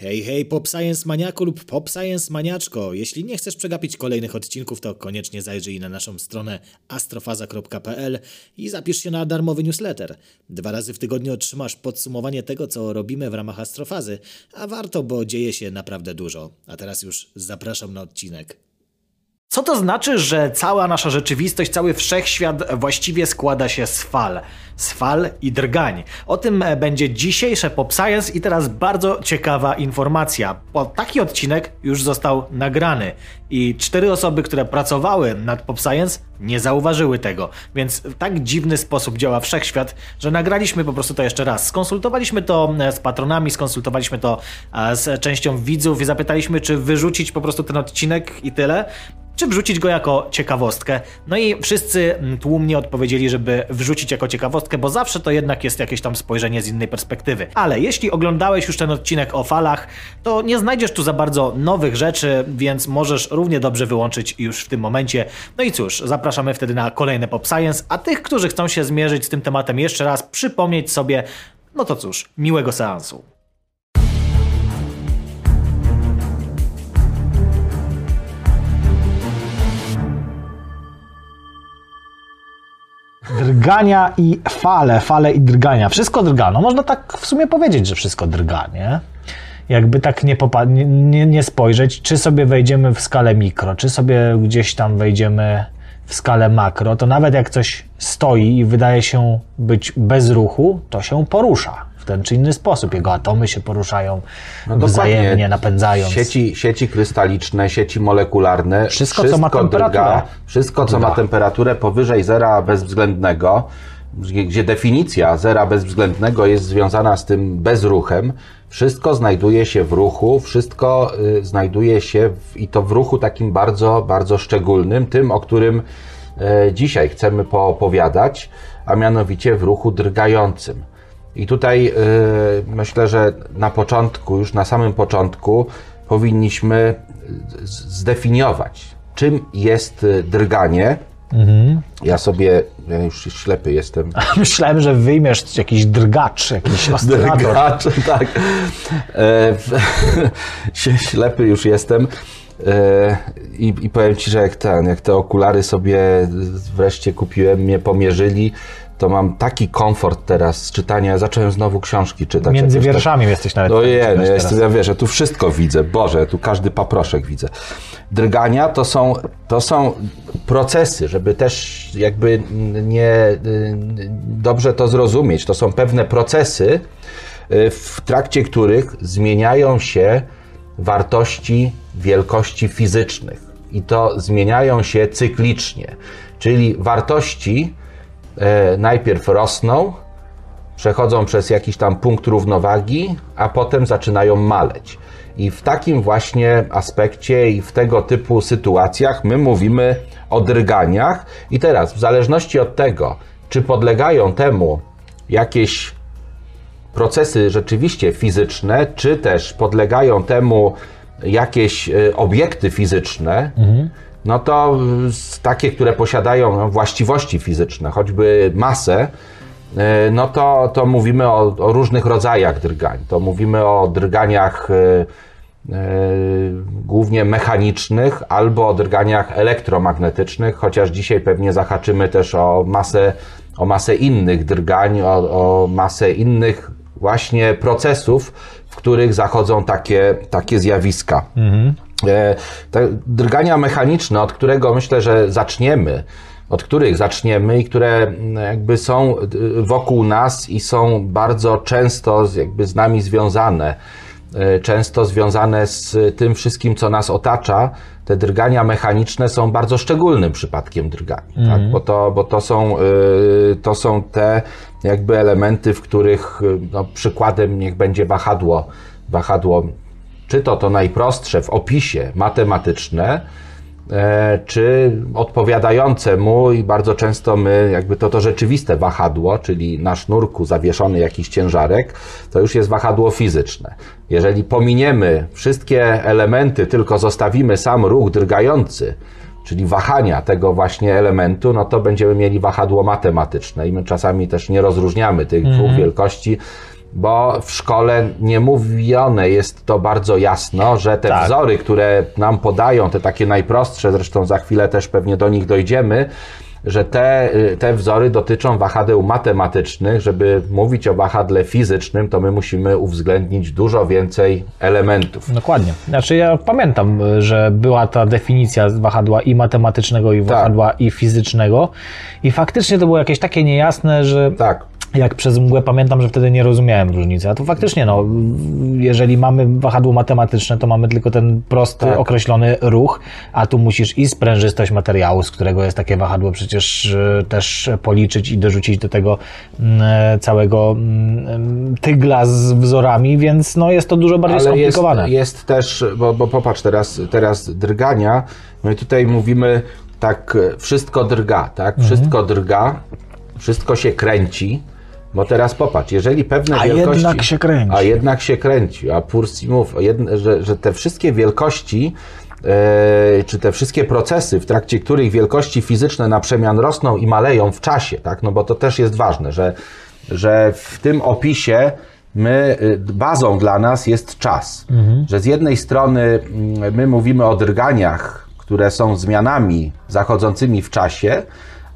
Hej, hej, Pop Science Maniaku lub Pop Science Maniaczko. Jeśli nie chcesz przegapić kolejnych odcinków, to koniecznie zajrzyj na naszą stronę astrofaza.pl i zapisz się na darmowy newsletter. Dwa razy w tygodniu otrzymasz podsumowanie tego, co robimy w ramach Astrofazy, a warto, bo dzieje się naprawdę dużo. A teraz już zapraszam na odcinek. Co to znaczy, że cała nasza rzeczywistość, cały wszechświat właściwie składa się z fal? Z fal i drgań. O tym e, będzie dzisiejsze Pop Science i teraz bardzo ciekawa informacja, bo taki odcinek już został nagrany i cztery osoby, które pracowały nad Pop Science nie zauważyły tego, więc w tak dziwny sposób działa wszechświat, że nagraliśmy po prostu to jeszcze raz. Skonsultowaliśmy to e, z patronami, skonsultowaliśmy to e, z częścią widzów i zapytaliśmy, czy wyrzucić po prostu ten odcinek i tyle czy wrzucić go jako ciekawostkę. No i wszyscy mm, tłumnie odpowiedzieli, żeby wrzucić jako ciekawostkę, bo zawsze to jednak jest jakieś tam spojrzenie z innej perspektywy. Ale jeśli oglądałeś już ten odcinek o falach, to nie znajdziesz tu za bardzo nowych rzeczy, więc możesz równie dobrze wyłączyć już w tym momencie. No i cóż, zapraszamy wtedy na kolejne Pop Science, a tych, którzy chcą się zmierzyć z tym tematem jeszcze raz, przypomnieć sobie, no to cóż, miłego seansu. Drgania i fale, fale i drgania. Wszystko drga. No można tak w sumie powiedzieć, że wszystko drga, nie? Jakby tak nie, nie, nie, nie spojrzeć, czy sobie wejdziemy w skalę mikro, czy sobie gdzieś tam wejdziemy w skalę makro, to nawet jak coś stoi i wydaje się być bez ruchu, to się porusza w ten czy inny sposób. Jego atomy się poruszają no wzajemnie, napędzając. Sieci, sieci krystaliczne, sieci molekularne. Wszystko, wszystko co ma temperaturę. Drga, wszystko, co ma temperaturę powyżej zera bezwzględnego, gdzie definicja zera bezwzględnego jest związana z tym bezruchem, wszystko znajduje się w ruchu, wszystko y, znajduje się w, i to w ruchu takim bardzo, bardzo szczególnym, tym, o którym y, dzisiaj chcemy poopowiadać, a mianowicie w ruchu drgającym. I tutaj yy, myślę, że na początku, już na samym początku, powinniśmy zdefiniować, czym jest y, drganie. Mhm. Ja sobie, ja już ślepy jestem. Myślałem, że wyjmiesz jakiś drgacz, jakiś oscylator. Drgacz, tak. E, ślepy już jestem. E, I, I powiem Ci, że jak, ten, jak te okulary sobie wreszcie kupiłem, mnie pomierzyli, to mam taki komfort teraz z czytania. Ja zacząłem znowu książki czytać. Między tak- wierszami tak... jesteś nawet. Ojej, no ja, jestem, ja wiesz, ja tu wszystko widzę. Boże, tu każdy paproszek widzę. Drgania to są, to są procesy, żeby też jakby nie dobrze to zrozumieć. To są pewne procesy, y, w trakcie których zmieniają się wartości wielkości fizycznych. I to zmieniają się cyklicznie. Czyli wartości najpierw rosną, przechodzą przez jakiś tam punkt równowagi, a potem zaczynają maleć. I w takim właśnie aspekcie i w tego typu sytuacjach my mówimy o drganiach. I teraz, w zależności od tego, czy podlegają temu jakieś procesy rzeczywiście fizyczne, czy też podlegają temu jakieś e, obiekty fizyczne, mhm no to takie, które posiadają właściwości fizyczne, choćby masę, e, no to, to mówimy o, o różnych rodzajach drgań. To mówimy o drganiach e, e, głównie mechanicznych albo o drganiach elektromagnetycznych, chociaż dzisiaj pewnie zahaczymy też o masę, o masę innych drgań, o, o masę innych właśnie procesów, w których zachodzą takie, takie zjawiska. Mhm. Te drgania mechaniczne, od którego myślę, że zaczniemy, od których zaczniemy i które mm, jakby są e, wokół nas i są bardzo często jakby z nami związane, e, często związane z tym wszystkim, co nas otacza, te drgania mechaniczne są bardzo szczególnym przypadkiem drgani, tak? mhm. tak? bo, to, bo to, są, to są te jakby elementy, w których no, przykładem niech będzie wahadło, wahadło czy to to najprostsze w opisie matematyczne, e, czy odpowiadające mu i bardzo często my, jakby to to rzeczywiste wahadło, czyli na sznurku zawieszony jakiś ciężarek, to już jest wahadło fizyczne. Jeżeli pominiemy wszystkie elementy, tylko zostawimy sam ruch drgający, czyli wahania tego właśnie elementu, no to będziemy mieli wahadło matematyczne i my czasami też nie rozróżniamy tych mm. dwóch wielkości bo w szkole nie mówione jest to bardzo jasno, że te Tak. wzory, które nam podają, te takie najprostsze, zresztą za chwilę też pewnie do nich dojdziemy, że te, y, te wzory dotyczą wahadeł matematycznych. Żeby mówić o wahadle fizycznym, to my musimy uwzględnić dużo więcej elementów. Dokładnie. Znaczy ja pamiętam, że była ta definicja wahadła i matematycznego, i wahadła i fizycznego i faktycznie to było jakieś takie niejasne, że Tak. Jak przez mgłę pamiętam, że wtedy nie rozumiałem różnicy. A to faktycznie, no, jeżeli mamy wahadło matematyczne, to mamy tylko ten prosty, Tak. określony ruch, a tu musisz i sprężystość materiału, z którego jest takie wahadło, przecież e, też policzyć i dorzucić do tego mm, e, całego mm, tygla z wzorami, więc no, jest to dużo bardziej Ale jest, skomplikowane. jest też, bo, bo popatrz teraz, teraz drgania, my tutaj mówimy tak, e, wszystko drga, tak? Mhm. Wszystko drga, wszystko się kręci, bo teraz popatrz, jeżeli pewne A wielkości... jednak się kręci. A jednak się kręci, a Pursi mów, jedne, że, że te wszystkie wielkości, e, czy te wszystkie procesy, w trakcie których wielkości fizyczne na przemian rosną i maleją w czasie, tak? No bo to też jest ważne, że, że w tym opisie my, y, bazą dla nas jest czas. Że z jednej strony mm, my mówimy o drganiach, które są zmianami zachodzącymi w czasie,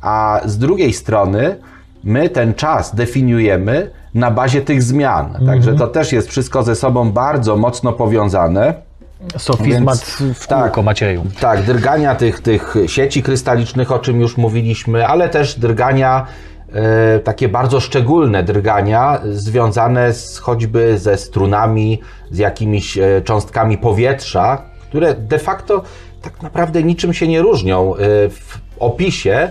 a z drugiej strony my ten czas definiujemy na bazie tych zmian. Także to też jest wszystko ze sobą bardzo mocno powiązane. Sofizmat Więc- w tak. Macieju. Tak, drgania tych, tych sieci krystalicznych, o czym już mówiliśmy, ale też drgania, e, takie bardzo szczególne drgania, związane z, choćby ze strunami, z jakimiś e, cząstkami powietrza, które de facto tak naprawdę niczym się nie różnią. E, w opisie,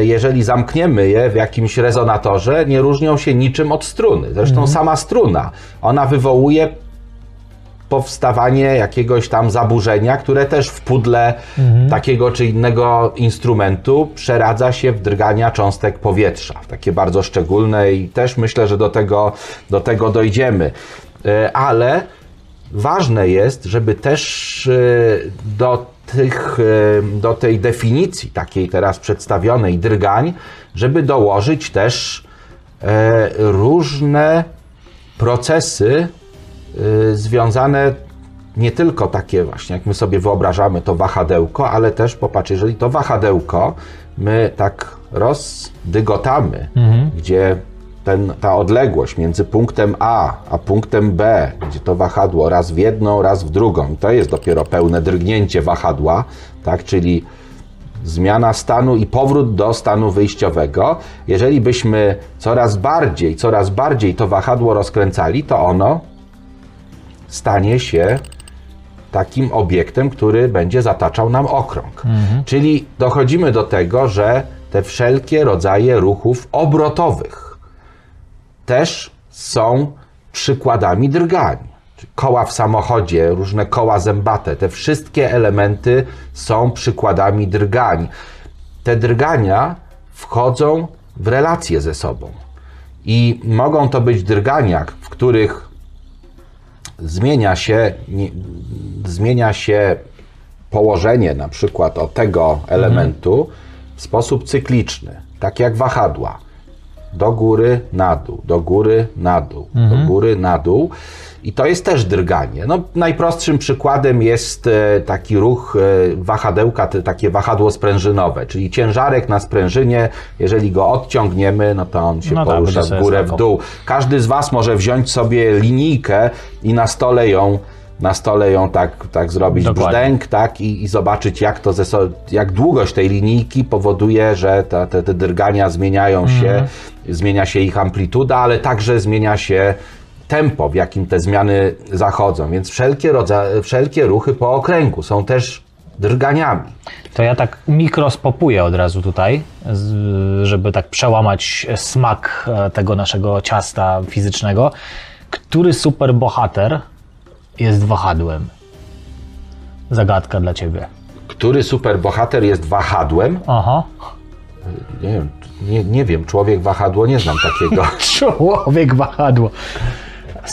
jeżeli zamkniemy je w jakimś rezonatorze, nie różnią się niczym od struny. Zresztą sama struna, ona wywołuje powstawanie jakiegoś tam zaburzenia, które też w pudle takiego czy innego instrumentu przeradza się w drgania cząstek powietrza, takie bardzo szczególne i też myślę, że do tego, do tego dojdziemy. E, Ale ważne jest, żeby też e, do, tych, e, do tej definicji takiej teraz przedstawionej drgań, żeby dołożyć też e, różne procesy y, związane nie tylko takie właśnie, jak my sobie wyobrażamy to wahadełko, ale też popatrz, jeżeli to wahadełko my tak rozdygotamy, gdzie ten, ta odległość między punktem A a punktem B, gdzie to wahadło raz w jedną, raz w drugą, to jest dopiero pełne drgnięcie wahadła, tak, czyli zmiana stanu i powrót do stanu wyjściowego. Jeżeli byśmy coraz bardziej, coraz bardziej to wahadło rozkręcali, to ono stanie się takim obiektem, który będzie zataczał nam okrąg. Czyli dochodzimy do tego, że te wszelkie rodzaje ruchów obrotowych też są przykładami drgań. Koła w samochodzie, różne koła zębate, te wszystkie elementy są przykładami drgań. Te drgania wchodzą w relacje ze sobą. I mogą to być drgania, w których zmienia się, nie, zmienia się położenie na przykład o tego elementu w sposób cykliczny, tak jak wahadła. Do góry, na dół, do góry, na dół, do góry, na dół. I to jest też drganie. No, najprostszym przykładem jest e, taki ruch e, wahadełka, takie wahadło sprężynowe, czyli ciężarek na sprężynie, jeżeli go odciągniemy, no to on się No tak, porusza w górę, w dół. Każdy z Was może wziąć sobie linijkę i na stole ją, na stole ją tak, tak zrobić Dokładnie. brzdęk, tak, i, i zobaczyć, jak to ze jak długość tej linijki powoduje, że ta, te, te drgania zmieniają się, Mhm. Zmienia się ich amplituda, ale także zmienia się tempo, w jakim te zmiany zachodzą. Więc wszelkie, rodza- wszelkie ruchy po okręgu są też drganiami. To ja tak mikrospopuję od razu tutaj, żeby tak przełamać smak e, tego naszego ciasta fizycznego. Który superbohater jest wahadłem? Zagadka dla ciebie. Który superbohater jest wahadłem? Aha. Nie wiem, nie, nie wiem, człowiek wahadło, nie znam takiego. Człowiek wahadło.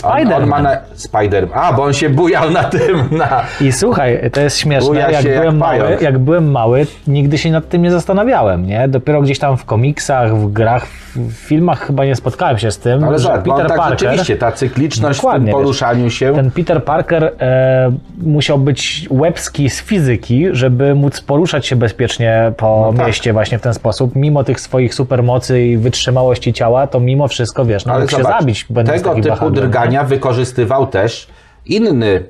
On, on ma Spider-Man. na, Spider. A, bo on się bujał na tym. Na, I słuchaj, to jest śmieszne, Buja jak się jak byłem, mały, pająk. jak byłem mały, nigdy się nad tym nie zastanawiałem, nie? Dopiero gdzieś tam w komiksach, w grach, w filmach chyba nie spotkałem się z tym, ale że zobacz, on Peter tak Parker... rzeczywiście, ta cykliczność w tym wiesz, poruszaniu się. Ten Peter Parker e, musiał być łebski z fizyki, żeby móc poruszać się bezpiecznie po tak. mieście właśnie w ten sposób. Mimo tych swoich supermocy i wytrzymałości ciała, to mimo wszystko, wiesz, no Ale mógł się zobacz, zabić będąc tego takim typu drgania wykorzystywał też inny,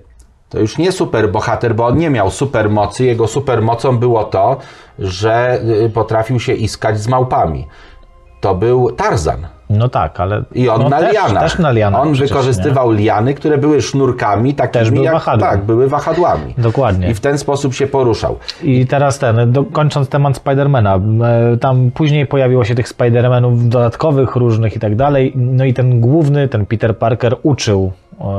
to już nie superbohater, bo on nie miał supermocy. Jego supermocą było to, że y, potrafił się iskać z małpami. To był Tarzan. No tak, ale... I on no na też, lianach. Też na lianach on wykorzystywał liany, które były sznurkami, takimi Też były jak wahadłem. tak, były wahadłami. Dokładnie. I w ten sposób się poruszał. Nie? I teraz ten, do, kończąc temat Spidermana, e, tam później pojawiło się tych Spidermanów dodatkowych, różnych i tak dalej, no i ten główny, ten Peter Parker uczył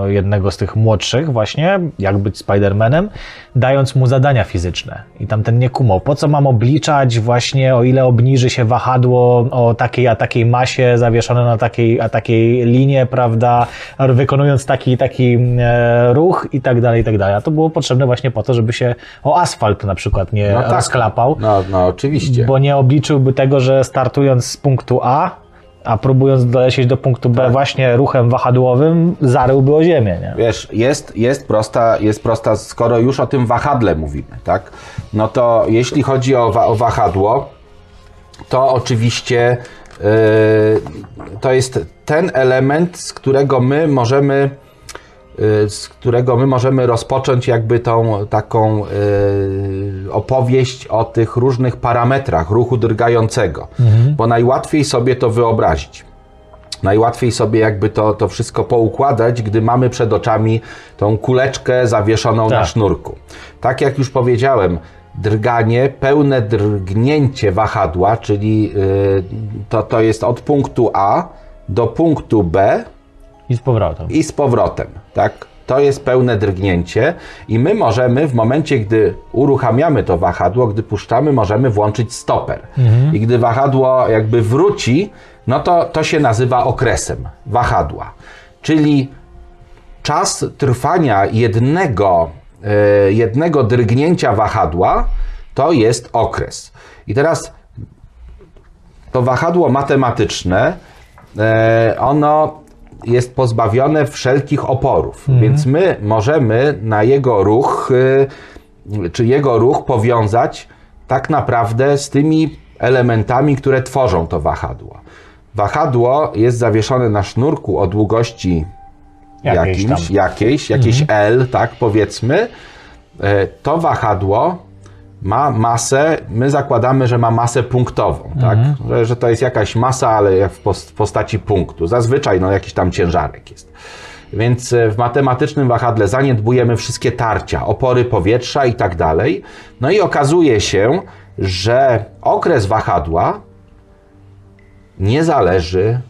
jednego z tych młodszych właśnie, jak być Spidermanem, dając mu zadania fizyczne. I tam ten nie kumał, po co mam obliczać właśnie, o ile obniży się wahadło o takiej a takiej masie zawieszone na takiej a takiej linie, prawda, wykonując taki taki e, ruch i tak dalej, i tak dalej. A to było potrzebne właśnie po to, żeby się o asfalt na przykład nie No tak. rozklapał, No, no oczywiście. bo nie obliczyłby tego, że startując z punktu A, a próbując dolecieć do punktu B Tak. właśnie ruchem wahadłowym, zaryłby o ziemię, nie? Wiesz, jest, jest, prosta, jest prosta, skoro już o tym wahadle mówimy, tak? No to jeśli chodzi o, o wahadło, to oczywiście yy, to jest ten element, z którego my możemy z którego my możemy rozpocząć jakby tą taką yy, opowieść o tych różnych parametrach ruchu drgającego, bo najłatwiej sobie to wyobrazić. Najłatwiej sobie jakby to, to wszystko poukładać, gdy mamy przed oczami tą kuleczkę zawieszoną na Tak. sznurku. Tak jak już powiedziałem, drganie, pełne drgnięcie wahadła, czyli yy, to, to jest od punktu A do punktu B I z powrotem. i z powrotem, tak? To jest pełne drgnięcie i my możemy w momencie, gdy uruchamiamy to wahadło, gdy puszczamy, możemy włączyć stoper. I gdy wahadło jakby wróci, no to to się nazywa okresem wahadła. Czyli czas trwania jednego, e, jednego drgnięcia wahadła to jest okres. I teraz to wahadło matematyczne, e, ono jest pozbawione wszelkich oporów, więc my możemy na jego ruch, y, czy jego ruch powiązać tak naprawdę z tymi elementami, które tworzą to wahadło. Wahadło jest zawieszone na sznurku o długości Jakiejś jakimś. Mhm. jakiejś, jakieś L, tak powiedzmy. E, To wahadło ma masę, my zakładamy, że ma masę punktową, tak? Mhm. Że, że to jest jakaś masa, ale jak w pos- w postaci punktu. Zazwyczaj no, jakiś tam ciężarek jest. Więc e, w matematycznym wahadle zaniedbujemy wszystkie tarcia, opory powietrza i tak dalej. No i okazuje się, że okres wahadła nie zależy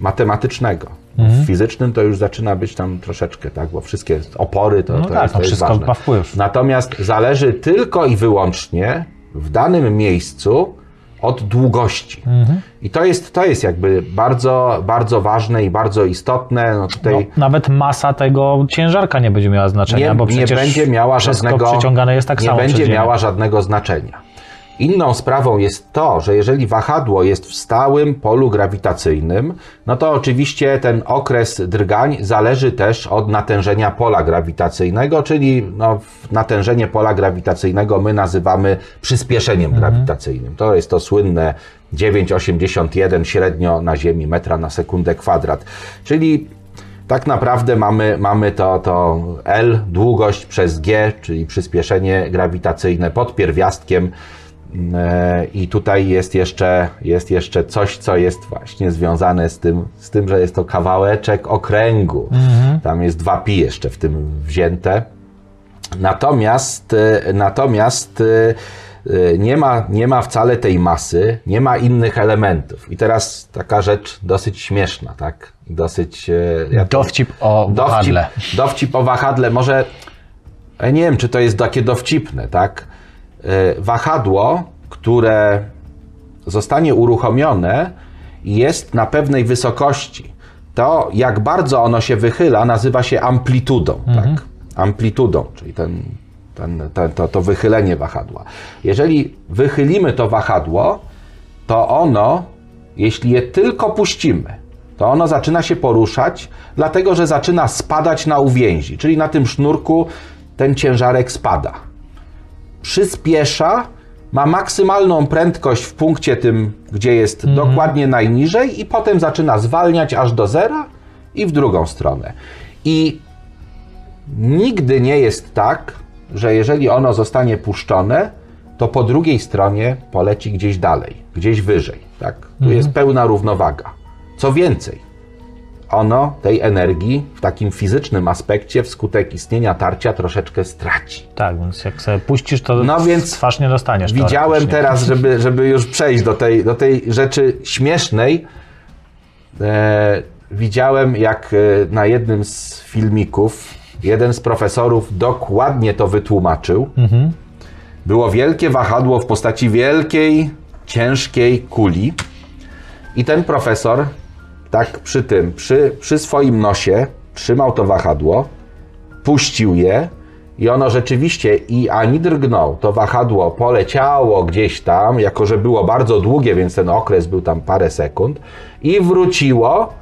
matematycznego. W fizycznym to już zaczyna być tam troszeczkę, tak, bo wszystkie opory to, No to tak, jest, no to jest wszystko ważne. ma wpływ. Natomiast zależy tylko i wyłącznie w danym miejscu od długości. Mhm. I to jest, to jest jakby bardzo, bardzo ważne i bardzo istotne. No tutaj No, nawet masa tego ciężarka nie będzie miała znaczenia, nie, bo nie przecież będzie miała żadnego, przyciągane jest tak nie samo przez będzie miała żadnego znaczenia. Inną sprawą jest to, że jeżeli wahadło jest w stałym polu grawitacyjnym, no to oczywiście ten okres drgań zależy też od natężenia pola grawitacyjnego, czyli no, natężenie pola grawitacyjnego my nazywamy przyspieszeniem Mhm. grawitacyjnym. To jest to słynne 9,81 średnio na Ziemi metra na sekundę kwadrat. Czyli tak naprawdę mamy, mamy to, to L, długość przez G, czyli przyspieszenie grawitacyjne pod pierwiastkiem. E, I tutaj jest jeszcze, jest jeszcze coś, co jest właśnie związane z tym, z tym, że jest to kawałeczek okręgu. Tam jest dwa pi jeszcze w tym wzięte. Natomiast, e, natomiast e, nie ma, nie ma wcale tej masy, nie ma innych elementów. I teraz taka rzecz dosyć śmieszna, tak? Dosyć. ja Dowcip o wahadle. Dowcip, dowcip o wahadle. Może ja nie wiem, czy to jest takie dowcipne, tak? E, Wahadło, które zostanie uruchomione, jest na pewnej wysokości. to jak bardzo ono się wychyla, nazywa się amplitudą. Tak? Amplitudą, czyli ten, ten, ten, to, to wychylenie wahadła. Jeżeli wychylimy to wahadło, to ono, jeśli je tylko puścimy, to ono zaczyna się poruszać, dlatego że zaczyna spadać na uwięzi, czyli na tym sznurku ten ciężarek spada. Przyspiesza, ma maksymalną prędkość w punkcie tym, gdzie jest dokładnie najniżej, i potem zaczyna zwalniać aż do zera i w drugą stronę. I nigdy nie jest tak, że jeżeli ono zostanie puszczone, to po drugiej stronie poleci gdzieś dalej, gdzieś wyżej. Tak? Tu jest pełna równowaga. Co więcej, ono tej energii w takim fizycznym aspekcie wskutek istnienia tarcia troszeczkę straci. Tak, więc jak sobie puścisz, to No więc twarz nie dostaniesz. Widziałem teraz, żeby, żeby już przejść do tej, do tej rzeczy śmiesznej. E, widziałem, jak e, na jednym z filmików jeden z profesorów dokładnie to wytłumaczył. Było wielkie wahadło w postaci wielkiej, ciężkiej kuli. I ten profesor, tak przy tym, przy, przy swoim nosie, trzymał to wahadło, puścił je i ono rzeczywiście i ani drgnął. To wahadło poleciało gdzieś tam, jako że było bardzo długie, więc ten okres był tam parę sekund i wróciło.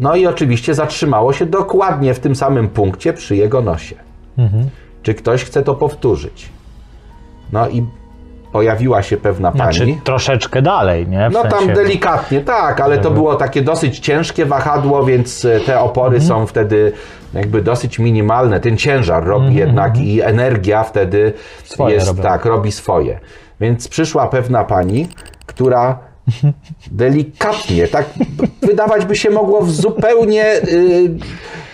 No i oczywiście zatrzymało się dokładnie w tym samym punkcie przy jego nosie. Czy ktoś chce to powtórzyć? No i pojawiła się pewna Znaczy pani. troszeczkę dalej, nie? W No tam sensie- delikatnie, tak, ale to było takie dosyć ciężkie wahadło, więc e, te opory Mhm. są wtedy jakby dosyć minimalne. Ten ciężar robi jednak i energia wtedy Mhm, Swoje jest robią. tak, robi swoje. Więc przyszła pewna pani, która delikatnie, tak wydawać by się mogło w zupełnie y,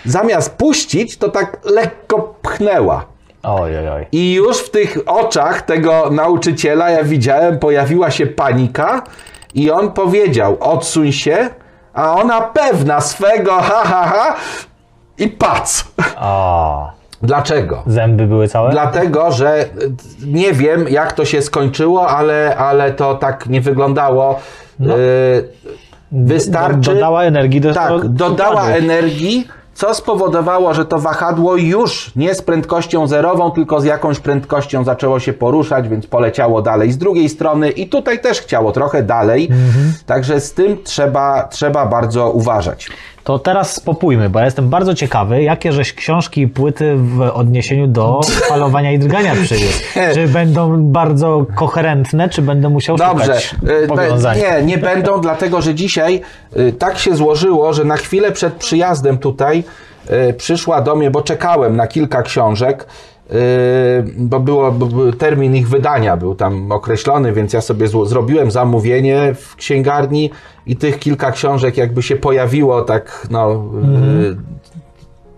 zamiast puścić, to tak lekko pchnęła. Oj, oj, oj. I już w tych oczach tego nauczyciela, ja widziałem, pojawiła się panika i on powiedział, odsuń się, a ona pewna swego, ha, ha, ha, i pac. O, Dlaczego? zęby były całe? Dlatego, że nie wiem, jak to się skończyło, ale, ale to tak nie wyglądało. Y, wystarczy. Dodała energii do Tak, do- dodała energii, co spowodowało, że to wahadło już nie z prędkością zerową, tylko z jakąś prędkością zaczęło się poruszać, więc poleciało dalej z drugiej strony i tutaj też chciało trochę dalej. Także z tym trzeba, trzeba bardzo uważać. To teraz spopójmy, bo ja jestem bardzo ciekawy, jakie żeś książki i płyty w odniesieniu do falowania i drgania przyniósł. Czy będą bardzo koherentne, czy będę musiał Dobrze, szukać y, powiązań? nie, nie będą, dlatego że dzisiaj y, tak się złożyło, że na chwilę przed przyjazdem tutaj y, przyszła do mnie, bo czekałem na kilka książek, bo było, bo był termin ich wydania był tam określony, więc ja sobie zło- zrobiłem zamówienie w księgarni i tych kilka książek jakby się pojawiło tak, no, y,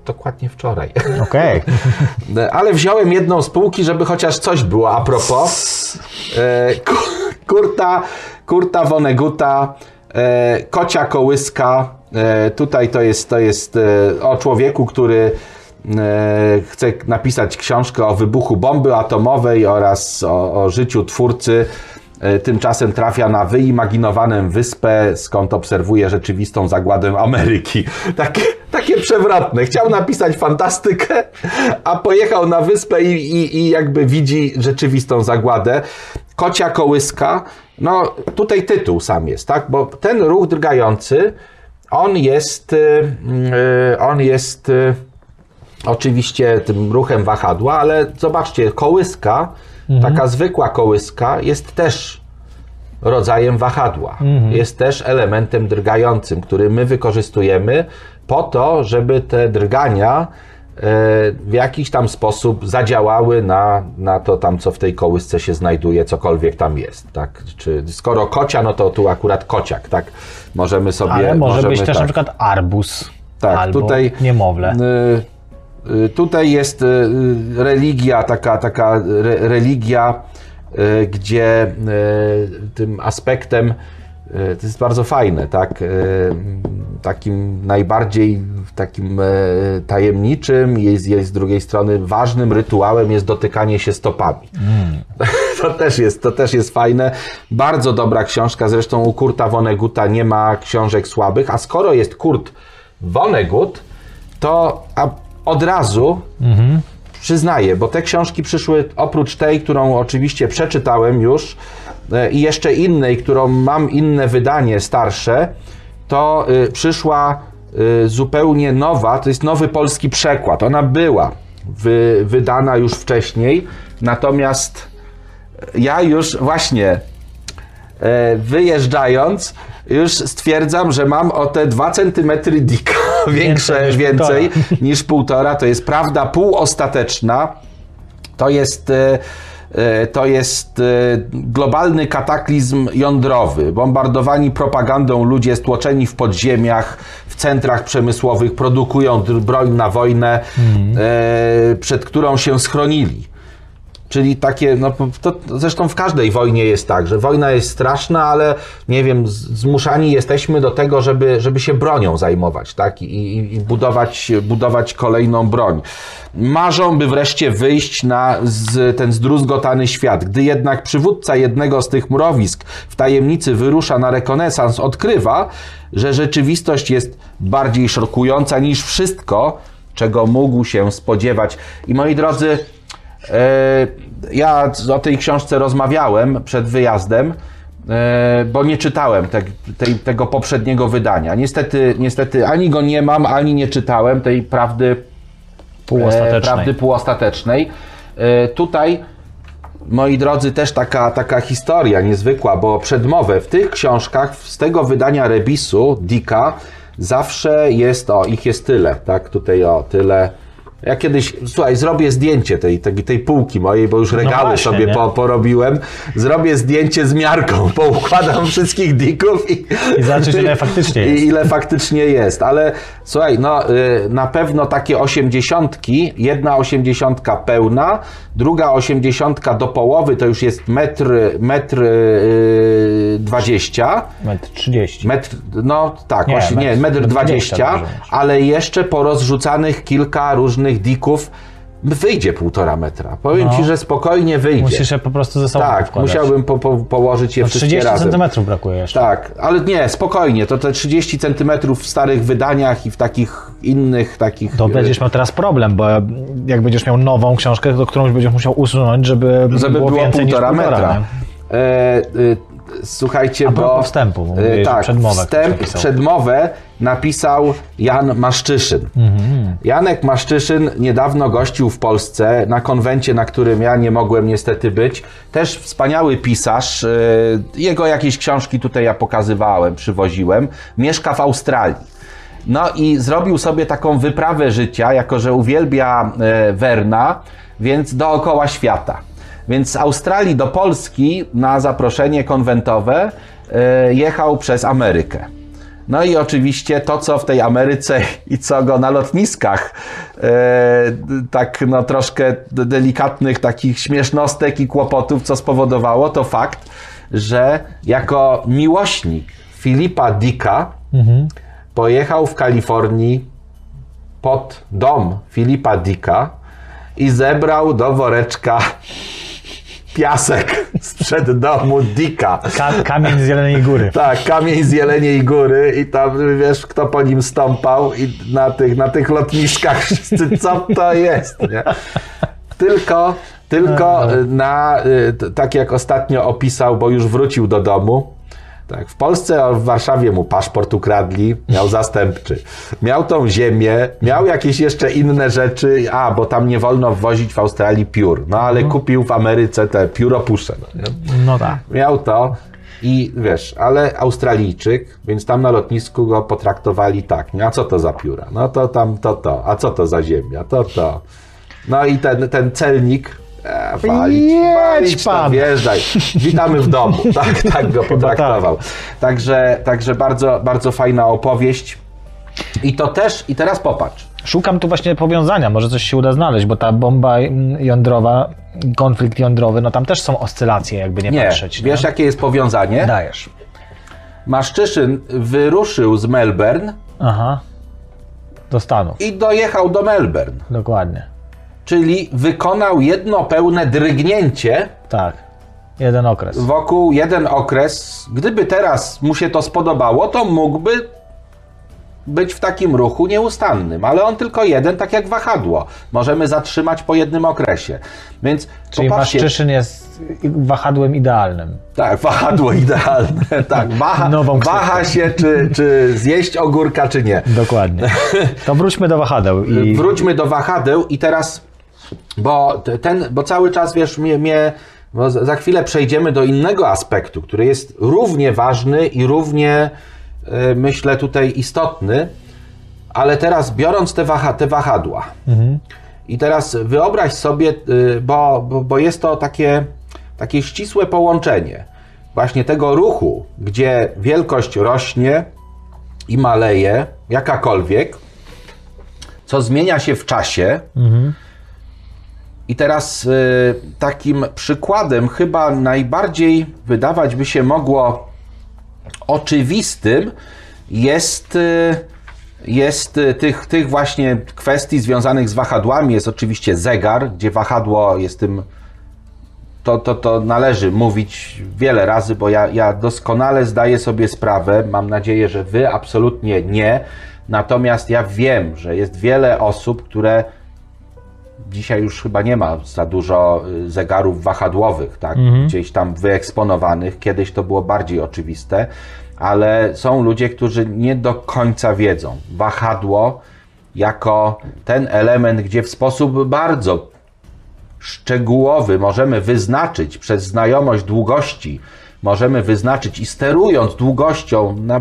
dokładnie wczoraj. Okej. Ale wziąłem jedną z półki, żeby chociaż coś było a propos. E, ku- Kurta, Kurta Woneguta, e, Kocia Kołyska. E, tutaj to jest, to jest o człowieku, który chce napisać książkę o wybuchu bomby atomowej oraz o, o życiu twórcy. E, Tymczasem trafia na wyimaginowaną wyspę, skąd obserwuje rzeczywistą zagładę Ameryki. Takie, takie przewrotne. Chciał napisać fantastykę, a pojechał na wyspę i, i, i jakby widzi rzeczywistą zagładę. Kocia kołyska. No, tutaj tytuł sam jest, tak? Bo ten ruch drgający, on jest, y, on jest oczywiście tym ruchem wahadła, ale zobaczcie, kołyska, taka zwykła kołyska jest też rodzajem wahadła. Jest też elementem drgającym, który my wykorzystujemy po to, żeby te drgania e, w jakiś tam sposób zadziałały na, na to tam, co w tej kołysce się znajduje, cokolwiek tam jest. Tak? Czy skoro kocia, no to tu akurat kociak, tak? Możemy sobie... Ale może możemy, być też tak. na przykład arbus Tak, albo tutaj niemowlę. y, tutaj jest y, religia, taka, taka re, religia, y, gdzie y, tym aspektem to jest bardzo fajne, tak? Takim najbardziej takim tajemniczym jest, jest z drugiej strony ważnym rytuałem jest dotykanie się stopami. To, też jest, to też jest fajne. Bardzo dobra książka, zresztą u Kurta Vonneguta nie ma książek słabych, a skoro jest Kurt Vonnegut, to a od razu przyznaję, bo te książki przyszły oprócz tej, którą oczywiście przeczytałem już e, i jeszcze innej, którą mam inne wydanie starsze, to y, przyszła y, zupełnie nowa, to jest nowy polski przekład. Ona była wy, wydana już wcześniej, natomiast ja już właśnie e, wyjeżdżając, już stwierdzam, że mam o te 2 cm dika większe, niż więcej półtora. niż półtora. To jest prawda półostateczna. To jest, e, e, to jest e, globalny kataklizm jądrowy. Bombardowani propagandą ludzie stłoczeni w podziemiach, w centrach przemysłowych produkują broń na wojnę, e, przed którą się schronili. Czyli takie, no to zresztą w każdej wojnie jest tak, że wojna jest straszna, ale nie wiem, zmuszani jesteśmy do tego, żeby, żeby się bronią zajmować, tak? I, i, budować, budować kolejną broń. Marzą, by wreszcie wyjść na z, ten zdruzgotany świat. Gdy jednak przywódca jednego z tych mrowisk w tajemnicy wyrusza na rekonesans, odkrywa, że rzeczywistość jest bardziej szokująca niż wszystko, czego mógł się spodziewać. I moi drodzy, Ja o tej książce rozmawiałem przed wyjazdem, e, bo nie czytałem te, tej, tego poprzedniego wydania. Niestety, niestety ani go nie mam, ani nie czytałem tej prawdy Półostatecznej. e, prawdy półostatecznej. E, Tutaj, moi drodzy, też taka, taka historia niezwykła, bo przedmowę w tych książkach z tego wydania Rebisu, Dika, zawsze jest, o, ich jest tyle, tak, tutaj o, tyle. Ja kiedyś, słuchaj, zrobię zdjęcie tej, tej, tej półki mojej, bo już regały właśnie, sobie nie? po, porobiłem. Zrobię zdjęcie z miarką, poukładam wszystkich dików i, I zobaczysz, ile faktycznie jest. I ile faktycznie jest. Ale słuchaj, no y, na pewno takie osiemdziesiątki, jedna osiemdziesiątka pełna, druga osiemdziesiątka do połowy to już jest metr, metr y, dwadzieścia. Metr 30. Metr, no tak, Nie, właśnie, nie, metr- metr metr 20, 20 może być. ale jeszcze porozrzucanych kilka różnych dików wyjdzie półtora metra. Powiem No. Ci, że spokojnie wyjdzie. Musisz je po prostu ze sobą tak, wkładać. musiałbym po, po, położyć je No, wszystkie 30 razem. centymetrów brakuje jeszcze. Tak, ale nie, spokojnie, to te 30 centymetrów w starych wydaniach i w takich innych takich... To e, będziesz miał teraz problem, bo jak będziesz miał nową książkę, to którąś będziesz musiał usunąć, żeby, żeby było, było więcej półtora półtora, metra. E, e, słuchajcie, A bo... wstępu, mówiłeś, że tak, przedmowę wstęp, napisał. przedmowę napisał Jan Maszczyszyn. Mhm. Janek Maszczyszyn niedawno gościł w Polsce na konwencie, na którym ja nie mogłem niestety być. Też wspaniały pisarz. e, Jego jakieś książki tutaj ja pokazywałem, przywoziłem. Mieszka w Australii. No i zrobił sobie taką wyprawę życia, jako że uwielbia e, Werna, więc dookoła świata. Więc z Australii do Polski na zaproszenie konwentowe e, jechał przez Amerykę. No i oczywiście to, co w tej Ameryce i co go na lotniskach e, tak no troszkę delikatnych takich śmiesznostek i kłopotów, co spowodowało, to fakt, że jako miłośnik Filipa Dicka pojechał w Kalifornii pod dom Filipa Dicka i zebrał do woreczka piasek sprzed domu Dicka. Ka kamień z Jeleniej Góry. Tak, kamień z Jeleniej Góry i tam wiesz, kto po nim stąpał i na tych, na tych lotniskach wszyscy, co to jest, nie? Tylko, tylko y, na, y, tak jak ostatnio opisał, bo już wrócił do domu, tak, w Polsce, a w Warszawie mu paszport ukradli, miał zastępczy. Miał tą ziemię, miał jakieś jeszcze inne rzeczy, a, bo tam nie wolno wwozić w Australii piór. No ale kupił w Ameryce te pióropusze. No? No tak. Miał to i wiesz, ale Australijczyk, więc tam na lotnisku go potraktowali tak, nie? a co to za pióra? No to tam to to, a co to za ziemia? To to. No i ten, ten celnik e, walić, Jedź walić pan. wjeżdżaj. Witamy w domu. Tak, tak go potraktował. Także, także bardzo, bardzo fajna opowieść. I to też, i teraz popatrz. Szukam tu właśnie powiązania, może coś się uda znaleźć, bo ta bomba mm, jądrowa, konflikt jądrowy, no tam też są oscylacje, jakby nie, Nie, patrzeć. wiesz jakie jest powiązanie? Dajesz. Maszczyszyn wyruszył z Melbourne Aha. Do Stanów. i dojechał do Melbourne. Dokładnie. Czyli wykonał jedno pełne drgnięcie Tak. Jeden okres. wokół jeden okres. Gdyby teraz mu się to spodobało, to mógłby być w takim ruchu nieustannym, ale on tylko jeden, tak jak wahadło. Możemy zatrzymać po jednym okresie. Więc Czyli popatrzcie, Maszczyszyn jest wahadłem idealnym. tak, wahadło idealne. Tak, waha, Nową waha się, czy, czy zjeść ogórka, czy nie. Dokładnie. To wróćmy do wahadeł. I... Wróćmy do wahadeł i teraz, bo ten, bo cały czas wiesz, mnie, mnie bo za chwilę przejdziemy do innego aspektu, który jest równie ważny i równie, y, myślę, tutaj istotny, ale teraz biorąc te, waha, te wahadła. I teraz wyobraź sobie, y, bo, bo, bo jest to takie, takie ścisłe połączenie właśnie tego ruchu, gdzie wielkość rośnie i maleje, jakakolwiek, co zmienia się w czasie. I teraz y, takim przykładem, chyba najbardziej wydawać by się mogło oczywistym, jest, y, jest y, tych, tych właśnie kwestii związanych z wahadłami. Jest oczywiście zegar, gdzie wahadło jest tym to, to, to należy mówić wiele razy, bo ja, ja doskonale zdaję sobie sprawę, mam nadzieję, że Wy absolutnie nie. Natomiast ja wiem, że jest wiele osób, które dzisiaj już chyba nie ma za dużo y, zegarów wahadłowych, tak? gdzieś tam wyeksponowanych. Kiedyś to było bardziej oczywiste, ale są ludzie, którzy nie do końca wiedzą. Wahadło jako ten element, gdzie w sposób bardzo szczegółowy możemy wyznaczyć przez znajomość długości, możemy wyznaczyć i sterując długością, na,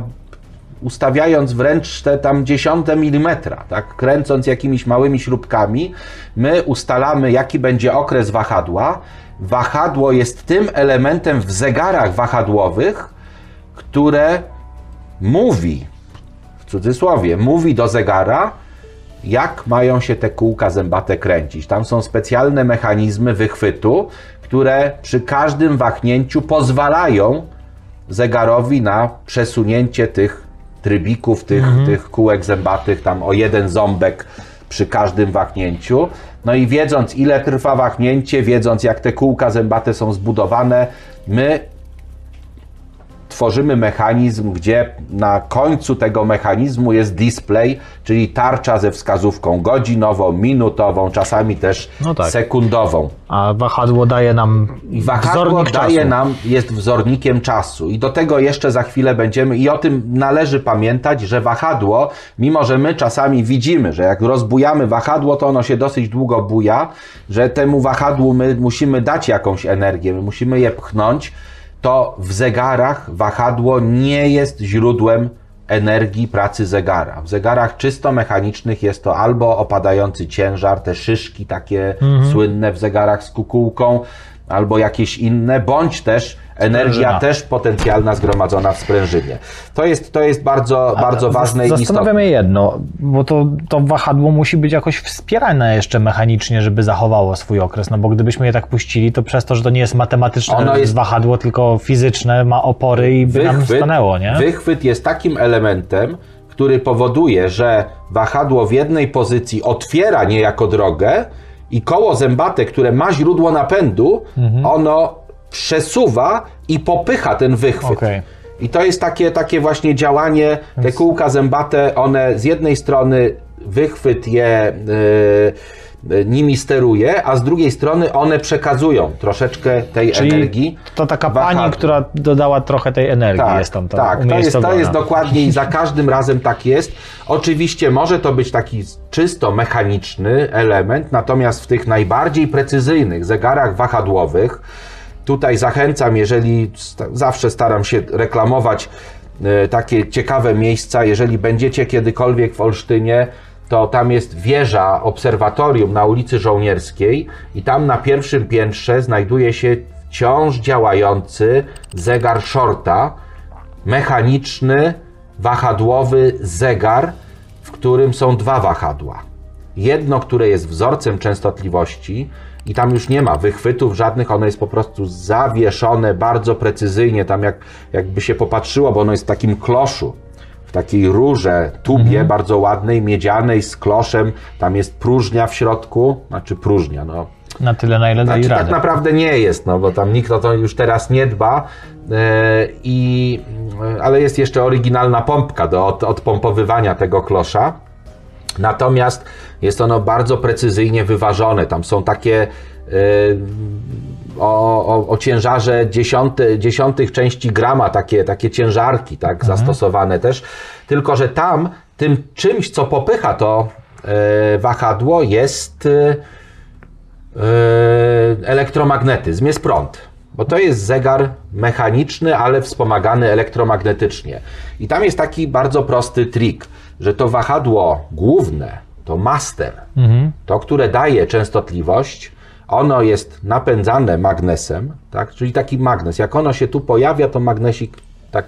ustawiając wręcz te tam dziesiąte milimetra, tak, kręcąc jakimiś małymi śrubkami, my ustalamy jaki będzie okres wahadła. Wahadło jest tym elementem w zegarach wahadłowych, które mówi, w cudzysłowie, mówi do zegara, jak mają się te kółka zębate kręcić. Tam są specjalne mechanizmy wychwytu, które przy każdym wahnięciu pozwalają zegarowi na przesunięcie tych trybików, tych, tych kółek zębatych tam o jeden ząbek przy każdym wahnięciu. No i wiedząc ile trwa wahnięcie, wiedząc jak te kółka zębate są zbudowane, my tworzymy mechanizm, gdzie na końcu tego mechanizmu jest display, czyli tarcza ze wskazówką godzinową, minutową, czasami też No tak. sekundową. A wahadło daje nam wahadło wzornik daje czasu. nam, jest wzornikiem czasu. I do tego jeszcze za chwilę będziemy, i o tym należy pamiętać, że wahadło, mimo że my czasami widzimy, że jak rozbujamy wahadło, to ono się dosyć długo buja, że temu wahadłu my musimy dać jakąś energię, my musimy je pchnąć, to w zegarach wahadło nie jest źródłem energii pracy zegara. W zegarach czysto mechanicznych jest to albo opadający ciężar, te szyszki takie słynne w zegarach z kukułką, albo jakieś inne, bądź też energia też potencjalna zgromadzona w sprężynie. To jest, to jest bardzo, bardzo ważne i istotne. mnie jedno, bo to, to wahadło musi być jakoś wspierane jeszcze mechanicznie, żeby zachowało swój okres, no bo gdybyśmy je tak puścili, to przez to, że to nie jest matematyczne Ono jest- wahadło, tylko fizyczne, ma opory i by nam stanęło, nie? wychwyt jest takim elementem, który powoduje, że wahadło w jednej pozycji otwiera niejako drogę i koło zębate, które ma źródło napędu, Mhm. ono przesuwa i popycha ten wychwyt. Okej. I to jest takie, takie właśnie działanie, te kółka zębate, one z jednej strony wychwyt je y, nimi steruje, a z drugiej strony one przekazują troszeczkę tej Czyli energii. to taka pani, która dodała trochę tej energii Tak, jest tam, tam tak to, jest, to jest dokładnie i za każdym razem tak jest. Oczywiście może to być taki czysto mechaniczny element, natomiast w tych najbardziej precyzyjnych zegarach wahadłowych, tutaj zachęcam, jeżeli zawsze staram się reklamować e, takie ciekawe miejsca, jeżeli będziecie kiedykolwiek w Olsztynie, to tam jest wieża obserwatorium na ulicy Żołnierskiej i tam na pierwszym piętrze znajduje się wciąż działający zegar Shorta, mechaniczny, wahadłowy zegar, w którym są dwa wahadła. jedno, które jest wzorcem częstotliwości i tam już nie ma wychwytów żadnych, ono jest po prostu zawieszone bardzo precyzyjnie, tam jak, jakby się popatrzyło, bo ono jest w takim kloszu, w takiej rurze, tubie Mhm. bardzo ładnej, miedzianej, z kloszem, tam jest próżnia w środku, znaczy próżnia, no Na tyle, na ile znaczy, tak naprawdę nie jest, no bo tam nikt o to już teraz nie dba. E, i, e, ale jest jeszcze oryginalna pompka do od, odpompowywania tego klosza. Natomiast jest ono bardzo precyzyjnie wyważone. Tam są takie e, o, o, o ciężarze dziesiąty, dziesiątych części grama, takie, takie ciężarki tak, zastosowane też. Tylko, że tam tym czymś, co popycha to e, wahadło, jest. Yy, elektromagnetyzm, jest prąd. Bo to jest zegar mechaniczny, ale wspomagany elektromagnetycznie. I tam jest taki bardzo prosty trik, że to wahadło główne, to master, to, które daje częstotliwość, ono jest napędzane magnesem, tak? czyli taki magnes. Jak ono się tu pojawia, to magnesik tak,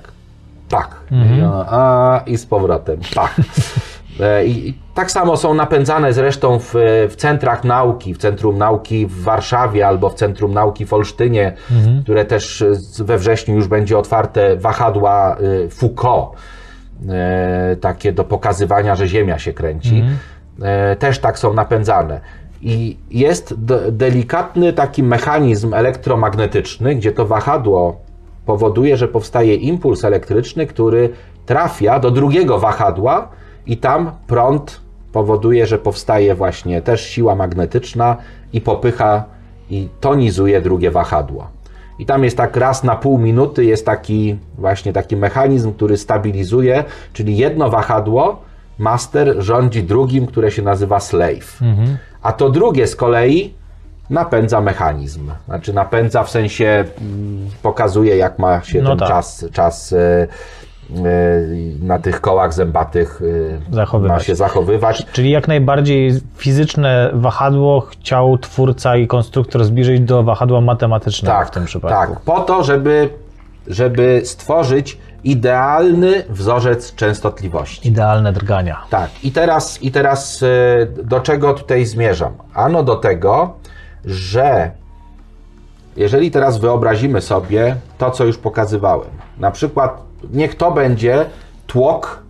tak. I, ono, a, I z powrotem, tak. E, I, I tak samo są napędzane zresztą w, w centrach nauki, w Centrum Nauki w Warszawie albo w Centrum Nauki w Olsztynie, które też we wrześniu już będzie otwarte wahadła e, Foucault, takie do pokazywania, że Ziemia się kręci. E, Też tak są napędzane. I jest de- delikatny taki mechanizm elektromagnetyczny, gdzie to wahadło powoduje, że powstaje impuls elektryczny, który trafia do drugiego wahadła i tam prąd powoduje, że powstaje właśnie też siła magnetyczna i popycha i tonizuje drugie wahadło. I tam jest tak raz na pół minuty jest taki właśnie taki mechanizm, który stabilizuje, czyli jedno wahadło master rządzi drugim, które się nazywa slave. A to drugie z kolei napędza mechanizm. Znaczy napędza w sensie mm, pokazuje jak ma się No ten tak. czas, czas e, na tych kołach zębatych e, Zachowywać. ma się zachowywać. Czyli jak najbardziej fizyczne wahadło chciał twórca i konstruktor zbliżyć do wahadła matematycznego Tak, w tym przypadku. tak. Po to, żeby, żeby stworzyć idealny wzorzec częstotliwości. Idealne drgania. Tak, i teraz, i teraz e, do czego tutaj zmierzam? Ano do tego, że jeżeli teraz wyobrazimy sobie to, co już pokazywałem, na przykład niech to będzie tłok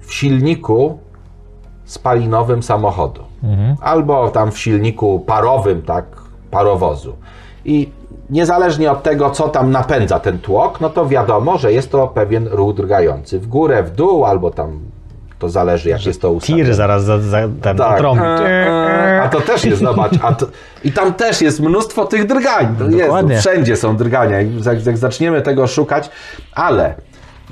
w silniku spalinowym samochodu, albo tam w silniku parowym, tak, parowozu. I niezależnie od tego, co tam napędza ten tłok, no to wiadomo, że jest to pewien ruch drgający w górę, w dół, albo tam to zależy, jak jest to ustawione. Tir zaraz za, za ten Tak. trąbi. Eee, A to też jest, zobacz, a to, i tam też jest mnóstwo tych drgań. To jest, Dokładnie. wszędzie są drgania. Jak, jak zaczniemy tego szukać, ale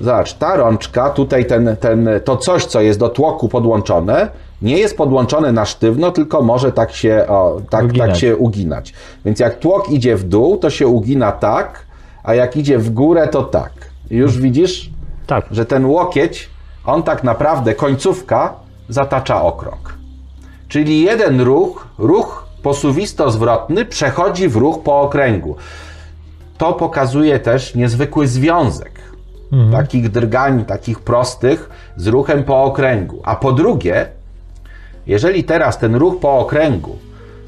zobacz, ta rączka, tutaj ten, ten, to coś, co jest do tłoku podłączone, nie jest podłączone na sztywno, tylko może tak się, o, tak, tak Uginać. się uginać. Więc jak tłok idzie w dół, to się ugina tak, a jak idzie w górę, to tak. I już widzisz, Tak. że ten łokieć, on tak naprawdę, końcówka zatacza okrąg. Czyli jeden ruch, ruch posuwisto-zwrotny przechodzi w ruch po okręgu. To pokazuje też niezwykły związek takich drgań, takich prostych z ruchem po okręgu. A po drugie, jeżeli teraz ten ruch po okręgu,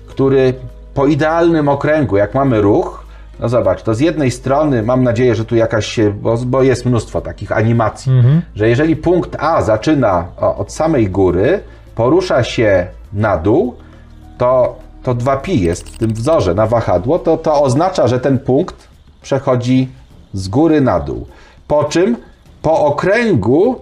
który po idealnym okręgu, jak mamy ruch, no zobacz, to z jednej strony mam nadzieję, że tu jakaś się, bo, bo jest mnóstwo takich animacji, że jeżeli punkt A zaczyna o, od samej góry, porusza się na dół, to, to 2pi jest w tym wzorze na wahadło, to, to oznacza, że ten punkt przechodzi z góry na dół. Po czym po okręgu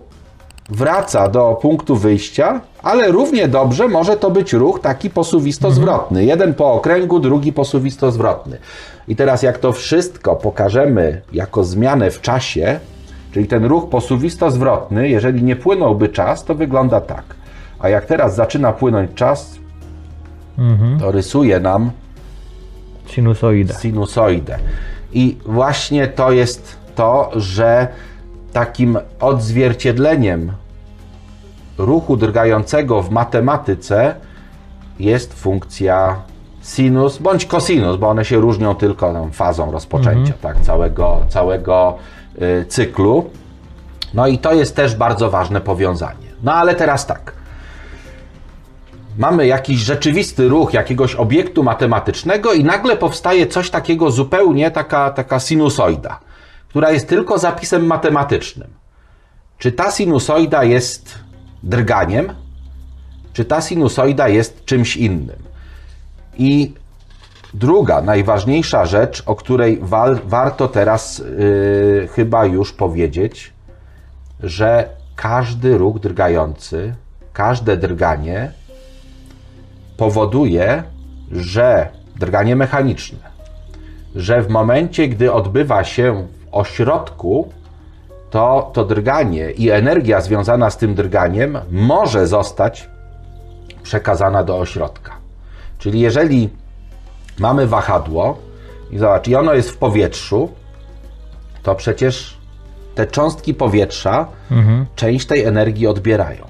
wraca do punktu wyjścia, ale równie dobrze może to być ruch taki posuwisto-zwrotny. Jeden po okręgu, drugi posuwisto-zwrotny. I teraz jak to wszystko pokażemy jako zmianę w czasie, czyli ten ruch posuwisto-zwrotny, jeżeli nie płynąłby czas, to wygląda tak. A jak teraz zaczyna płynąć czas, to rysuje nam Sinusoida. sinusoidę. I właśnie to jest to, że takim odzwierciedleniem ruchu drgającego w matematyce jest funkcja sinus bądź cosinus, bo one się różnią tylko tam fazą rozpoczęcia tak, całego, całego y, cyklu. No i to jest też bardzo ważne powiązanie. No ale teraz tak. mamy jakiś rzeczywisty ruch jakiegoś obiektu matematycznego i nagle powstaje coś takiego zupełnie, taka, taka sinusoida, która jest tylko zapisem matematycznym. Czy ta sinusoida jest drganiem, czy ta sinusoida jest czymś innym? I druga, najważniejsza rzecz, o której wal, warto teraz yy, chyba już powiedzieć, że każdy ruch drgający, każde drganie powoduje, że drganie mechaniczne, że w momencie, gdy odbywa się w ośrodku, to to drganie i energia związana z tym drganiem może zostać przekazana do ośrodka. Czyli jeżeli mamy wahadło i zobacz, i ono jest w powietrzu, to przecież te cząstki powietrza część tej energii odbierają.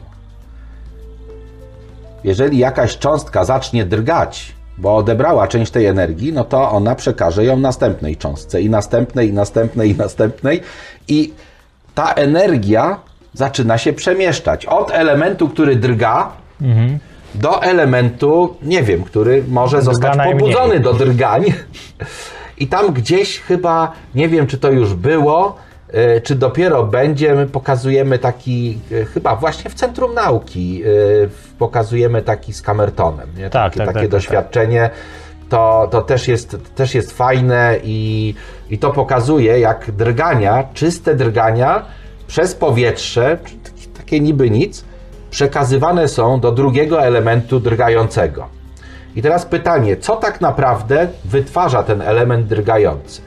Jeżeli jakaś cząstka zacznie drgać, bo odebrała część tej energii, no to ona przekaże ją następnej cząstce i następnej, i następnej, i następnej i ta energia zaczyna się przemieszczać od elementu, który drga, do elementu, nie wiem, który może zostać najmniej. pobudzony do drgań. I tam gdzieś chyba, nie wiem czy to już było, e, czy dopiero będzie, my pokazujemy taki, e, chyba właśnie w Centrum Nauki, w- pokazujemy taki z kamertonem. Nie? Tak, takie tak, takie tak, tak, doświadczenie. To, to też, jest, też jest fajne i, i to pokazuje, jak drgania, czyste drgania przez powietrze, takie niby nic, przekazywane są do drugiego elementu drgającego. I teraz pytanie, co tak naprawdę wytwarza ten element drgający?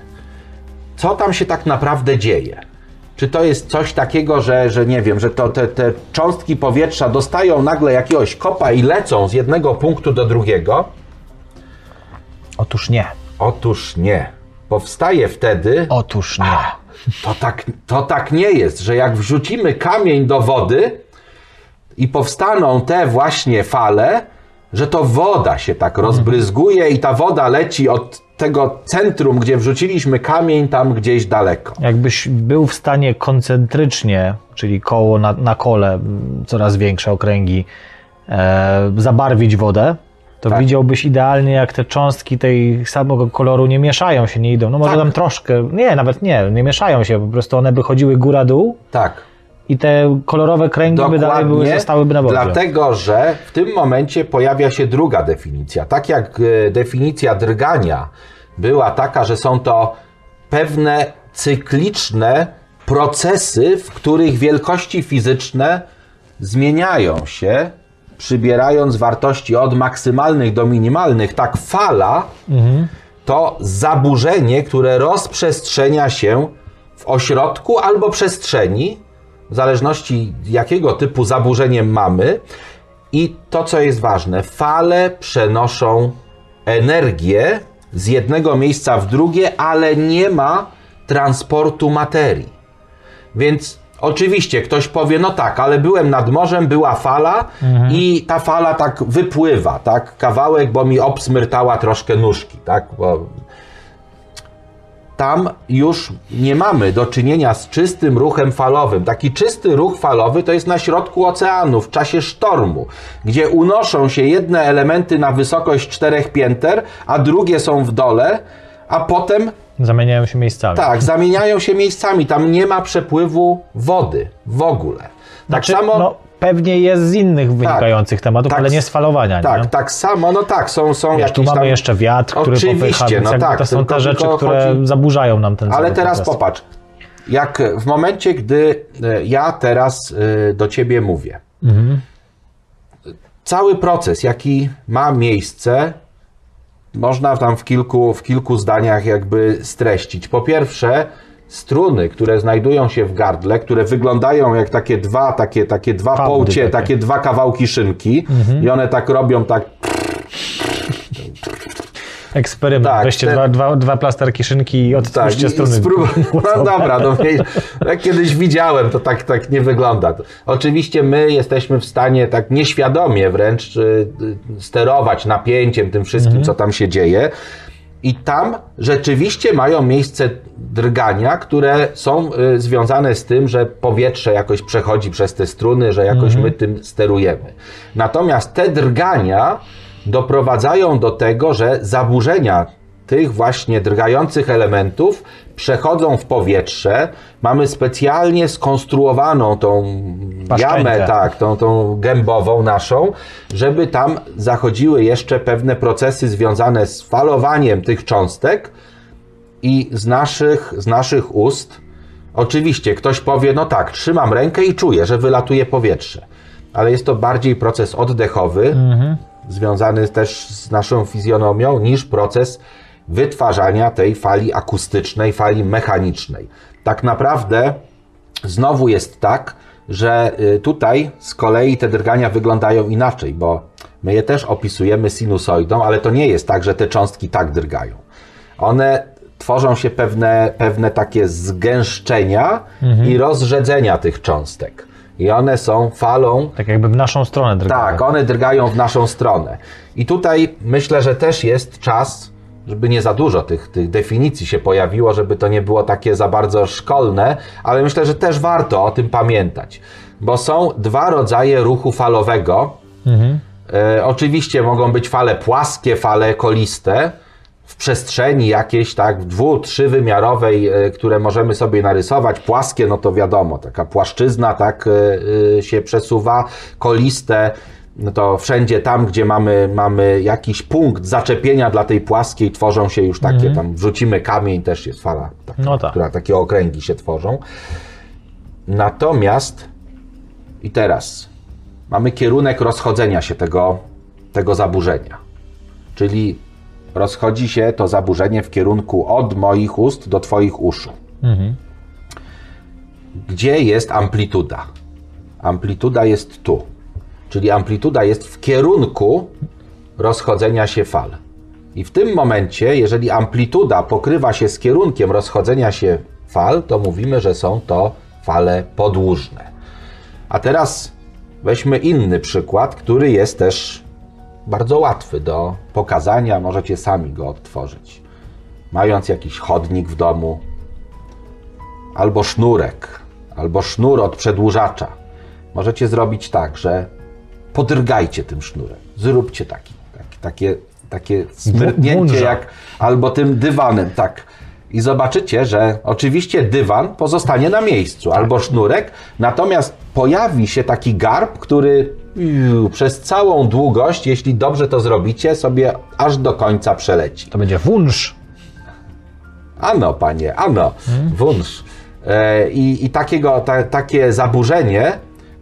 Co tam się tak naprawdę dzieje? Czy to jest coś takiego, że, że nie wiem, że to te, te cząstki powietrza dostają nagle jakiegoś kopa i lecą z jednego punktu do drugiego? Otóż nie. Otóż nie. Powstaje wtedy. Otóż nie. To tak, to tak nie jest, że jak wrzucimy kamień do wody i powstaną te właśnie fale, że to woda się tak rozbryzguje i ta woda leci od tego centrum, gdzie wrzuciliśmy kamień, tam gdzieś daleko. Jakbyś był w stanie koncentrycznie, czyli koło na, na kole, m, coraz większe okręgi, e, zabarwić wodę, to Tak. widziałbyś idealnie, jak te cząstki tej samego koloru nie mieszają się, nie idą. No może Tak. tam troszkę, nie, nawet nie, nie mieszają się, po prostu one by chodziły góra-dół Tak. i te kolorowe kręgi by dalej były, zostałyby na wodzie. dlatego że w tym momencie pojawia się druga definicja. Tak jak e, definicja drgania była taka, że są to pewne cykliczne procesy, w których wielkości fizyczne zmieniają się, przybierając wartości od maksymalnych do minimalnych, tak fala to zaburzenie, które rozprzestrzenia się w ośrodku albo przestrzeni, w zależności jakiego typu zaburzeniem mamy. I to, co jest ważne, fale przenoszą energię z jednego miejsca w drugie, ale nie ma transportu materii. Więc oczywiście ktoś powie, no tak, ale byłem nad morzem, była fala i ta fala tak wypływa, tak, kawałek, bo mi obsmyrtała troszkę nóżki, tak, bo tam już nie mamy do czynienia z czystym ruchem falowym. Taki czysty ruch falowy to jest na środku oceanu, w czasie sztormu, gdzie unoszą się jedne elementy na wysokość czterech pięter, a drugie są w dole, a potem Zamieniają się miejscami. tak, zamieniają się miejscami. Tam nie ma przepływu wody w ogóle. Tak Znaczy, samo. no, pewnie jest z innych wynikających tematów, Tak, ale nie z falowania. tak, nie? tak samo, no tak, są, są Wiesz, jakieś tu mamy tam... jeszcze wiatr, który Oczywiście, popycha, no tak, to są te rzeczy, które chodzi- zaburzają nam ten Ale teraz proces. popatrz, jak w momencie, gdy e, ja teraz e, do ciebie mówię, Mhm. cały proces, jaki ma miejsce, można tam w kilku, w kilku zdaniach jakby streścić. Po pierwsze, struny, które znajdują się w gardle, które wyglądają jak takie dwa, takie, takie dwa Fałdy połcie, takie. takie dwa kawałki szynki i one tak robią tak Eksperyment. Tak, Weźcie te- dwa, dwa, dwa plasterki szynki i odtwórzcie i struny. sprób- No dobra, no, jak kiedyś widziałem, to tak, tak nie wygląda. Oczywiście my jesteśmy w stanie tak nieświadomie wręcz y, y, sterować napięciem, tym wszystkim, co tam się dzieje. I tam rzeczywiście mają miejsce drgania, które są y, związane z tym, że powietrze jakoś przechodzi przez te struny, że jakoś my tym sterujemy. Natomiast te drgania doprowadzają do tego, że zaburzenia tych właśnie drgających elementów przechodzą w powietrze. Mamy specjalnie skonstruowaną tą Paszczeńkę. jamę, tak, tą, tą gębową naszą, żeby tam zachodziły jeszcze pewne procesy związane z falowaniem tych cząstek i z naszych, z naszych ust. Oczywiście ktoś powie, no tak, trzymam rękę i czuję, że wylatuje powietrze. Ale jest to bardziej proces oddechowy, związany też z naszą fizjonomią, niż proces wytwarzania tej fali akustycznej, fali mechanicznej. Tak naprawdę znowu jest tak, że y, tutaj z kolei te drgania wyglądają inaczej, bo my je też opisujemy sinusoidą, ale to nie jest tak, że te cząstki tak drgają. One tworzą się pewne, pewne takie zgęszczenia i rozrzedzenia tych cząstek. I one są falą Tak jakby w naszą stronę drgały. tak, one drgają w naszą stronę. I tutaj myślę, że też jest czas, żeby nie za dużo tych, tych definicji się pojawiło, żeby to nie było takie za bardzo szkolne, ale myślę, że też warto o tym pamiętać, bo są dwa rodzaje ruchu falowego. E, oczywiście mogą być fale płaskie, fale koliste w przestrzeni jakiejś, tak, w dwu, trzywymiarowej, e, które możemy sobie narysować. Płaskie, no to wiadomo, taka płaszczyzna, tak, e, e, się przesuwa. Koliste, no to wszędzie tam, gdzie mamy, mamy jakiś punkt zaczepienia dla tej płaskiej, tworzą się już takie, tam wrzucimy kamień, też jest fala, taka, No tak. która, takie okręgi się tworzą. Natomiast i teraz mamy kierunek rozchodzenia się tego, tego zaburzenia. Czyli rozchodzi się to zaburzenie w kierunku od moich ust do Twoich uszu. Gdzie jest amplituda? Amplituda jest tu. Czyli amplituda jest w kierunku rozchodzenia się fal. I w tym momencie, jeżeli amplituda pokrywa się z kierunkiem rozchodzenia się fal, to mówimy, że są to fale podłużne. A teraz weźmy inny przykład, który jest też bardzo łatwy do pokazania. Możecie sami go odtworzyć. Mając jakiś chodnik w domu, albo sznurek, albo sznur od przedłużacza, możecie zrobić tak, że podrgajcie tym sznurem. Zróbcie taki, taki takie, takie smyrnięcie jak albo tym dywanem, tak. I zobaczycie, że oczywiście dywan pozostanie na miejscu, albo sznurek, natomiast pojawi się taki garb, który przez całą długość, jeśli dobrze to zrobicie, sobie aż do końca przeleci. To będzie wunsz. Ano, panie, ano, wunsz. E, I, i takiego, ta, takie zaburzenie,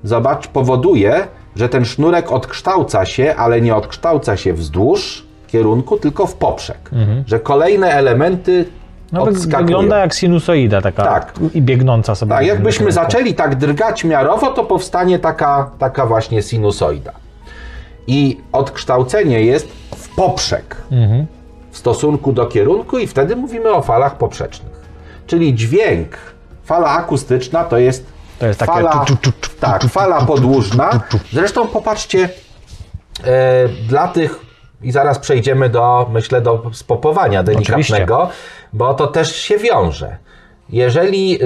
zobacz, powoduje, że ten sznurek odkształca się, ale nie odkształca się wzdłuż kierunku, tylko w poprzek. Że kolejne elementy No, wygląda jak sinusoida taka Tak. i biegnąca sobie. Tak, jakbyśmy zaczęli tak drgać miarowo, to powstanie taka, taka właśnie sinusoida. I odkształcenie jest w poprzek w stosunku do kierunku i wtedy mówimy o falach poprzecznych. Czyli dźwięk, fala akustyczna to jest, To jest fala, tu, tu, tu, tu, tak, fala podłużna. Zresztą popatrzcie, e, dla tych, i zaraz przejdziemy do, myślę, do spopowania delikatnego, bo to też się wiąże. Jeżeli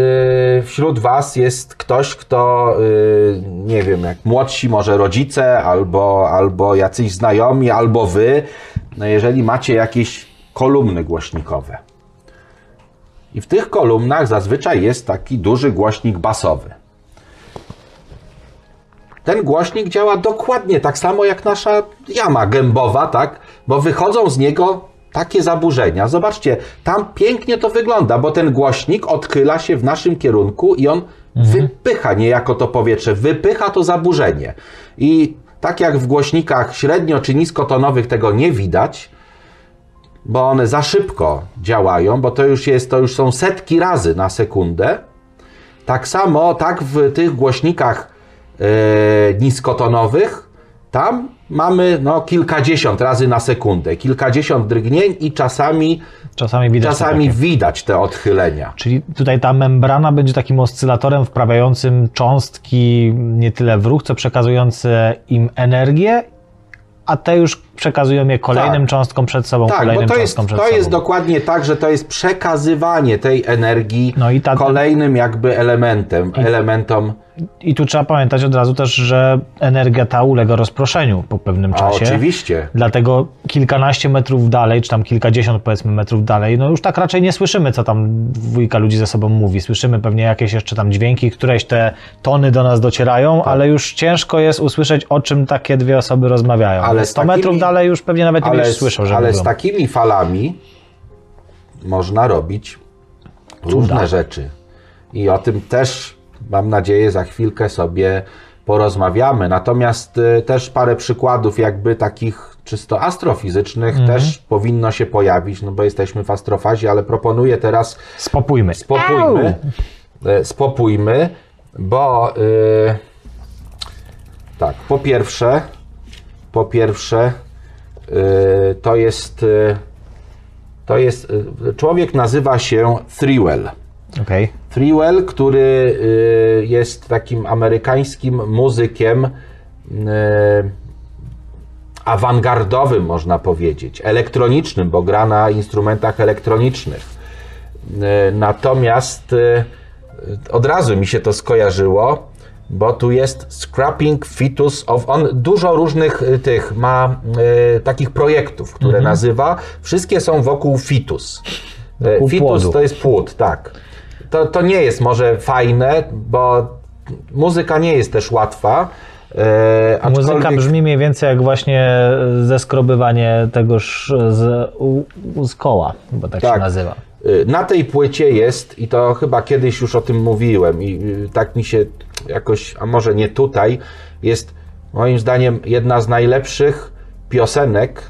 y, wśród Was jest ktoś, kto, y, nie wiem, jak młodsi, może rodzice, albo, albo jacyś znajomi, albo Wy, no jeżeli macie jakieś kolumny głośnikowe. I w tych kolumnach zazwyczaj jest taki duży głośnik basowy. Ten głośnik działa dokładnie tak samo jak nasza jama gębowa, tak? Bo wychodzą z niego takie zaburzenia. Zobaczcie, tam pięknie to wygląda, bo ten głośnik odchyla się w naszym kierunku i on wypycha niejako to powietrze, wypycha to zaburzenie. I tak jak w głośnikach średnio czy niskotonowych tego nie widać, bo one za szybko działają, bo to już jest, to już są setki razy na sekundę. Tak samo, tak w tych głośnikach e, niskotonowych, tam mamy no, kilkadziesiąt razy na sekundę, kilkadziesiąt drgnień i czasami, Czasami widać czasami widać te odchylenia. Czyli tutaj ta membrana będzie takim oscylatorem wprawiającym cząstki nie tyle w ruch, co przekazujące im energię, a te już przekazują je kolejnym Tak. cząstkom przed sobą, Tak, kolejnym bo to jest, to sobą. jest dokładnie tak, że to jest przekazywanie tej energii No i ta- kolejnym jakby elementem, elementom. I tu trzeba pamiętać od razu też, że energia ta ulega rozproszeniu po pewnym A czasie. oczywiście. Dlatego kilkanaście metrów dalej, czy tam kilkadziesiąt powiedzmy metrów dalej, no już tak raczej nie słyszymy, co tam dwójka ludzi ze sobą mówi. Słyszymy pewnie jakieś jeszcze tam dźwięki, któreś te tony do nas docierają, Tak. ale już ciężko jest usłyszeć, o czym takie dwie osoby rozmawiają. Ale Ale z 100 takimi- metrów dalej już pewnie nawet nie Ale, będziesz słyszał, że ale z takimi falami można robić różne rzeczy. I o tym też mam nadzieję za chwilkę sobie porozmawiamy. Natomiast y, też parę przykładów jakby takich czysto astrofizycznych Mhm. też powinno się pojawić, no bo jesteśmy w astrofazie, ale proponuję teraz Spopójmy. spopójmy, e, spopójmy, bo y, tak, po pierwsze, po pierwsze y, to jest y, to jest y, człowiek nazywa się Thriwell. Thriwell, który y, jest takim amerykańskim muzykiem y, awangardowym, można powiedzieć, elektronicznym, bo gra na instrumentach elektronicznych. Y, Natomiast y, od razu mi się to skojarzyło, bo tu jest Scrapping Fetus of. On dużo różnych y, tych ma y, takich projektów, które nazywa. Wszystkie są wokół fitus. Y, Wokół Fitus płodu. to jest płód, tak. To, to nie jest może fajne, bo muzyka nie jest też łatwa. E, Muzyka aczkolwiek- brzmi mniej więcej jak właśnie zeskrobywanie tegoż z, z koła, bo tak, się Tak. nazywa. Y, Na tej płycie jest, i to chyba kiedyś już o tym mówiłem, i y, tak mi się jakoś, a może nie tutaj, jest moim zdaniem jedna z najlepszych piosenek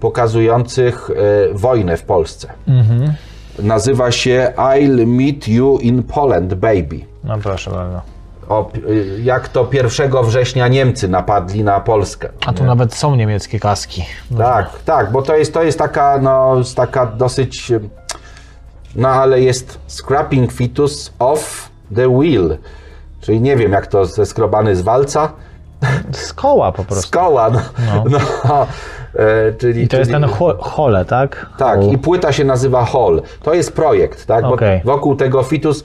pokazujących y, wojnę w Polsce. Nazywa się I'll Meet You in Poland, Baby. No proszę bardzo. O, y, jak to 1 września Niemcy napadli na Polskę. A tu nawet są niemieckie kaski. No, Tak, tak, bo to jest, to jest taka, no, jest taka dosyć. No ale jest scrapping fetus off the wheel. Czyli nie wiem, jak to zeskrobany z walca. Z koła po Z prostu. koła, no. no. e, czyli, I to jest czyli, ten ho, hole, tak? Tak, i płyta się nazywa Hall. To jest projekt, tak? Bo Okej. wokół tego Fitus.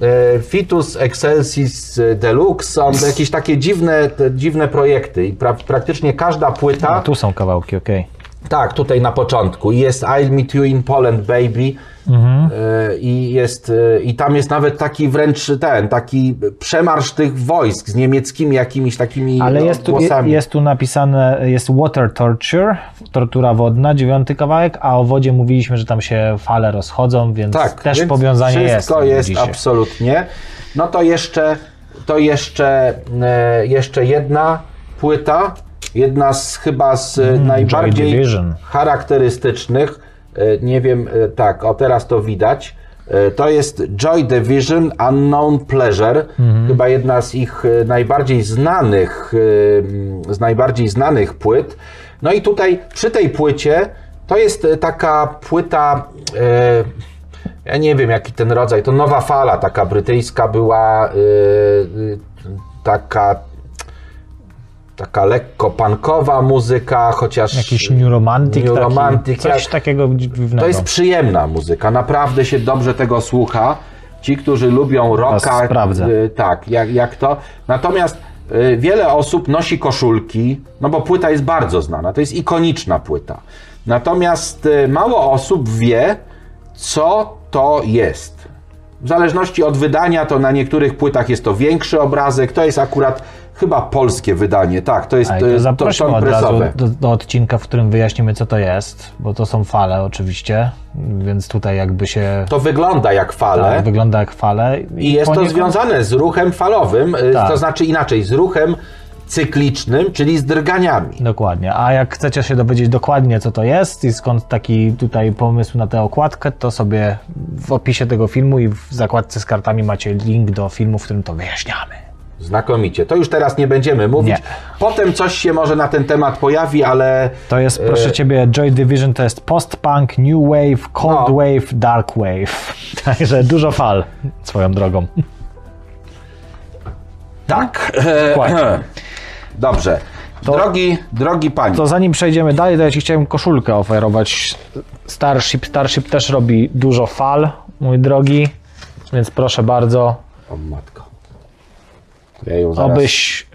E, Fitus Excelsis Deluxe, są jakieś takie dziwne, dziwne projekty i pra, praktycznie każda płyta A tu są kawałki, okej. Tak, tutaj na początku. Jest I'll Meet You in Poland, Baby. Mhm. E, I, jest, e, I tam jest nawet taki wręcz ten, taki przemarsz tych wojsk z niemieckimi jakimiś takimi Ale no, jest tu, głosami. jest tu napisane, jest water torture, tortura wodna, dziewiąty kawałek, a o wodzie mówiliśmy, że tam się fale rozchodzą, więc tak, też więc powiązanie jest. Wszystko jest absolutnie. No to jeszcze, to jeszcze, e, jeszcze jedna płyta. Jedna z chyba z e, najbardziej charakterystycznych. E, Nie wiem, e, tak, o teraz to widać. E, To jest Joy Division Unknown Pleasure. Chyba jedna z ich najbardziej znanych, z najbardziej znanych płyt. No i tutaj przy tej płycie to jest taka płyta. Ja nie wiem, jaki ten rodzaj. To nowa fala, taka brytyjska była. Taka taka lekko punkowa muzyka, chociaż Jakiś New Romantic, New taki, Romantic, coś jak- takiego dziwnego. to jest przyjemna muzyka, naprawdę się dobrze tego słucha. Ci, którzy lubią rocka, y, tak, jak, jak to. Natomiast y, wiele osób nosi koszulki, no bo płyta jest bardzo znana, to jest ikoniczna płyta. Natomiast y, mało osób wie, co to jest. W zależności od wydania, to na niektórych płytach jest to większy obrazek, to jest akurat chyba polskie wydanie, tak, to jest Ale to to, zaprośmy są od razu do, do odcinka, w którym wyjaśnimy, co to jest, bo to są fale oczywiście, więc tutaj jakby się To wygląda jak fale. tak, wygląda jak fale. I jest to poniekąd- związane z ruchem falowym, y, Tak. to znaczy inaczej, z ruchem cyklicznym, czyli z drganiami. Dokładnie. A jak chcecie się dowiedzieć dokładnie, co to jest i skąd taki tutaj pomysł na tę okładkę, to sobie w opisie tego filmu i w zakładce z kartami macie link do filmu, w którym to wyjaśniamy. Znakomicie. To już teraz nie będziemy mówić. Nie. Potem coś się może na ten temat pojawi, ale To jest, proszę ciebie, Joy Division to jest post-punk, new wave, cold No. wave, dark wave. Także dużo fal swoją drogą. tak. Dokładnie. Dobrze. Drogi, drogi panie, To zanim przejdziemy dalej, to ja Ci chciałem koszulkę oferować. Starship, Starship też robi dużo fal, mój drogi, więc proszę bardzo, o matko. Zaraz... obyś,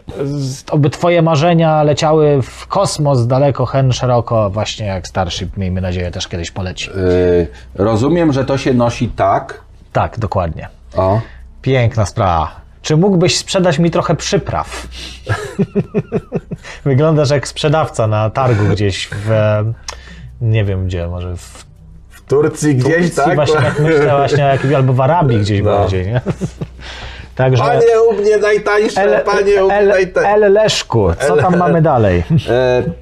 oby Twoje marzenia leciały w kosmos daleko, hen, szeroko, właśnie jak Starship, miejmy nadzieję, też kiedyś poleci. Y, rozumiem, że to się nosi tak. Tak, dokładnie. O. Piękna sprawa. Czy mógłbyś sprzedać mi trochę przypraw? Wyglądasz jak sprzedawca na targu gdzieś w. Nie wiem gdzie, może w Turcji gdzieś, Turcji właśnie tak myślę właśnie jak, albo w Arabii gdzieś No. bardziej, nie? Także. Panie u mnie najtańsze, El, panie u mnie najtańsze. El Leszku, co tam mamy dalej?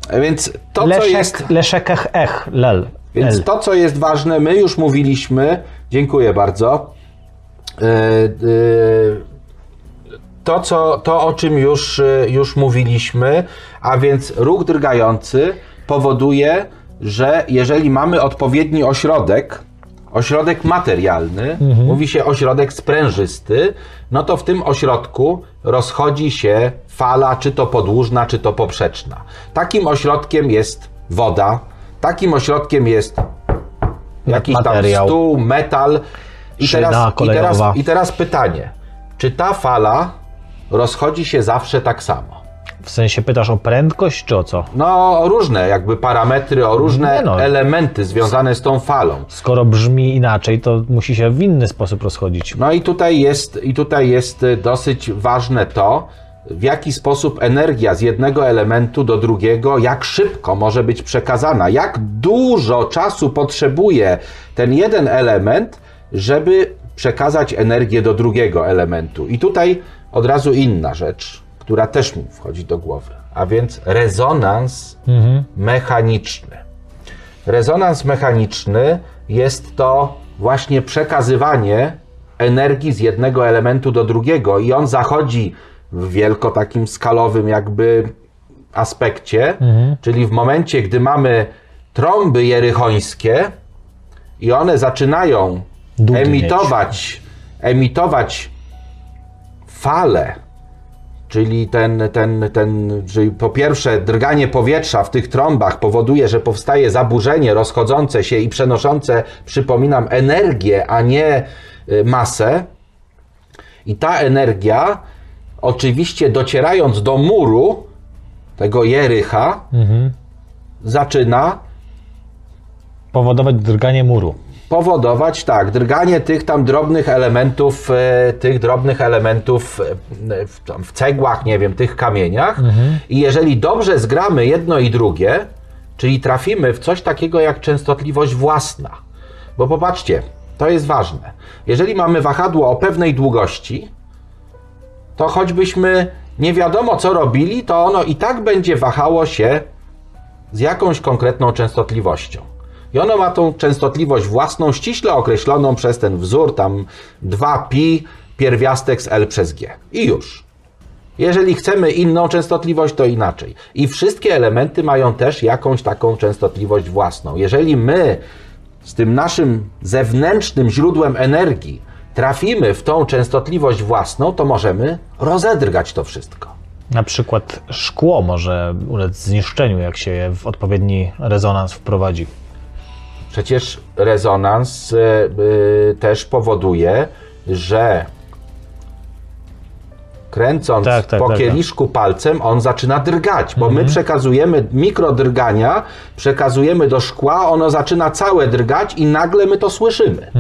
E, więc to, co Leszek, jest... Leszekech ech, lel. Więc to, co jest ważne, my już mówiliśmy, dziękuję bardzo. E, e, To, co, to o czym już, e, już mówiliśmy, a więc ruch drgający powoduje, że jeżeli mamy odpowiedni ośrodek, ośrodek materialny, mówi się ośrodek sprężysty, no to w tym ośrodku rozchodzi się fala, czy to podłużna, czy to poprzeczna. Takim ośrodkiem jest woda, takim ośrodkiem jest jakiś tam Materiał. stół, metal. I Szyna teraz, i, teraz, I teraz pytanie, czy ta fala rozchodzi się zawsze tak samo? W sensie pytasz o prędkość, czy o co? No, różne jakby parametry, o różne Nie no. elementy związane z tą falą. Skoro brzmi inaczej, to musi się w inny sposób rozchodzić. No i tutaj jest, i tutaj jest y, dosyć ważne to, w jaki sposób energia z jednego elementu do drugiego, jak szybko może być przekazana, jak dużo czasu potrzebuje ten jeden element, żeby przekazać energię do drugiego elementu. I tutaj od razu inna rzecz, która też mi wchodzi do głowy, a więc rezonans mechaniczny. Rezonans mechaniczny jest to właśnie przekazywanie energii z jednego elementu do drugiego i on zachodzi w wielko takim skalowym jakby aspekcie, czyli w momencie, gdy mamy trąby jerychońskie i one zaczynają Dudnieć. emitować, emitować fale, Czyli ten, ten, ten, czyli po pierwsze drganie powietrza w tych trąbach powoduje, że powstaje zaburzenie rozchodzące się i przenoszące, przypominam, energię, a nie y, masę. I ta energia, oczywiście docierając do muru tego Jerycha, zaczyna Powodować drganie muru. Powodować tak, drganie tych tam drobnych elementów, e, tych drobnych elementów e, w, tam w cegłach, nie wiem, tych kamieniach. I jeżeli dobrze zgramy jedno i drugie, czyli trafimy w coś takiego jak częstotliwość własna. Bo popatrzcie, to jest ważne. Jeżeli mamy wahadło o pewnej długości, to choćbyśmy nie wiadomo co robili, to ono i tak będzie wahało się z jakąś konkretną częstotliwością. I ono ma tą częstotliwość własną, ściśle określoną przez ten wzór, tam 2pi pierwiastek z L przez G. I już. Jeżeli chcemy inną częstotliwość, to inaczej. I wszystkie elementy mają też jakąś taką częstotliwość własną. Jeżeli my z tym naszym zewnętrznym źródłem energii trafimy w tą częstotliwość własną, to możemy rozedrgać to wszystko. Na przykład szkło może ulec zniszczeniu, jak się je w odpowiedni rezonans wprowadzi. Przecież rezonans y, y, też powoduje, że kręcąc Tak, tak, po tak, kieliszku palcem, on zaczyna drgać, bo my przekazujemy mikrodrgania, przekazujemy do szkła, ono zaczyna całe drgać i nagle my to słyszymy.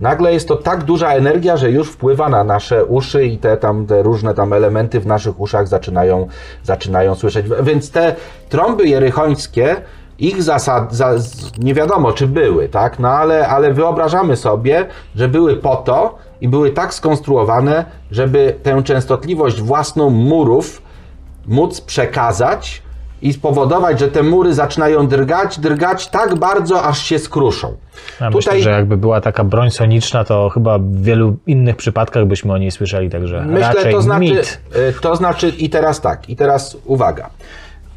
Nagle jest to tak duża energia, że już wpływa na nasze uszy i te tam te różne tam elementy w naszych uszach zaczynają, zaczynają słyszeć. Więc te trąby jerychońskie, ich zasad, za, nie wiadomo czy były, tak? No ale, ale wyobrażamy sobie, że były po to i były tak skonstruowane, żeby tę częstotliwość własną murów móc przekazać i spowodować, że te mury zaczynają drgać, drgać tak bardzo, aż się skruszą. Ja myślę, że jakby była taka broń soniczna, to chyba w wielu innych przypadkach byśmy o niej słyszeli, także Myślę, raczej to znaczy, mit. y, to znaczy i teraz tak, i teraz uwaga.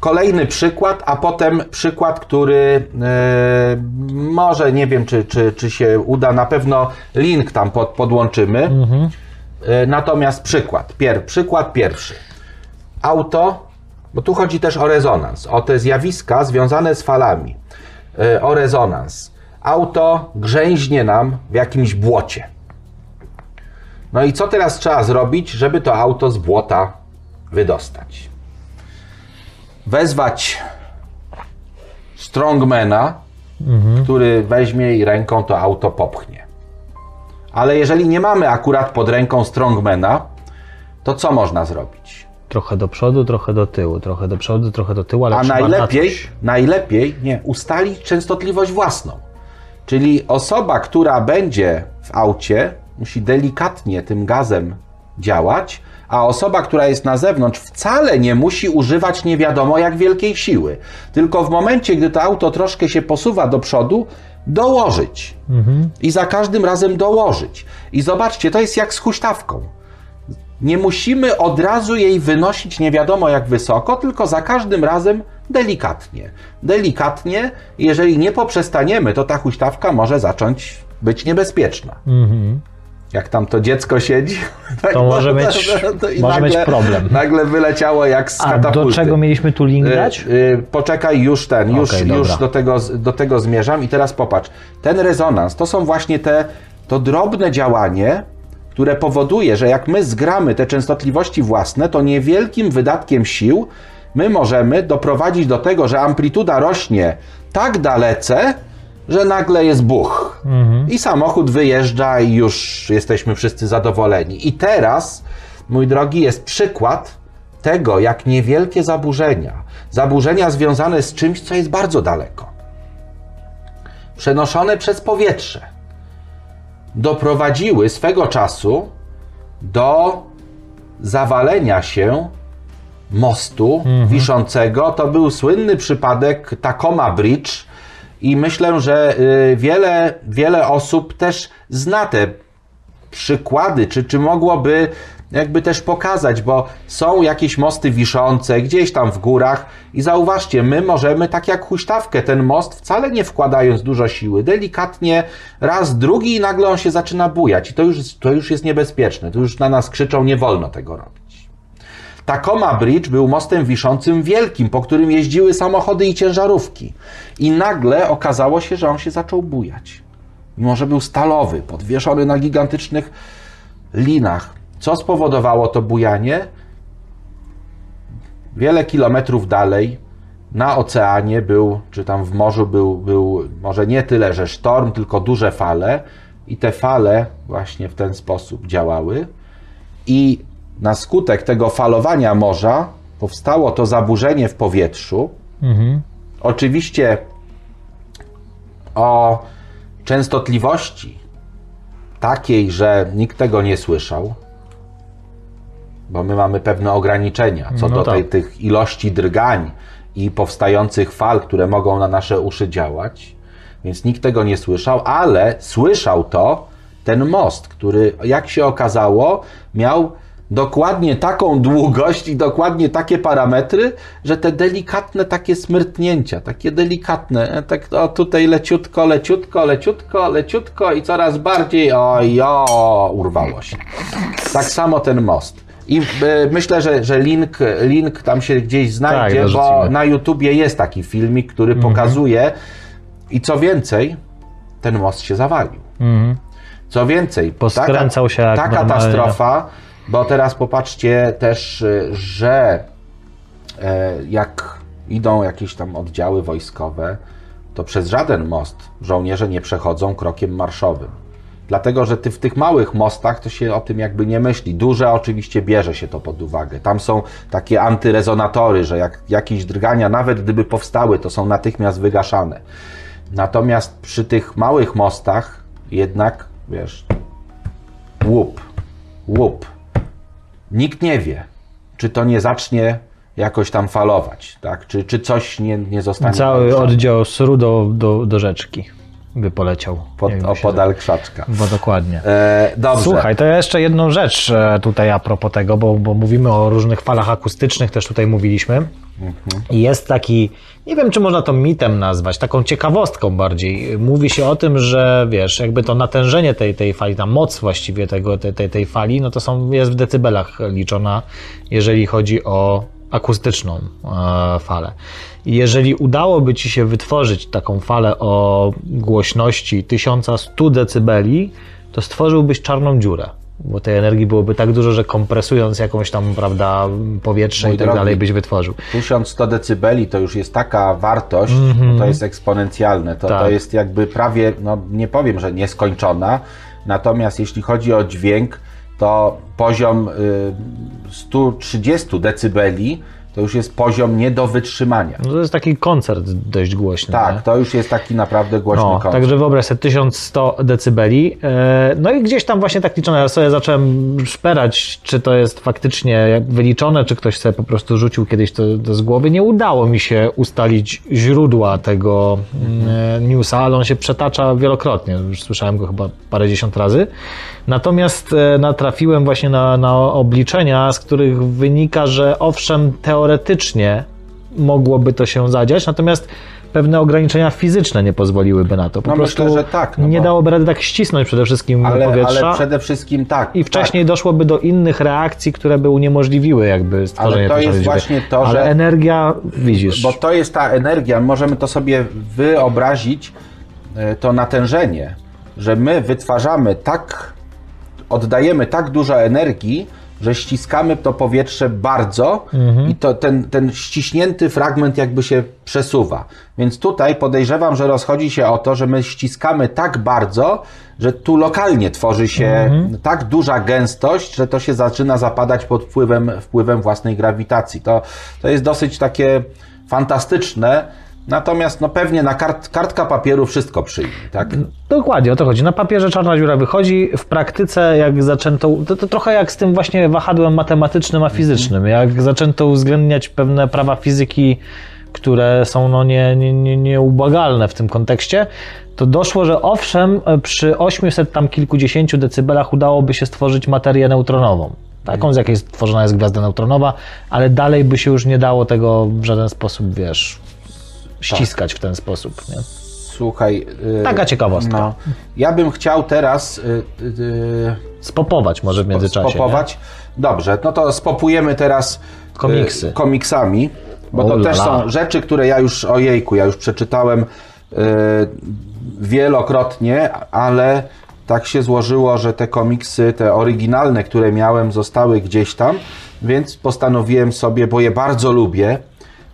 Kolejny przykład, a potem przykład, który e, może nie wiem, czy, czy, czy się uda, na pewno link tam pod, podłączymy. E, natomiast przykład, pier, przykład pierwszy. Auto bo tu chodzi też o rezonans, o te zjawiska związane z falami, y, o rezonans. Auto grzęźnie nam w jakimś błocie. No i co teraz trzeba zrobić, żeby to auto z błota wydostać? Wezwać strongmana, który weźmie i ręką to auto popchnie. Ale jeżeli nie mamy akurat pod ręką strongmana, to co można zrobić? Trochę do przodu, trochę do tyłu, trochę do przodu, trochę do tyłu, ale A na najlepiej, coś. najlepiej nie, ustalić częstotliwość własną. Czyli osoba, która będzie w aucie, musi delikatnie tym gazem działać, a osoba, która jest na zewnątrz, wcale nie musi używać nie wiadomo jak wielkiej siły. Tylko w momencie, gdy to auto troszkę się posuwa do przodu, dołożyć. I za każdym razem dołożyć. I zobaczcie, to jest jak z huśtawką. Nie musimy od razu jej wynosić nie wiadomo jak wysoko, tylko za każdym razem delikatnie. Delikatnie, jeżeli nie poprzestaniemy, to ta huśtawka może zacząć być niebezpieczna. Jak tam to dziecko siedzi, tak To może mieć- może mieć problem. Nagle wyleciało jak z A katapulty. do czego mieliśmy tu link Y, dać? y, Poczekaj, już ten, już, Okej, już do, tego, do tego zmierzam i teraz popatrz. Ten rezonans to są właśnie te, to drobne działanie, które powoduje, że jak my zgramy te częstotliwości własne, to niewielkim wydatkiem sił my możemy doprowadzić do tego, że amplituda rośnie tak dalece, że nagle jest buch. I samochód wyjeżdża i już jesteśmy wszyscy zadowoleni. I teraz, mój drogi, jest przykład tego, jak niewielkie zaburzenia, zaburzenia związane z czymś, co jest bardzo daleko, przenoszone przez powietrze, doprowadziły swego czasu do zawalenia się mostu wiszącego. To był słynny przypadek Tacoma Bridge i myślę, że y, wiele, wiele osób też zna te przykłady, czy, czy mogłoby jakby też pokazać, bo są jakieś mosty wiszące gdzieś tam w górach i zauważcie, my możemy tak jak huśtawkę ten most wcale nie wkładając dużo siły, delikatnie raz, drugi i nagle on się zaczyna bujać i to już, to już jest niebezpieczne, to już na nas krzyczą, nie wolno tego robić. Tacoma Bridge był mostem wiszącym wielkim, po którym jeździły samochody i ciężarówki. I nagle okazało się, że on się zaczął bujać. Mimo, że był stalowy, podwieszony na gigantycznych linach. Co spowodowało to bujanie? Wiele kilometrów dalej, na oceanie był, czy tam w morzu był, był może nie tyle, że sztorm, tylko duże fale. I te fale właśnie w ten sposób działały. I na skutek tego falowania morza powstało to zaburzenie w powietrzu. Oczywiście o częstotliwości takiej, że nikt tego nie słyszał, bo my mamy pewne ograniczenia co No do tej, tak. tych ilości drgań i powstających fal, które mogą na nasze uszy działać, więc nikt tego nie słyszał, ale słyszał to ten most, który, jak się okazało, miał dokładnie taką długość i dokładnie takie parametry, że te delikatne takie smyrtnięcia, takie delikatne, e, tak o, tutaj leciutko, leciutko, leciutko, leciutko i coraz bardziej oj, o, urwało się. Tak samo ten most. I e, myślę, że, że link, link tam się gdzieś znajdzie, bo dorzucimy. na YouTubie jest taki filmik, który pokazuje i co więcej, ten most się zawalił. Co więcej, Poskręcał się jak ta normalnie. katastrofa, bo teraz popatrzcie też, y, że e, jak idą jakieś tam oddziały wojskowe, to przez żaden most żołnierze nie przechodzą krokiem marszowym. Dlatego, że ty w tych małych mostach to się o tym jakby nie myśli. Duże oczywiście bierze się to pod uwagę. Tam są takie antyrezonatory, że jak jakieś drgania, nawet gdyby powstały, to są natychmiast wygaszane. Natomiast przy tych małych mostach jednak, wiesz, łup, łup. Nikt nie wie, czy to nie zacznie jakoś tam falować, tak? Czy, czy coś nie, nie zostanie Cały oddział sru do, do, do rzeczki by poleciał. pod, wiem, się krzaczka. Bo dokładnie. E, dobrze. Słuchaj, to ja jeszcze jedną rzecz e, tutaj a propos tego, bo, bo mówimy o różnych falach akustycznych, też tutaj mówiliśmy. I jest taki, nie wiem czy można to mitem nazwać, taką ciekawostką bardziej. Mówi się o tym, że wiesz, jakby to natężenie tej, tej fali, ta moc właściwie tego, tej, tej, tej fali, no to są, jest w decybelach liczona, jeżeli chodzi o akustyczną e, falę. I jeżeli udałoby ci się wytworzyć taką falę o głośności 1100 dB, to stworzyłbyś czarną dziurę. Bo tej energii byłoby tak dużo, że kompresując jakąś tam, prawda, powietrze Mój i tak drogi. dalej byś wytworzył. 1100 decybeli to już jest taka wartość, bo to jest eksponencjalne. To, to. Tak. jest jakby prawie, no nie powiem, że nieskończona. Natomiast jeśli chodzi o dźwięk, to poziom y, 130 decybeli to już jest poziom nie do wytrzymania. No to jest taki koncert dość głośny. nie? Tak, to już jest taki naprawdę głośny No, koncert. także wyobraź sobie 1100 decybeli. E, No i gdzieś tam właśnie tak liczone, ja sobie zacząłem szperać, czy to jest faktycznie wyliczone, czy ktoś sobie po prostu rzucił kiedyś to, to z głowy. Nie udało mi się ustalić źródła tego e, newsa, ale on się przetacza wielokrotnie. Już słyszałem go chyba parędziesiąt razy. Natomiast e, natrafiłem właśnie na, na obliczenia, z których wynika, że owszem, teoretycznie mogłoby to się zadziać, natomiast pewne ograniczenia fizyczne nie pozwoliłyby na to. Po No prostu myślę, że tak, no nie bo- dałoby rady tak ścisnąć przede wszystkim ale, powietrza. ale przede wszystkim tak. I wcześniej doszłoby do innych reakcji, które by uniemożliwiły jakby stworzenie to tej jest właśnie to, Ale że- energia, widzisz, Bo to jest ta energia, możemy to sobie wyobrazić, e, to natężenie, że my wytwarzamy tak, oddajemy tak dużo energii, że ściskamy to powietrze bardzo i to ten, ten ściśnięty fragment jakby się przesuwa. Więc tutaj podejrzewam, że rozchodzi się o to, że my ściskamy tak bardzo, że tu lokalnie tworzy się tak duża gęstość, że to się zaczyna zapadać pod wpływem, wpływem własnej grawitacji. To, to jest dosyć takie fantastyczne, natomiast no pewnie na kart, kartka papieru wszystko przyjmie, tak? Dokładnie, o to chodzi. Na papierze czarna dziura wychodzi, w praktyce jak zaczęto, to, to trochę jak z tym właśnie wahadłem matematycznym a fizycznym, jak zaczęto uwzględniać pewne prawa fizyki, które są no nie, nie, nie, nieubłagalne w tym kontekście, to doszło, że owszem, przy 800 tam kilkudziesięciu decybelach udałoby się stworzyć materię neutronową. Taką, z jakiej stworzona jest gwiazda neutronowa, ale dalej by się już nie dało tego w żaden sposób, wiesz, ściskać w ten sposób. Nie? Słuchaj. y, Taka ciekawostka. No, ja bym chciał teraz y, y, Spopować może w międzyczasie. nie? spopować. Dobrze, no to spopujemy teraz y, Komiksy. komiksami, bo to O la też są rzeczy, które ja już, ojejku, ja już przeczytałem y, wielokrotnie, ale tak się złożyło, że te komiksy, te oryginalne, które miałem, zostały gdzieś tam, więc postanowiłem sobie, bo je bardzo lubię,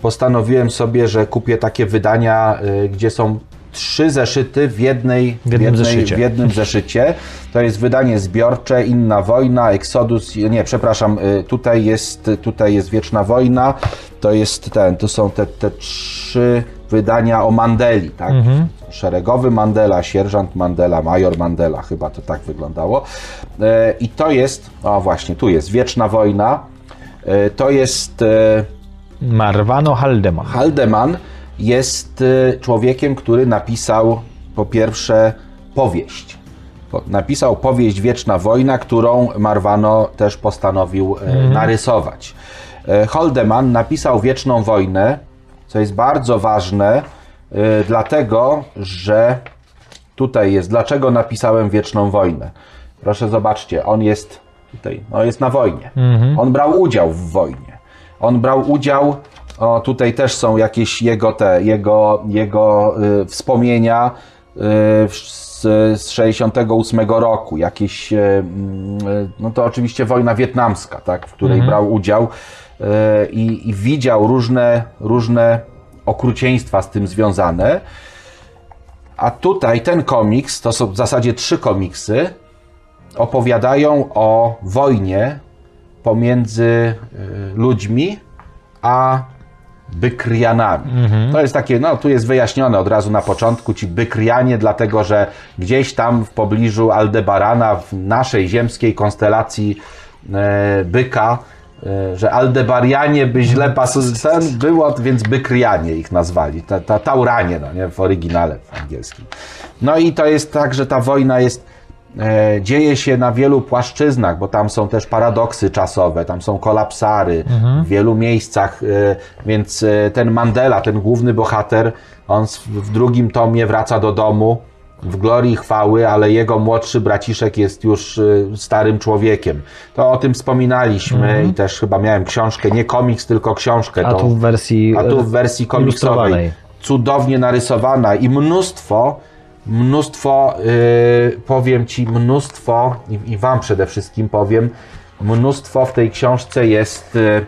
postanowiłem sobie, że kupię takie wydania, y, gdzie są trzy zeszyty w jednej, W jednym jednej, zeszycie. w jednym zeszycie. To jest wydanie zbiorcze, Inna Wojna, Exodus, nie, przepraszam, y, tutaj jest, tutaj jest Wieczna Wojna, to jest ten, to są te, te trzy wydania o Mandeli, tak? Szeregowy Mandela, sierżant Mandela, major Mandela, chyba to tak wyglądało. E, I to jest, o właśnie, tu jest Wieczna Wojna, to jest... Marwano Haldeman. Haldeman jest y, człowiekiem, który napisał po pierwsze powieść. Po- Napisał powieść Wieczna Wojna, którą Marwano też postanowił y, narysować. Y, Haldeman napisał Wieczną Wojnę, co jest bardzo ważne, dlatego że tutaj jest, dlaczego napisałem Wieczną Wojnę. Proszę zobaczcie, on jest tutaj, no jest na wojnie. On brał udział w wojnie. On brał udział, o tutaj też są jakieś jego te, jego, jego y, wspomnienia y, z, z 68 roku, jakieś, y, mm, y, no to oczywiście wojna wietnamska, tak, w której brał udział y, i, i widział różne, różne okrucieństwa z tym związane. A tutaj ten komiks, to są w zasadzie trzy komiksy, opowiadają o wojnie pomiędzy y, ludźmi a Bykrianami. To jest takie, no tu jest wyjaśnione od razu na początku, ci Bykrianie, dlatego że gdzieś tam w pobliżu Aldebarana, w naszej ziemskiej konstelacji e, Byka, e, że Aldebarianie by źle pasowało, było, więc Bykrianie ich nazwali, ta, ta, Tauranie, no nie, w oryginale w angielskim. No i to jest tak, że ta wojna jest dzieje się na wielu płaszczyznach, bo tam są też paradoksy czasowe, tam są kolapsary w wielu miejscach, e, więc e, ten Mandela, ten główny bohater, on w drugim tomie wraca do domu w glorii chwały, ale jego młodszy braciszek jest już starym człowiekiem. To o tym wspominaliśmy i też chyba miałem książkę, nie komiks, tylko książkę. Mhm. A tą- tu w wersji, a tu w wersji komiksowej. Cudownie narysowana i mnóstwo, mnóstwo, yy, powiem Ci, mnóstwo, i, i Wam przede wszystkim powiem, mnóstwo w tej książce jest yy,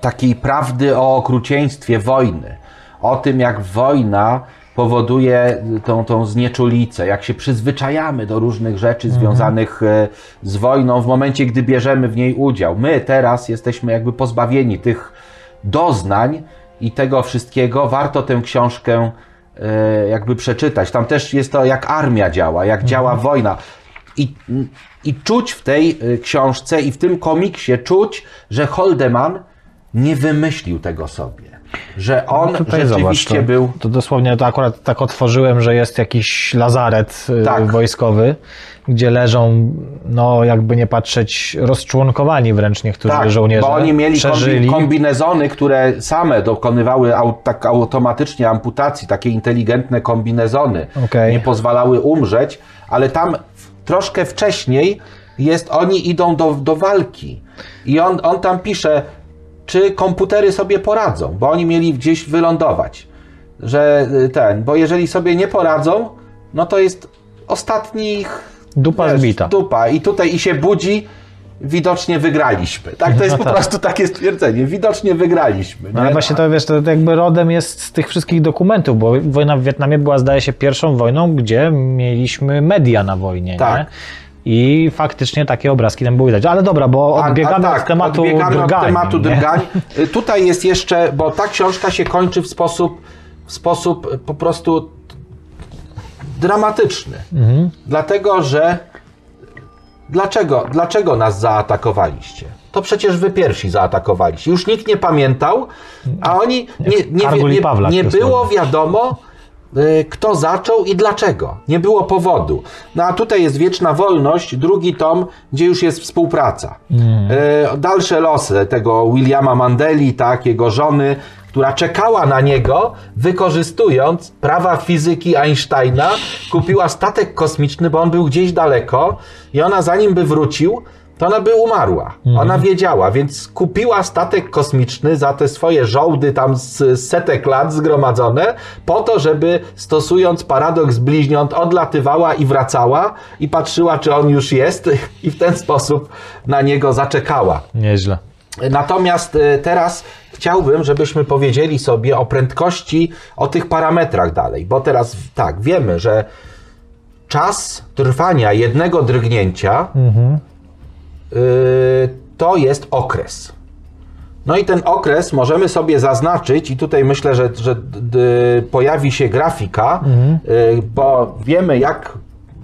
takiej prawdy o okrucieństwie wojny. O tym, jak wojna powoduje tą, tą znieczulicę, jak się przyzwyczajamy do różnych rzeczy związanych e, z wojną w momencie, gdy bierzemy w niej udział. My teraz jesteśmy jakby pozbawieni tych doznań i tego wszystkiego. Warto tę książkę jakby przeczytać. Tam też jest to, jak armia działa, jak działa wojna. I, I czuć w tej e, książce i w tym komiksie, czuć, że Holdeman nie wymyślił tego sobie. Że on Tutaj rzeczywiście zobacz, to, był. To dosłownie to akurat tak otworzyłem, że jest jakiś lazaret y, Tak. wojskowy, gdzie leżą, no jakby nie patrzeć, rozczłonkowani wręcz niektórzy żołnierze. Tak, bo oni mieli przeżyli. kombi- kombinezony, które same dokonywały au, tak automatycznie amputacji, takie inteligentne kombinezony. Okej. Nie pozwalały umrzeć, ale tam troszkę wcześniej jest, oni idą do, do walki. I on, on tam pisze, czy komputery sobie poradzą, bo oni mieli gdzieś wylądować. Że y, ten, bo jeżeli sobie nie poradzą, no to jest ostatni ich Dupa wiesz, zbita. Dupa. I tutaj i się budzi, widocznie wygraliśmy. Tak, to jest No po tak. prostu takie stwierdzenie. Widocznie wygraliśmy. No ale nie? właśnie to wiesz, to jakby rodem jest z tych wszystkich dokumentów, bo wojna w Wietnamie była zdaje się pierwszą wojną, gdzie mieliśmy media na wojnie, Tak. nie? I faktycznie takie obrazki tam były widać. Ale dobra, bo A- a odbiegamy tak, od tematu odbiegamy drgań. tematu nie? drgań. Y, Tutaj jest jeszcze, bo ta książka się kończy w sposób, w sposób y, po prostu dramatyczny. Mhm. Dlatego, że dlaczego, dlaczego nas zaatakowaliście? To przecież wy pierwsi zaatakowaliście. Już nikt nie pamiętał, a oni nie, nie, nie, nie dosłownie. było wiadomo, kto zaczął i dlaczego. Nie było powodu. No a tutaj jest Wieczna Wolność, drugi tom, gdzie już jest współpraca. Y, Dalsze losy tego Williama Mandeli, tak, jego żony, która czekała na niego, wykorzystując prawa fizyki Einsteina, kupiła statek kosmiczny, bo on był gdzieś daleko i ona zanim by wrócił, to ona by umarła. Ona wiedziała, więc kupiła statek kosmiczny za te swoje żołdy tam z setek lat zgromadzone, po to, żeby stosując paradoks bliźniąt odlatywała i wracała i patrzyła, czy on już jest i w ten sposób na niego zaczekała. Nieźle. Natomiast e, teraz chciałbym, żebyśmy powiedzieli sobie o prędkości, o tych parametrach dalej, bo teraz tak, wiemy, że czas trwania jednego drgnięcia y, to jest okres. No i ten okres możemy sobie zaznaczyć i tutaj myślę, że, że pojawi się grafika, y, bo wiemy jak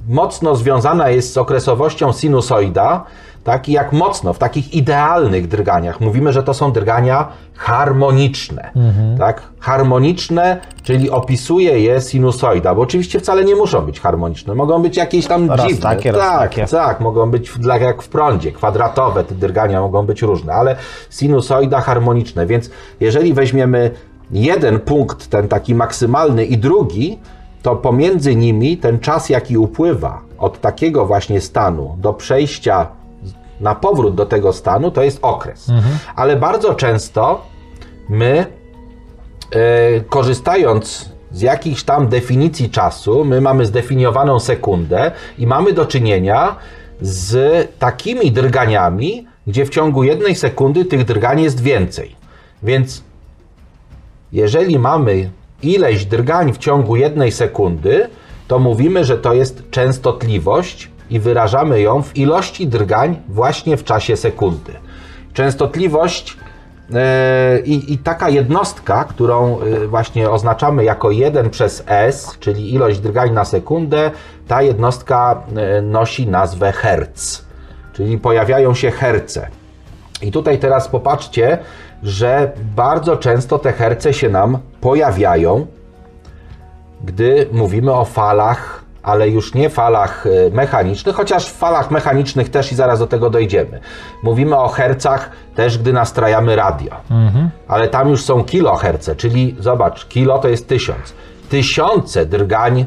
mocno związana jest z okresowością sinusoida, tak i jak mocno w takich idealnych drganiach mówimy, że to są drgania harmoniczne, tak? Harmoniczne, czyli opisuje je sinusoida, bo oczywiście wcale nie muszą być harmoniczne, mogą być jakieś tam Raz dziwne. takie, tak, takie. tak, mogą być dla- jak w prądzie, kwadratowe te drgania mogą być różne, ale sinusoida harmoniczne, więc jeżeli weźmiemy jeden punkt, ten taki maksymalny i drugi, to pomiędzy nimi ten czas, jaki upływa od takiego właśnie stanu do przejścia na powrót do tego stanu, to jest okres. Ale bardzo często my e, korzystając z jakichś tam definicji czasu, my mamy zdefiniowaną sekundę i mamy do czynienia z takimi drganiami, gdzie w ciągu jednej sekundy tych drgań jest więcej. Więc jeżeli mamy ileś drgań w ciągu jednej sekundy, to mówimy, że to jest częstotliwość i wyrażamy ją w ilości drgań właśnie w czasie sekundy. Częstotliwość e, i, i taka jednostka, którą e, właśnie oznaczamy jako 1 przez S, czyli ilość drgań na sekundę, ta jednostka e, nosi nazwę herc, czyli pojawiają się herce. I tutaj teraz popatrzcie, że bardzo często te herce się nam pojawiają, gdy mówimy o falach, ale już nie falach e, mechanicznych, chociaż w falach mechanicznych też i zaraz do tego dojdziemy. Mówimy o hercach też, gdy nastrajamy radio. Ale tam już są kiloherce, czyli zobacz, kilo to jest tysiąc. tysiące drgań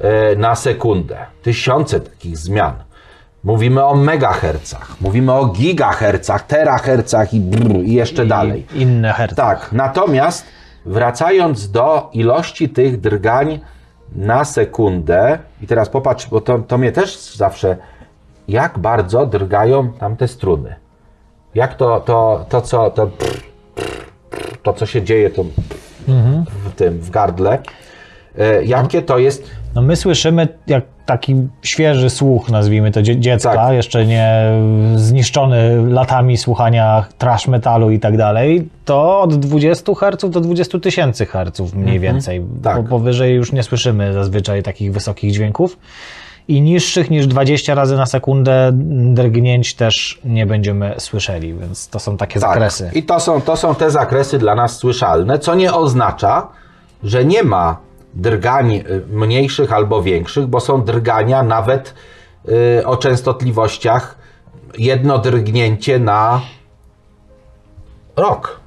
e, na sekundę. Tysiące takich zmian. Mówimy o megahercach, mówimy o gigahercach, terahercach i, i jeszcze dalej. I inne herce. Tak, natomiast wracając do ilości tych drgań na sekundę, i teraz popatrz, bo to, to mnie też zawsze, jak bardzo drgają tamte struny. Jak to, to, to co, to, to co się dzieje to w tym, w gardle, e, jakie to jest, No my słyszymy jak taki świeży słuch, nazwijmy to dzie- dziecka, Tak. jeszcze nie zniszczony latami słuchania trash metalu i tak dalej, to od 20 Hz do 20 tysięcy Hz mniej więcej. Tak. Bo powyżej już nie słyszymy zazwyczaj takich wysokich dźwięków. I niższych niż 20 razy na sekundę drgnięć też nie będziemy słyszeli, więc to są takie zakresy. Tak. I to są, to są te zakresy dla nas słyszalne, co nie oznacza, że nie ma drgań y, mniejszych albo większych, bo są drgania nawet y, o częstotliwościach jedno drgnięcie na rok.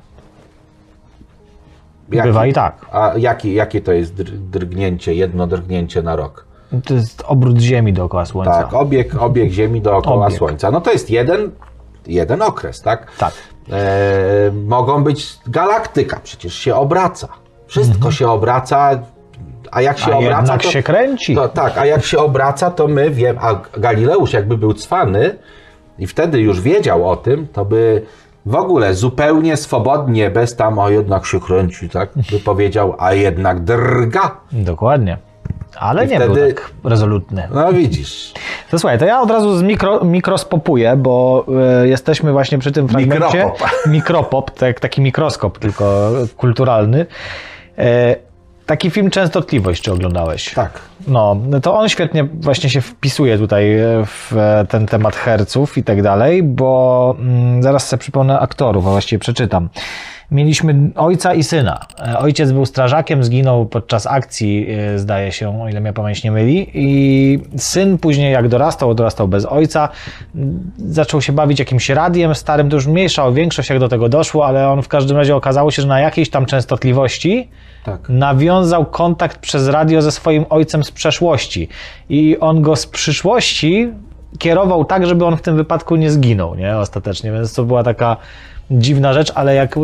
Jaki- Bywa i tak. A jaki, jakie to jest dr- drgnięcie, jedno drgnięcie na rok? To jest obrót Ziemi dookoła Słońca. Tak, obieg, obieg Ziemi dookoła Obieg. Słońca. No to jest jeden, jeden okres, tak? Tak. E, mogą być galaktyka, przecież się obraca. Wszystko się obraca, a jak się. A obraca. jednak to, się kręci. To, tak, a jak się obraca, to my wiemy. A Galileusz, jakby był cwany i wtedy już wiedział o tym, to by w ogóle zupełnie swobodnie, bez tam, a jednak się kręci, tak? By powiedział, a jednak drga. Dokładnie. Ale I nie był wtedy- tak rezolutny. No widzisz. To słuchaj, to ja od razu z mikro, mikrospopuję, bo e, jesteśmy właśnie przy tym fragmencie. Mikropop. Mikropop, tak, taki mikroskop, tylko kulturalny. E, taki film Częstotliwość, czy oglądałeś? Tak. No, to on świetnie właśnie się wpisuje tutaj e, w e, ten temat herców i tak dalej, bo mm, zaraz sobie przypomnę aktorów, a właściwie przeczytam. Mieliśmy ojca i syna. E, Ojciec był strażakiem, zginął podczas akcji, zdaje się, o ile mnie pamięć nie myli. I syn później, jak dorastał, dorastał bez ojca, m, zaczął się bawić jakimś radiem starym, to już mniejsza o większość, jak do tego doszło, ale on w każdym razie okazało się, że na jakiejś tam częstotliwości Tak. nawiązał kontakt przez radio ze swoim ojcem z przeszłości. I on go z przyszłości kierował tak, żeby on w tym wypadku nie zginął, nie? Ostatecznie, więc to była taka dziwna rzecz, ale jak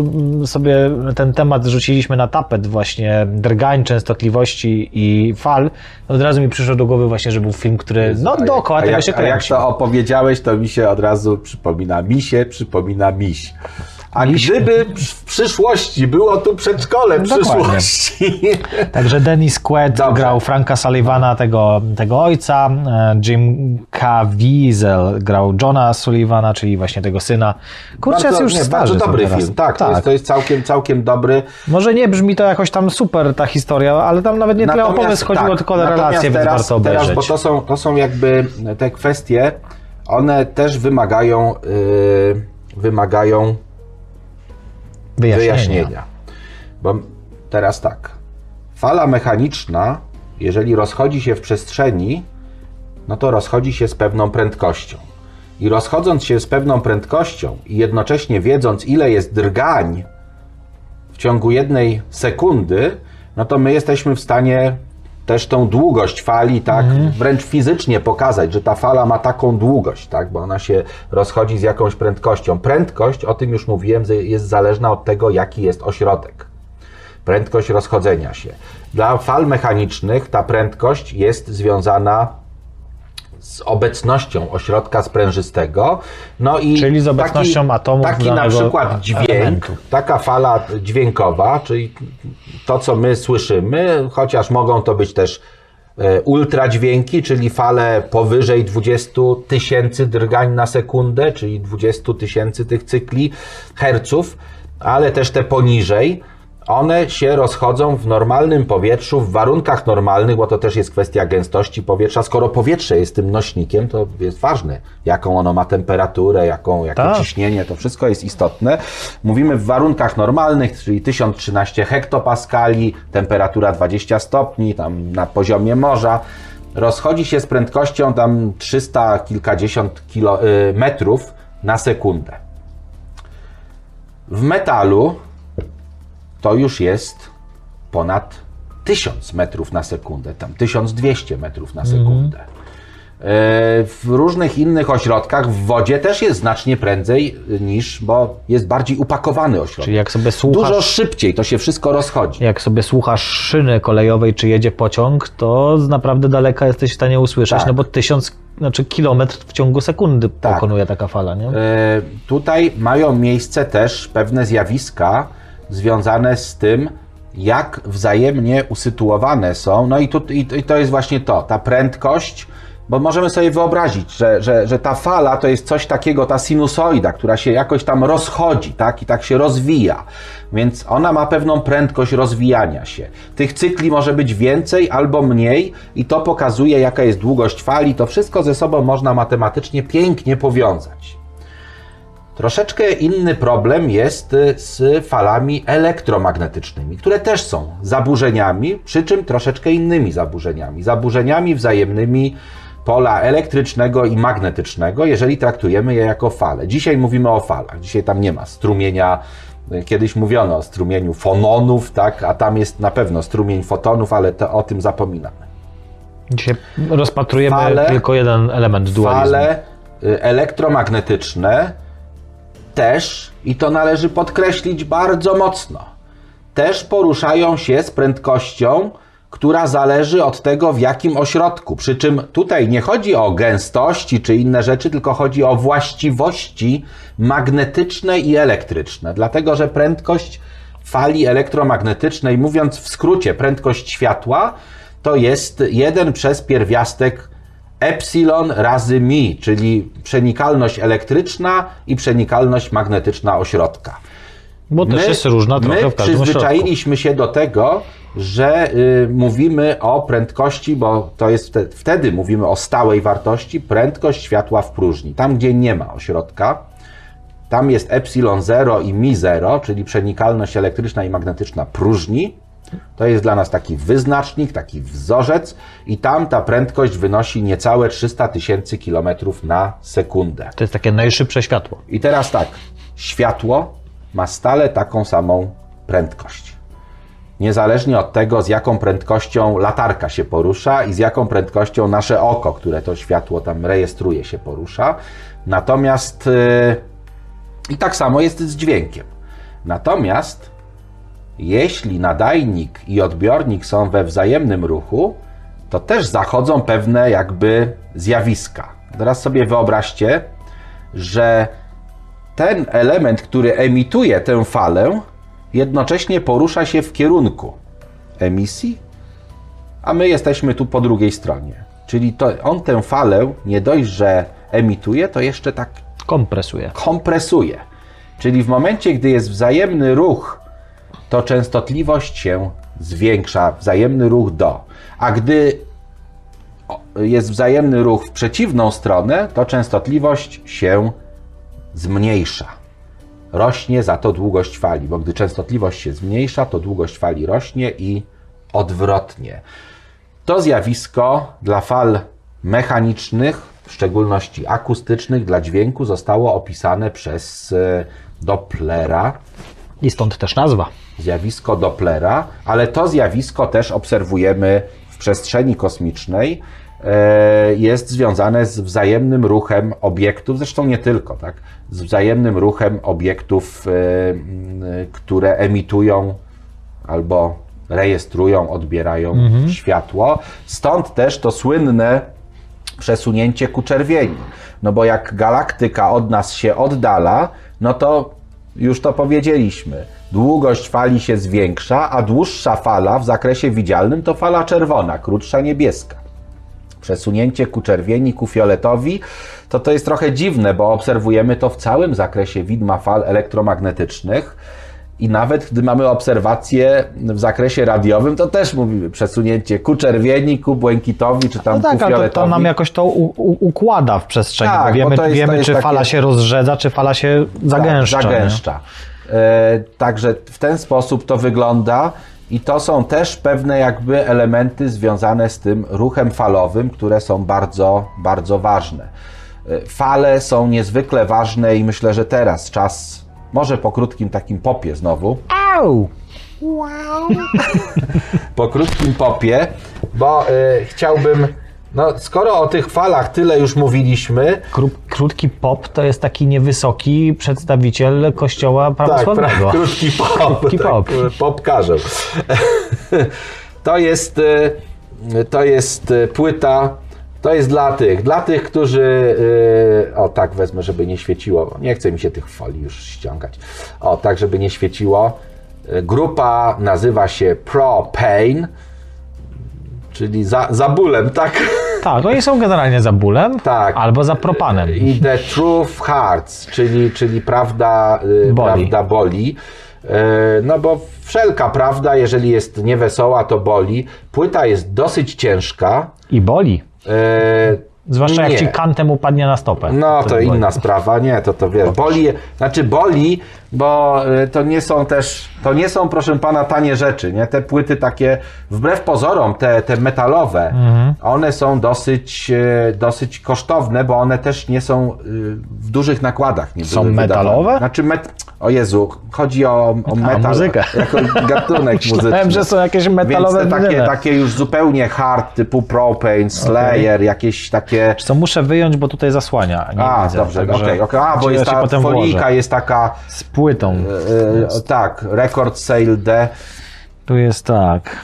sobie ten temat rzuciliśmy na tapet właśnie drgań, częstotliwości i fal, to od razu mi przyszło do głowy właśnie, że był film, który no A dookoła jak- tego jak, się A jak kręci. to opowiedziałeś, to mi się od razu przypomina misie, przypomina miś. A gdyby w przyszłości było tu przedszkole przyszłości. Także Dennis Quaid Dobrze. grał Franka Sullivana, tego, tego ojca. e, Jim Caviezel grał Johna Sullivana, czyli właśnie tego syna. Kurczę, jest już nie, starzy bardzo dobry teraz. film. Tak, To, jest, to jest całkiem, całkiem dobry. Może nie brzmi to jakoś tam super ta historia, ale tam nawet nie tyle o pomysł chodziło, tak, tylko o relacje, więc teraz, warto obejrzeć. teraz, bo to są, to są jakby te kwestie, one też wymagają, yy, wymagają Wyjaśnienia. wyjaśnienia. Bo teraz tak. Fala mechaniczna, jeżeli rozchodzi się w przestrzeni, no to rozchodzi się z pewną prędkością. I rozchodząc się z pewną prędkością i jednocześnie wiedząc, ile jest drgań w ciągu jednej sekundy, no to my jesteśmy w stanie też tą długość fali, tak, wręcz fizycznie pokazać, że ta fala ma taką długość, tak, bo ona się rozchodzi z jakąś prędkością. Prędkość, o tym już mówiłem, jest zależna od tego, jaki jest ośrodek. Prędkość rozchodzenia się. Dla fal mechanicznych ta prędkość jest związana z obecnością ośrodka sprężystego. No i Czyli z obecnością atomów Taki na przykład dźwięk, elementu. taka fala dźwiękowa, czyli to, co my słyszymy, chociaż mogą to być też e, ultradźwięki, czyli fale powyżej 20 tysięcy drgań na sekundę, czyli 20 tysięcy tych cykli herców, ale też te poniżej. One się rozchodzą w normalnym powietrzu, w warunkach normalnych, bo to też jest kwestia gęstości powietrza. Skoro powietrze jest tym nośnikiem, to jest ważne, jaką ono ma temperaturę, jaką, jakie Tak. ciśnienie, to wszystko jest istotne. Mówimy w warunkach normalnych, czyli 1013 hektopaskali, temperatura 20 stopni, tam na poziomie morza. Rozchodzi się z prędkością tam 300 kilkadziesiąt kilo, y, metrów na sekundę. W metalu to już jest ponad 1000 metrów na sekundę, tam 1200 metrów na sekundę. E, W różnych innych ośrodkach w wodzie też jest znacznie prędzej niż, bo jest bardziej upakowany ośrodek. Czyli jak sobie słuchasz- Dużo szybciej to się wszystko rozchodzi. Jak sobie słuchasz szyny kolejowej, czy jedzie pociąg, to naprawdę daleka jesteś w stanie usłyszeć, Tak. no bo tysiąc, znaczy kilometr w ciągu sekundy Tak. pokonuje taka fala, nie? E, Tutaj mają miejsce też pewne zjawiska związane z tym, jak wzajemnie usytuowane są. No i, tu, i, i to jest właśnie to, ta prędkość, bo możemy sobie wyobrazić, że, że, że ta fala to jest coś takiego, ta sinusoida, która się jakoś tam rozchodzi, tak? I tak się rozwija. Więc ona ma pewną prędkość rozwijania się. Tych cykli może być więcej albo mniej, i to pokazuje, jaka jest długość fali. To wszystko ze sobą można matematycznie pięknie powiązać. Troszeczkę inny problem jest y, z falami elektromagnetycznymi, które też są zaburzeniami, przy czym troszeczkę innymi zaburzeniami. Zaburzeniami wzajemnymi pola elektrycznego i magnetycznego, jeżeli traktujemy je jako fale. Dzisiaj mówimy o falach. Dzisiaj tam nie ma strumienia. Kiedyś mówiono o strumieniu fononów, tak? a tam jest na pewno strumień fotonów, ale to, o tym zapominamy. Dzisiaj rozpatrujemy Fale- tylko jeden element dualizmu. Fale y, elektromagnetyczne też, i to należy podkreślić bardzo mocno, też poruszają się z prędkością, która zależy od tego, w jakim ośrodku. Przy czym tutaj nie chodzi o gęstości czy inne rzeczy, tylko chodzi o właściwości magnetyczne i elektryczne. Dlatego, że prędkość fali elektromagnetycznej, mówiąc w skrócie, prędkość światła, to jest 1 przez pierwiastek epsilon razy mi, czyli przenikalność elektryczna i przenikalność magnetyczna ośrodka. Bo też jest różna trochę my w każdym ośrodku. przyzwyczailiśmy się do tego, że y, mówimy o prędkości, bo to jest wtedy, wtedy mówimy o stałej wartości, prędkość światła w próżni. Tam, gdzie nie ma ośrodka, tam jest epsilon 0 i mi 0, czyli przenikalność elektryczna i magnetyczna próżni. To jest dla nas taki wyznacznik, taki wzorzec i tam ta prędkość wynosi niecałe 300 tysięcy kilometrów na sekundę. To jest takie najszybsze światło. I teraz tak, światło ma stale taką samą prędkość. Niezależnie od tego, z jaką prędkością latarka się porusza i z jaką prędkością nasze oko, które to światło tam rejestruje, się porusza. Natomiast yy, i tak samo jest z dźwiękiem. Natomiast jeśli nadajnik i odbiornik są we wzajemnym ruchu, to też zachodzą pewne jakby zjawiska. Teraz sobie wyobraźcie, że ten element, który emituje tę falę, jednocześnie porusza się w kierunku emisji, a my jesteśmy tu po drugiej stronie. Czyli to on tę falę nie dość, że emituje, to jeszcze tak Kompresuje. kompresuje. Czyli w momencie, gdy jest wzajemny ruch, to częstotliwość się zwiększa, wzajemny ruch do. A gdy jest wzajemny ruch w przeciwną stronę, to częstotliwość się zmniejsza. Rośnie za to długość fali, bo gdy częstotliwość się zmniejsza, to długość fali rośnie i odwrotnie. To zjawisko dla fal mechanicznych, w szczególności akustycznych, dla dźwięku zostało opisane przez e, Dopplera, I stąd też nazwa. zjawisko Dopplera, ale to zjawisko też obserwujemy w przestrzeni kosmicznej. E, Jest związane z wzajemnym ruchem obiektów, zresztą nie tylko, tak? Z wzajemnym ruchem obiektów, e, które emitują albo rejestrują, odbierają światło. Stąd też to słynne przesunięcie ku czerwieni. No bo jak galaktyka od nas się oddala, no to już to powiedzieliśmy. Długość fali się zwiększa, a dłuższa fala w zakresie widzialnym to fala czerwona, krótsza niebieska. Przesunięcie ku czerwieni, ku fioletowi, to to jest trochę dziwne, bo obserwujemy to w całym zakresie widma fal elektromagnetycznych. I nawet gdy mamy obserwacje w zakresie radiowym, to też mówimy przesunięcie ku czerwieni, ku błękitowi, czy tam No tak, ku ale to, fioletowi. to nam jakoś to u, u, układa w przestrzeni. Tak, bo bo wiemy, to jest- wiemy czy takie- fala się rozrzedza, czy fala się zagęszcza. Tak, zagęszcza. E, także w ten sposób to wygląda i to są też pewne jakby elementy związane z tym ruchem falowym, które są bardzo, bardzo ważne. E, Fale są niezwykle ważne i myślę, że teraz czas, może po krótkim takim popie znowu, Au! po krótkim popie, bo y, chciałbym, no skoro o tych falach tyle już mówiliśmy, Kró- Krótki pop to jest taki niewysoki przedstawiciel kościoła tak, prawosławnego. pra, krótki pop, Krótki tak, pop. pop karzeł. to jest, y, to jest y, płyta, to jest dla tych, dla tych, którzy, y, o tak wezmę, żeby nie świeciło, nie chce mi się tych fali już ściągać, o tak, żeby nie świeciło. Y, Grupa nazywa się Pro Pain, czyli za, za bólem, tak? Tak, oni są generalnie za bólem Tak. albo za propanem. I The Truth Hearts, czyli, czyli prawda, y, Boli. prawda boli. No bo wszelka prawda, jeżeli jest niewesoła, to boli. Płyta jest dosyć ciężka. I boli. Y, Zwłaszcza jak nie. ci kantem upadnie na stopę. No to boli. inna sprawa, nie, to to wiesz, boli, znaczy boli, bo y, to nie są też, to nie są proszę pana tanie rzeczy, nie, te płyty takie, wbrew pozorom, te, te metalowe, Mhm. one są dosyć, y, dosyć kosztowne, bo one też nie są y, w dużych nakładach. Nie Są metalowe? wydawane. Znaczy, met, o Jezu, chodzi o, o metal, muzykę. jako gatunek muzyczny. Myślałem, że są jakieś metalowe Więc te takie, takie już zupełnie hard, typu Propane, Slayer, jakieś takie... Co muszę wyjąć, bo tutaj zasłania. Nie A, widzę, dobrze, okej, także- okej. A, bo jest ta folika, jest taka, Z płytą. e, tak, Record Sale D, Tu jest tak.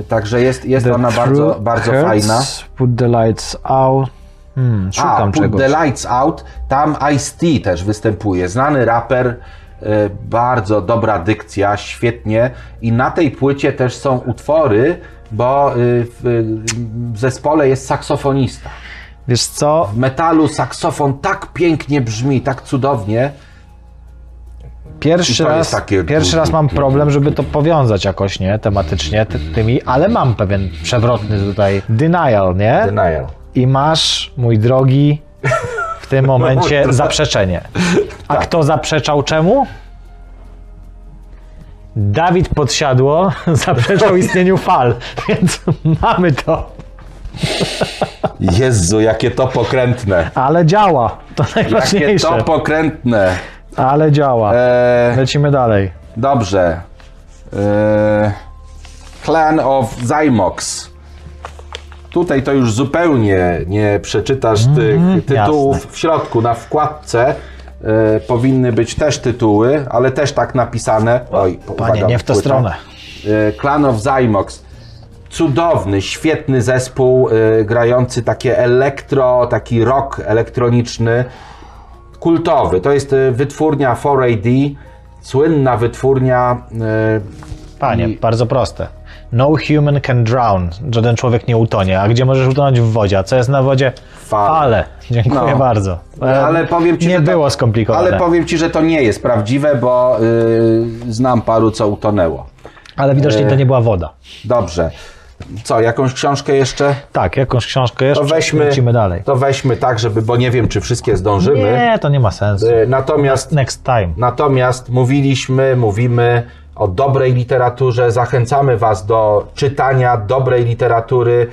e, także jest, jest The ona bardzo, bardzo Hurts, fajna. Put the lights out. Hmm, A, szukam Put czegoś. the Lights Out, tam Ice-T też występuje, znany raper, e, bardzo dobra dykcja, świetnie i na tej płycie też są utwory, bo e, w zespole jest saksofonista. Wiesz co? W metalu saksofon tak pięknie brzmi, tak cudownie, Pierwszy raz, takie- pierwszy raz mam problem, żeby to powiązać jakoś, nie? Tematycznie ty, tymi, ale mam pewien przewrotny tutaj denial, nie? Denial. I masz, mój drogi, w tym momencie zaprzeczenie. A Tak. kto zaprzeczał czemu? Dawid Podsiadło zaprzeczał istnieniu fal, więc mamy to. Jezu, jakie to pokrętne. Ale działa. To Jakie najważniejsze. to pokrętne. Ale działa. E, Lecimy dalej. dobrze. E, Clan of Zymox. Tutaj to już zupełnie nie przeczytasz tych tytułów. jasne. W środku, na wkładce e, powinny być też tytuły, ale też tak napisane. Oj, Panie, uwaga, nie w tę stronę. E, Clan of Zymox. Cudowny, świetny zespół e, grający takie elektro, taki rock elektroniczny, kultowy. To jest e, wytwórnia 4AD, słynna wytwórnia. e, Panie, i- bardzo proste. No human can drown. Żaden człowiek nie utonie. A gdzie możesz utonąć w wodzie? A co jest na wodzie? Fale. Fale. Dziękuję No. bardzo. E, Ale powiem ci, nie że to, było skomplikowane. Ale powiem ci, że to nie jest prawdziwe, bo y, znam paru, co utonęło. Ale widocznie E, to nie była woda. Dobrze. Co, jakąś książkę jeszcze? Tak, jakąś książkę jeszcze. To weźmy, Lecimy dalej. to weźmy tak, żeby, bo nie wiem, czy wszystkie zdążymy. Nie, to nie ma sensu. Y, Natomiast Next time. Natomiast mówiliśmy, mówimy o dobrej literaturze, zachęcamy Was do czytania dobrej literatury.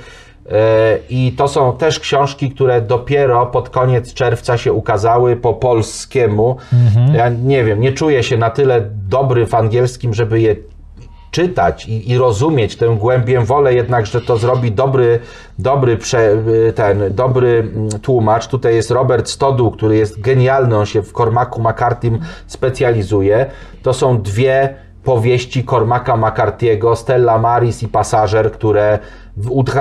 e, I to są też książki, które dopiero pod koniec czerwca się ukazały po polskiemu. Ja nie wiem, nie czuję się na tyle dobry w angielskim, żeby je czytać i, i rozumieć tę głębię. Wolę jednak, że to zrobi dobry, dobry prze, ten, dobry mm, tłumacz. Tutaj jest Robert Stodół, który jest genialny, on się w Cormacu McCartym specjalizuje. To są dwie powieści Cormaca McCarthy'ego, Stella Maris i Pasażer, które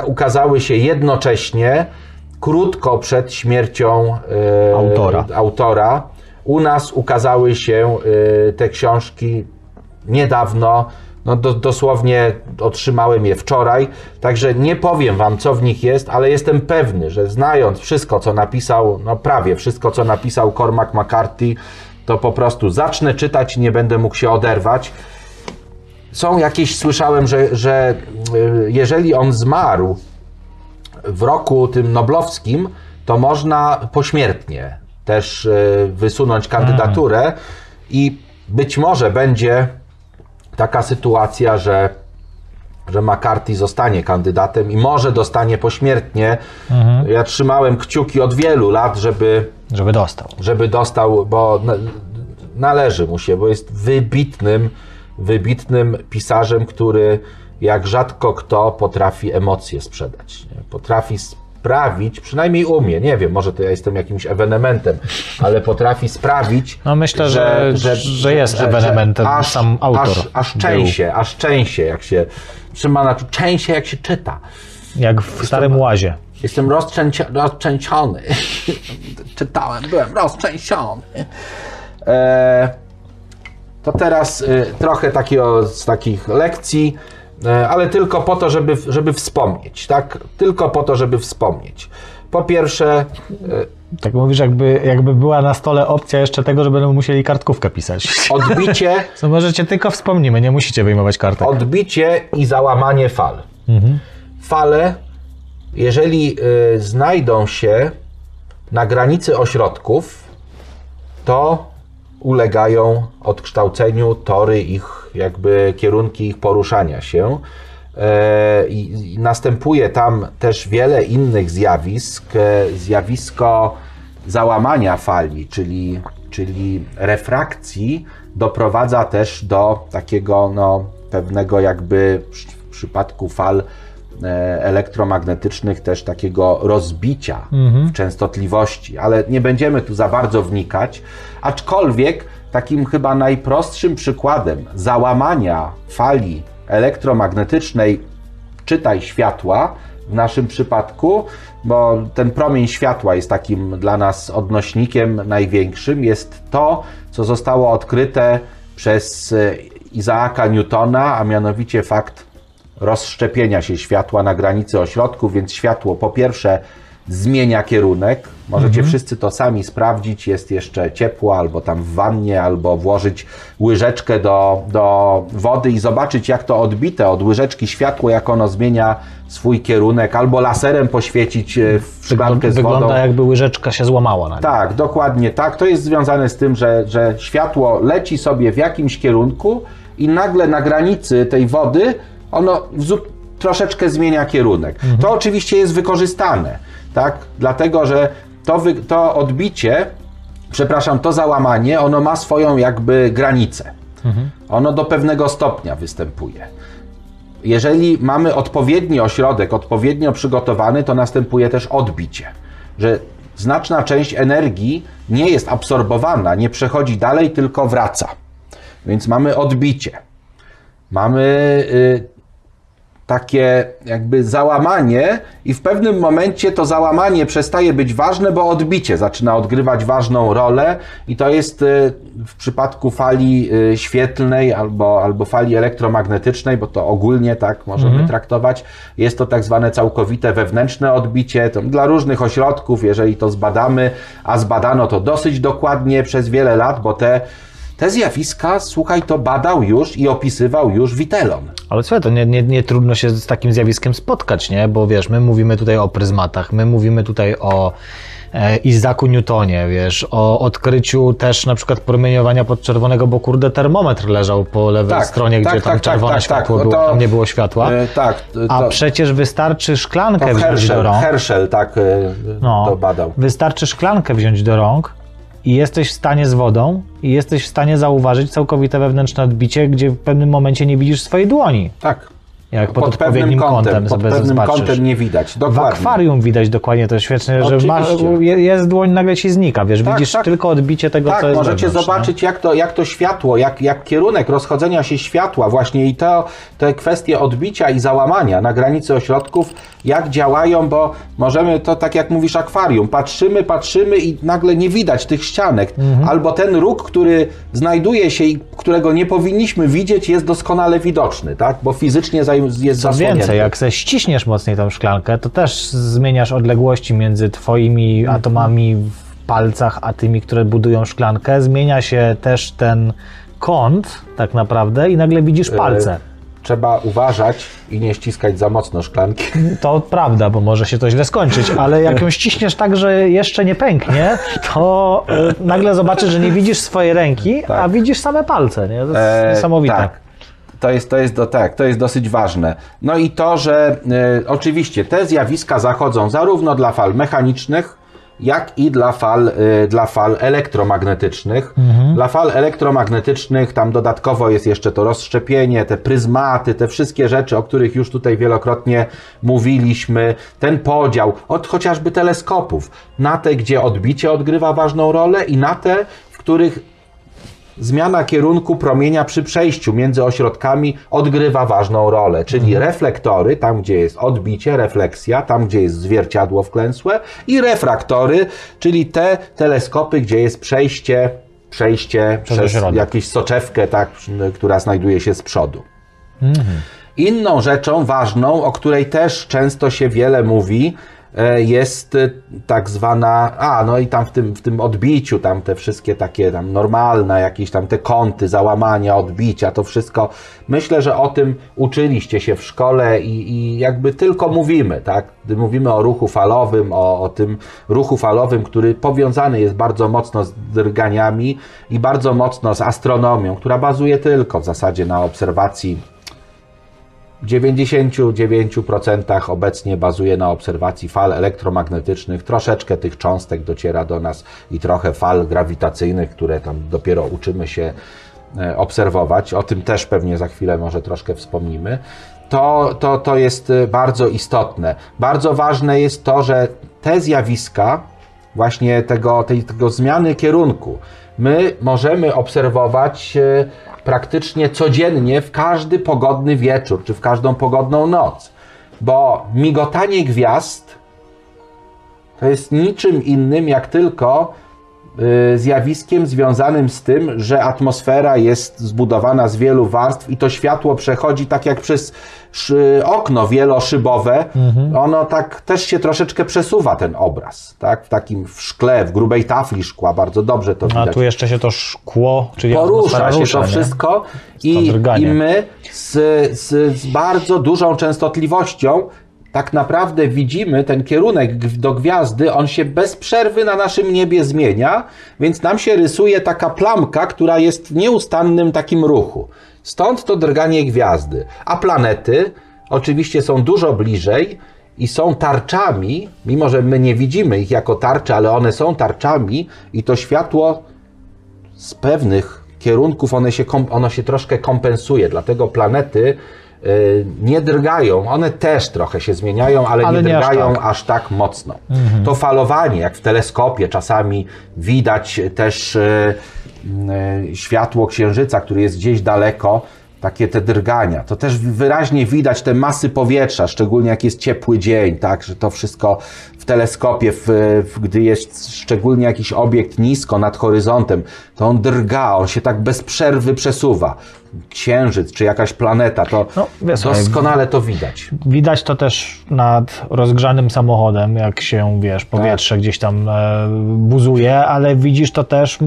ukazały się jednocześnie, krótko przed śmiercią e, Autora. autora. U nas ukazały się e, te książki niedawno, no do, dosłownie otrzymałem je wczoraj, także nie powiem wam, co w nich jest, ale jestem pewny, że znając wszystko, co napisał, no prawie wszystko, co napisał Cormac McCarthy, to po prostu zacznę czytać i nie będę mógł się oderwać. Są jakieś, słyszałem, że, że y, jeżeli on zmarł w roku tym noblowskim, to można pośmiertnie też y, wysunąć kandydaturę i być może będzie taka sytuacja, że, że McCarthy zostanie kandydatem i może dostanie pośmiertnie. Ja trzymałem kciuki od wielu lat, żeby, Żeby dostał. żeby dostał, bo na, należy mu się, bo jest wybitnym, wybitnym pisarzem, który jak rzadko kto potrafi emocje sprzedać. Potrafi sprawić, przynajmniej umie, nie wiem, może to ja jestem jakimś ewenementem, ale potrafi sprawić, No myślę, że- że jest ewenementem aż, sam autor Aż, aż częściej, aż częściej, jak się trzyma na częściej, jak się czyta. Jak w Starym Łazie. Jestem rozczęcia, rozczęciony. Czytałem, byłem rozczęsiony. E, to teraz y, trochę takiego, z takich lekcji, ale tylko po to, żeby, żeby wspomnieć, tak? Tylko po to, żeby wspomnieć. Po pierwsze, Tak mówisz, jakby, jakby była na stole opcja jeszcze tego, że będą musieli kartkówkę pisać. odbicie, Co możecie tylko wspomnimy, nie musicie wyjmować kartek. odbicie i załamanie fal. Fale, jeżeli y, znajdą się na granicy ośrodków, to ulegają odkształceniu tory ich, jakby kierunki ich poruszania się. E, I, następuje tam też wiele innych zjawisk. E, Zjawisko załamania fali, czyli, czyli refrakcji, doprowadza też do takiego no, pewnego jakby w przypadku fal e, elektromagnetycznych też takiego rozbicia w częstotliwości, ale nie będziemy tu za bardzo wnikać, aczkolwiek takim chyba najprostszym przykładem załamania fali elektromagnetycznej, czytaj światła w naszym przypadku, bo ten promień światła jest takim dla nas odnośnikiem największym, jest to, co zostało odkryte przez e, Izaaka Newtona, a mianowicie fakt rozszczepienia się światła na granicy ośrodku, więc światło po pierwsze zmienia kierunek. Możecie wszyscy to sami sprawdzić. Jest jeszcze ciepło, albo tam w wannie, albo włożyć łyżeczkę do, do wody i zobaczyć, jak to odbite od łyżeczki światło, jak ono zmienia swój kierunek, albo laserem poświecić e, w szklankę z wodą. Wygląda jakby łyżeczka się złamała na nim. Tak, dokładnie tak. To jest związane z tym, że, że światło leci sobie w jakimś kierunku i nagle na granicy tej wody ono troszeczkę zmienia kierunek. To oczywiście jest wykorzystane, tak? Dlatego, że to, wy, to odbicie, przepraszam, to załamanie, ono ma swoją jakby granicę. Ono do pewnego stopnia występuje. Jeżeli mamy odpowiedni ośrodek, odpowiednio przygotowany, to następuje też odbicie, że znaczna część energii nie jest absorbowana, nie przechodzi dalej, tylko wraca. Więc mamy odbicie. Mamy y, takie jakby załamanie i w pewnym momencie to załamanie przestaje być ważne, bo odbicie zaczyna odgrywać ważną rolę i to jest y, w przypadku fali y, świetlnej albo, albo fali elektromagnetycznej, bo to ogólnie tak możemy traktować, jest to tak zwane całkowite wewnętrzne odbicie. To dla różnych ośrodków, jeżeli to zbadamy, a zbadano to dosyć dokładnie przez wiele lat, bo te te zjawiska, słuchaj, to badał już i opisywał już Witelon. Ale słuchaj, to nie, nie, nie trudno się z takim zjawiskiem spotkać, nie? Bo wiesz, my mówimy tutaj o pryzmatach, my mówimy tutaj o e, Izaku Newtonie, wiesz, o odkryciu też na przykład promieniowania podczerwonego, bo kurde termometr leżał po lewej Tak, stronie, tak, gdzie tam tak, tak, czerwone tak, światło tak. było, To- tam nie było światła. E, tak, A to, przecież wystarczy szklankę wziąć do Herschel, rąk. Herschel tak e, No, to badał. Wystarczy szklankę wziąć do rąk i jesteś w stanie z wodą i jesteś w stanie zauważyć całkowite wewnętrzne odbicie, gdzie w pewnym momencie nie widzisz swojej dłoni. Tak. Jak pod, Pod odpowiednim pewnym kątem, kątem pod sobie pewnym zobaczysz. kątem nie widać. W Dokładnie. akwarium widać dokładnie to świetnie, że ma, Oczywiście. je- jest dłoń, nagle ci znika, wiesz, Tak, widzisz tak. tylko odbicie tego, Tak, co jest możecie wewnątrz, zobaczyć, jak to, jak to światło, jak, jak kierunek rozchodzenia się światła, właśnie i to, te kwestie odbicia i załamania na granicy ośrodków, jak działają, bo możemy to, tak jak mówisz, akwarium. Patrzymy, patrzymy i nagle nie widać tych ścianek. Mhm. Albo ten róg, który znajduje się i którego nie powinniśmy widzieć, jest doskonale widoczny, tak? Bo fizycznie zaj- jest Co zasłonięty. więcej, jak se ściśniesz mocniej tą szklankę, to też zmieniasz odległości między twoimi Mhm. atomami w palcach, a tymi, które budują szklankę. Zmienia się też ten kąt tak naprawdę i nagle widzisz E, palce. Trzeba uważać i nie ściskać za mocno szklanki. To prawda, bo może się to źle skończyć, ale jak ją ściśniesz tak, że jeszcze nie pęknie, to e, nagle zobaczysz, że nie widzisz swojej ręki, a Tak. widzisz same palce. Nie? To jest E, niesamowite. Tak. To jest, to, jest do, tak, to jest dosyć ważne. No i to, że e, oczywiście te zjawiska zachodzą zarówno dla fal mechanicznych, jak i dla fal, y, dla fal elektromagnetycznych. Dla fal elektromagnetycznych tam dodatkowo jest jeszcze to rozszczepienie, te pryzmaty, te wszystkie rzeczy, o których już tutaj wielokrotnie mówiliśmy. Ten podział od chociażby teleskopów na te, gdzie odbicie odgrywa ważną rolę i na te, w których zmiana kierunku promienia przy przejściu między ośrodkami odgrywa ważną rolę, czyli reflektory, tam gdzie jest odbicie, refleksja, tam gdzie jest zwierciadło wklęsłe i refraktory, czyli te teleskopy, gdzie jest przejście, przejście przez jakąś soczewkę, tak, która znajduje się z przodu. Inną rzeczą ważną, o której też często się wiele mówi, jest e, tak zwana, a no i tam w tym, w tym odbiciu, tam te wszystkie takie tam normalne, jakieś tam te kąty, załamania, odbicia, to wszystko. Myślę, że o tym uczyliście się w szkole i, i jakby tylko mówimy, tak? Gdy mówimy o ruchu falowym, o, o tym ruchu falowym, który powiązany jest bardzo mocno z drganiami i bardzo mocno z astronomią, która bazuje tylko w zasadzie na obserwacji w 99% obecnie bazuje na obserwacji fal elektromagnetycznych. Troszeczkę tych cząstek dociera do nas i trochę fal grawitacyjnych, które tam dopiero uczymy się e, obserwować. O tym też pewnie za chwilę może troszkę wspomnimy. To, to, to jest e, bardzo istotne. Bardzo ważne jest to, że te zjawiska, właśnie tego, tej, tego zmiany kierunku, my możemy obserwować e, praktycznie codziennie w każdy pogodny wieczór, czy w każdą pogodną noc. Bo migotanie gwiazd to jest niczym innym jak tylko zjawiskiem związanym z tym, że atmosfera jest zbudowana z wielu warstw i to światło przechodzi tak jak przez okno wieloszybowe. Ono tak też się troszeczkę przesuwa ten obraz, tak? W takim w szkle, w grubej tafli szkła, bardzo dobrze to A widać. tu jeszcze się to szkło, czyli porusza się rusza, to wszystko i, i my z, z, z bardzo dużą częstotliwością tak naprawdę widzimy ten kierunek do gwiazdy, on się bez przerwy na naszym niebie zmienia, więc nam się rysuje taka plamka, która jest w nieustannym takim ruchu. Stąd to drganie gwiazdy. A planety oczywiście są dużo bliżej i są tarczami, mimo że my nie widzimy ich jako tarcze, ale one są tarczami i to światło z pewnych kierunków one się, ono się troszkę kompensuje, dlatego planety nie drgają. One też trochę się zmieniają, ale, Ale nie nie aż drgają tak. aż tak mocno. To falowanie, jak w teleskopie, czasami widać też y, y, światło księżyca, który jest gdzieś daleko. Takie te drgania. To też wyraźnie widać te masy powietrza, szczególnie jak jest ciepły dzień, tak, że to wszystko teleskopie, w, w, gdy jest szczególnie jakiś obiekt nisko nad horyzontem, to on drga, on się tak bez przerwy przesuwa. Księżyc czy jakaś planeta, to No, wiesz, ale- doskonale to widać. Widać to też nad rozgrzanym samochodem, jak się, wiesz, powietrze Tak. gdzieś tam e, buzuje, ale widzisz to też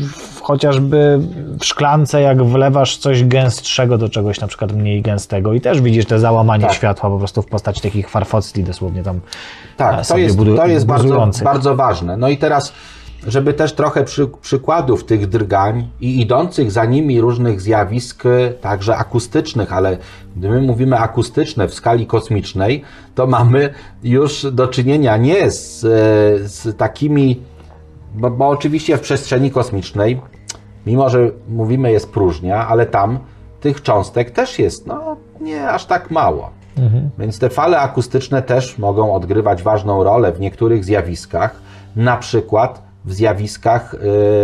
w, chociażby w szklance, jak wlewasz coś gęstszego do czegoś na przykład mniej gęstego i też widzisz te załamanie Tak. światła po prostu w postaci takich farfocli dosłownie tam e, Tak, to sobie jest, budu- to jest bardzo, bardzo ważne. No i teraz, żeby też trochę przy, przykładów tych drgań i idących za nimi różnych zjawisk, y, także akustycznych, ale gdy my mówimy akustyczne w skali kosmicznej, to mamy już do czynienia nie z, y, z takimi, bo, bo oczywiście w przestrzeni kosmicznej, mimo że mówimy jest próżnia, ale tam tych cząstek też jest, no nie aż tak mało. Więc te fale akustyczne też mogą odgrywać ważną rolę w niektórych zjawiskach, na przykład w zjawiskach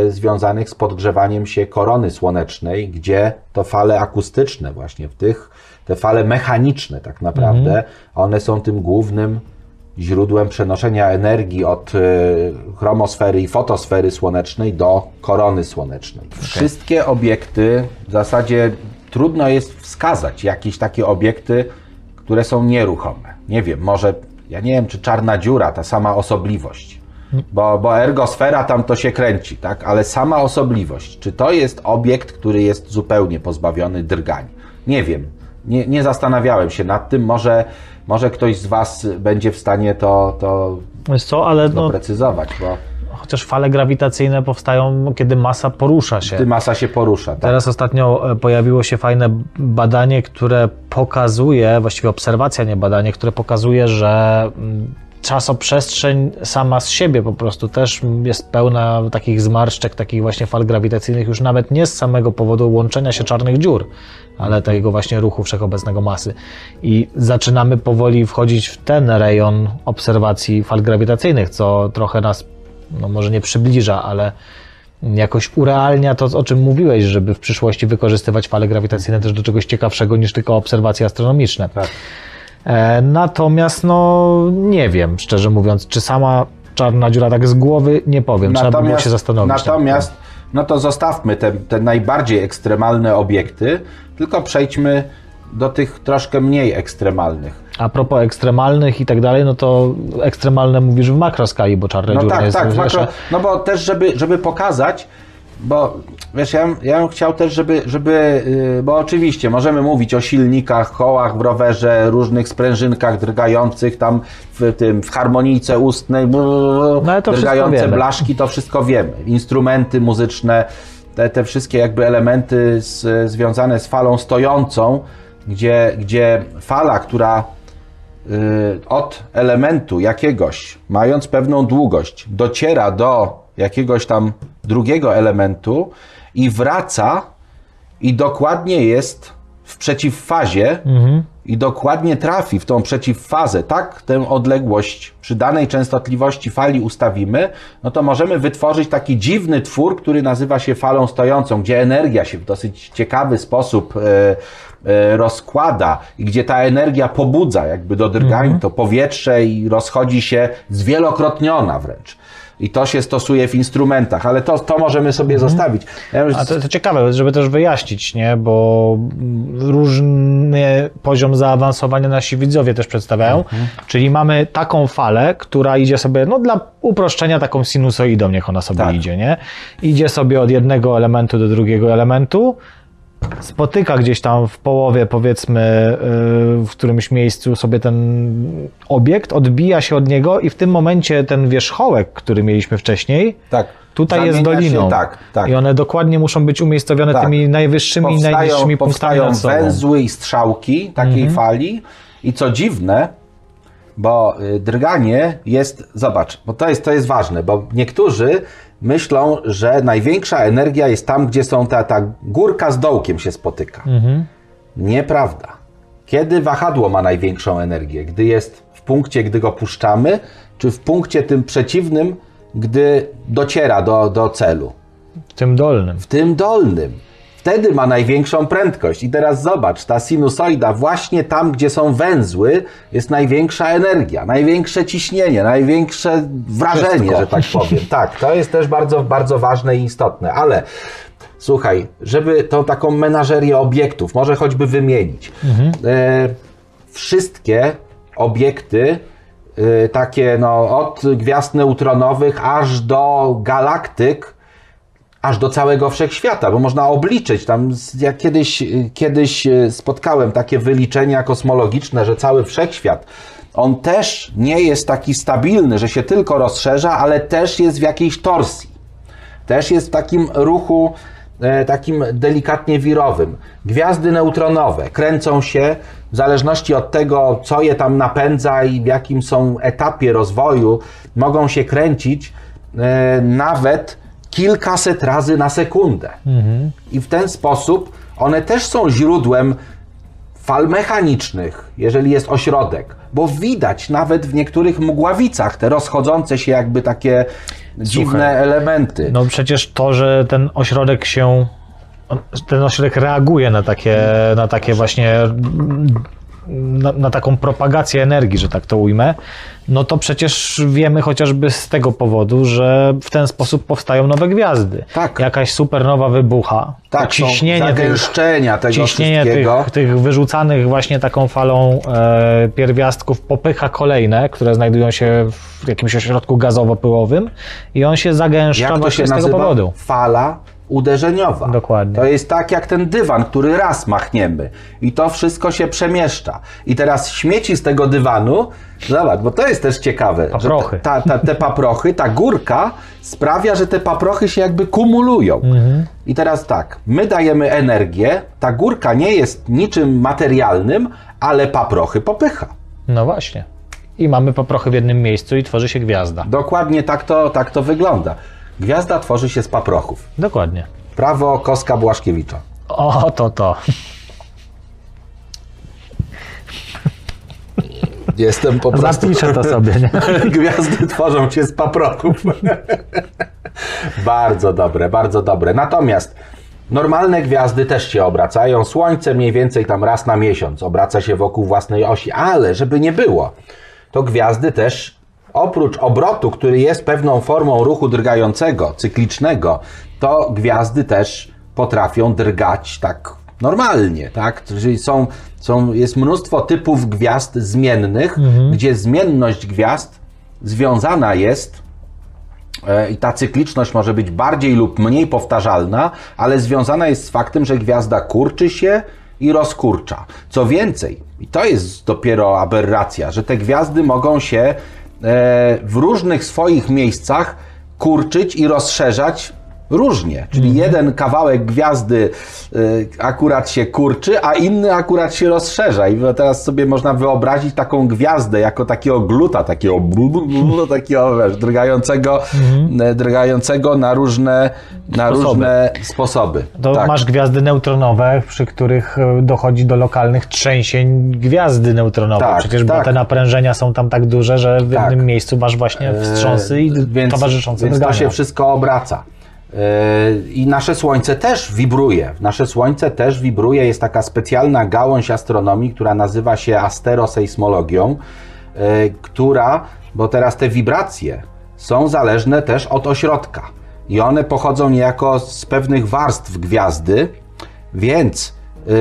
y, związanych z podgrzewaniem się korony słonecznej, gdzie to fale akustyczne właśnie w tych, te fale mechaniczne tak naprawdę, one są tym głównym źródłem przenoszenia energii od y, chromosfery i fotosfery słonecznej do korony słonecznej. Wszystkie obiekty, w zasadzie trudno jest wskazać jakieś takie obiekty, które są nieruchome. Nie wiem, może, ja nie wiem, czy czarna dziura, ta sama osobliwość, bo, bo ergosfera tam to się kręci, tak? Ale sama osobliwość, czy to jest obiekt, który jest zupełnie pozbawiony drgań? Nie wiem. Nie, nie zastanawiałem się nad tym. Może, może ktoś z Was będzie w stanie to, to Wiesz co, ale no, doprecyzować, bo chociaż fale grawitacyjne powstają, kiedy masa porusza się. gdy masa się porusza. Tak? Teraz ostatnio e, pojawiło się fajne badanie, które pokazuje, właściwie obserwacja, nie badanie, które pokazuje, że mm, czasoprzestrzeń sama z siebie po prostu też jest pełna takich zmarszczek, takich właśnie fal grawitacyjnych, już nawet nie z samego powodu łączenia się czarnych dziur, ale tego właśnie ruchu wszechobecnego masy. I zaczynamy powoli wchodzić w ten rejon obserwacji fal grawitacyjnych, co trochę nas, no może nie przybliża, ale jakoś urealnia to, o czym mówiłeś, żeby w przyszłości wykorzystywać fale grawitacyjne też do czegoś ciekawszego niż tylko obserwacje astronomiczne. Tak. E, Natomiast, no nie wiem, szczerze mówiąc, czy sama czarna dziura tak z głowy, nie powiem. Trzeba by było się zastanowić. Natomiast, no to zostawmy te, te najbardziej ekstremalne obiekty, tylko przejdźmy do tych troszkę mniej ekstremalnych. A propos ekstremalnych i tak dalej, no to ekstremalne mówisz w makroskali, bo czarne No dziury tak, jest tak, makro, no bo też, żeby, żeby pokazać, bo wiesz, ja, bym- ja bym chciał też, żeby, żeby, yy, bo oczywiście możemy mówić o silnikach, kołach w rowerze, różnych sprężynkach drgających tam w tym, w harmonijce ustnej, No, to drgające blaszki, to wszystko wiemy. Instrumenty muzyczne, te, te wszystkie jakby elementy z, związane z falą stojącą, gdzie, gdzie fala, która y, od elementu jakiegoś, mając pewną długość, dociera do jakiegoś tam drugiego elementu i wraca i dokładnie jest w przeciwfazie i dokładnie trafi w tą przeciwfazę, tak tę odległość przy danej częstotliwości fali ustawimy, no to możemy wytworzyć taki dziwny twór, który nazywa się falą stojącą, gdzie energia się w dosyć ciekawy sposób e, e, rozkłada i gdzie ta energia pobudza jakby do drgań to powietrze i rozchodzi się zwielokrotniona wręcz. I to się stosuje w instrumentach, ale to, to możemy sobie zostawić. Ja A to, to ciekawe, żeby też wyjaśnić, nie? bo różny poziom zaawansowania nasi widzowie też przedstawiają. Czyli mamy taką falę, która idzie sobie, no dla uproszczenia, taką sinusoidą, niech ona sobie Tak. idzie, nie? Idzie sobie od jednego elementu do drugiego elementu, spotyka gdzieś tam w połowie, powiedzmy, yy, w którymś miejscu sobie ten obiekt, odbija się od niego i w tym momencie ten wierzchołek, który mieliśmy wcześniej, tak. Tutaj jest Zamienia się- doliną. tak, tak. I one dokładnie muszą być umiejscowione Tak. tymi najwyższymi i najniższymi punktami powstają nad sobą. węzły i strzałki takiej Mhm. fali i co dziwne, bo y, drganie jest, zobacz, bo to jest, to jest ważne, bo niektórzy myślą, że największa energia jest tam, gdzie są ta, ta górka z dołkiem się spotyka. Mhm. Nieprawda. Kiedy wahadło ma największą energię? Gdy jest w punkcie, gdy go puszczamy, czy w punkcie tym przeciwnym, gdy dociera do, do celu? W tym dolnym. w tym dolnym. Wtedy ma największą prędkość. I teraz zobacz, ta sinusoida, właśnie tam, gdzie są węzły, jest największa energia, największe ciśnienie, największe wrażenie, Wszystko. że tak powiem. Tak, to jest też bardzo, bardzo ważne i istotne, ale słuchaj, żeby tą taką menażerię obiektów, może choćby wymienić. E, wszystkie obiekty, y, takie no, od gwiazd neutronowych aż do galaktyk, aż do całego wszechświata, bo można obliczyć tam, jak kiedyś, kiedyś y, spotkałem takie wyliczenia kosmologiczne, że cały wszechświat, on też nie jest taki stabilny, że się tylko rozszerza, ale też jest w jakiejś torsji też jest w takim ruchu e, takim delikatnie wirowym. Gwiazdy neutronowe kręcą się w zależności od tego, co je tam napędza i w jakim są etapie rozwoju, mogą się kręcić e, nawet kilkaset razy na sekundę. I w ten sposób one też są źródłem fal mechanicznych, jeżeli jest ośrodek, bo widać nawet w niektórych mgławicach te rozchodzące się jakby takie dziwne elementy. No przecież to, że ten ośrodek się, ten ośrodek reaguje na takie, na takie właśnie, na, na taką propagację energii, że tak to ujmę, no to przecież wiemy chociażby z tego powodu, że w ten sposób powstają nowe gwiazdy. Tak. Jakaś supernowa wybucha. tak, ciśnienie są tych, zagęszczenia tego ciśnienie wszystkiego. tych, tych wyrzucanych właśnie taką falą e, pierwiastków popycha kolejne, które znajdują się w jakimś ośrodku gazowo-pyłowym i on się zagęszcza Jak to właśnie się z tego nazywa? powodu. Fala uderzeniowa. Dokładnie. To jest tak jak ten dywan, który raz machniemy i to wszystko się przemieszcza. I teraz śmieci z tego dywanu, zobacz, bo to jest też ciekawe. Paprochy. Ta, ta, te paprochy, ta górka sprawia, że te paprochy się jakby kumulują. Mhm. I teraz tak, my dajemy energię, ta górka nie jest niczym materialnym, ale paprochy popycha. No właśnie. i mamy paprochy w jednym miejscu i tworzy się gwiazda. Dokładnie tak to, tak to wygląda. Gwiazda tworzy się z paprochów. Dokładnie. Prawo Koska Błaszkiewicza. O, to to. Jestem po prostu... Zapiszę to sobie, nie? Gwiazdy tworzą się z paprochów. bardzo dobre, bardzo dobre. Natomiast normalne gwiazdy też się obracają. Słońce mniej więcej tam raz na miesiąc obraca się wokół własnej osi, ale żeby nie było, to gwiazdy też oprócz obrotu, który jest pewną formą ruchu drgającego, cyklicznego, to gwiazdy też potrafią drgać tak normalnie, tak? Czyli są, są, jest mnóstwo typów gwiazd zmiennych, gdzie zmienność gwiazd związana jest e, i ta cykliczność może być bardziej lub mniej powtarzalna, ale związana jest z faktem, że gwiazda kurczy się i rozkurcza. Co więcej, i to jest dopiero aberracja, że te gwiazdy mogą się w różnych swoich miejscach kurczyć i rozszerzać różnie. Czyli jeden kawałek gwiazdy y, akurat się kurczy, a inny akurat się rozszerza. I teraz sobie można wyobrazić taką gwiazdę jako takiego gluta, takiego, blu, blu, blu, takiego wiesz, drgającego, e, drgającego na różne, na Sposoby. różne sposoby. To Tak. masz gwiazdy neutronowe, przy których e, dochodzi do lokalnych trzęsień gwiazdy neutronowej. Tak, Przecież bo tak. te naprężenia są tam tak duże, że w Tak. jednym miejscu masz właśnie wstrząsy i E, więc, towarzyszące Więc to drgania. się wszystko obraca. I nasze Słońce też wibruje. Nasze Słońce też wibruje. Jest taka specjalna gałąź astronomii, która nazywa się asterosejsmologią, e, która, bo teraz te wibracje są zależne też od ośrodka. I one pochodzą niejako z pewnych warstw gwiazdy, więc e,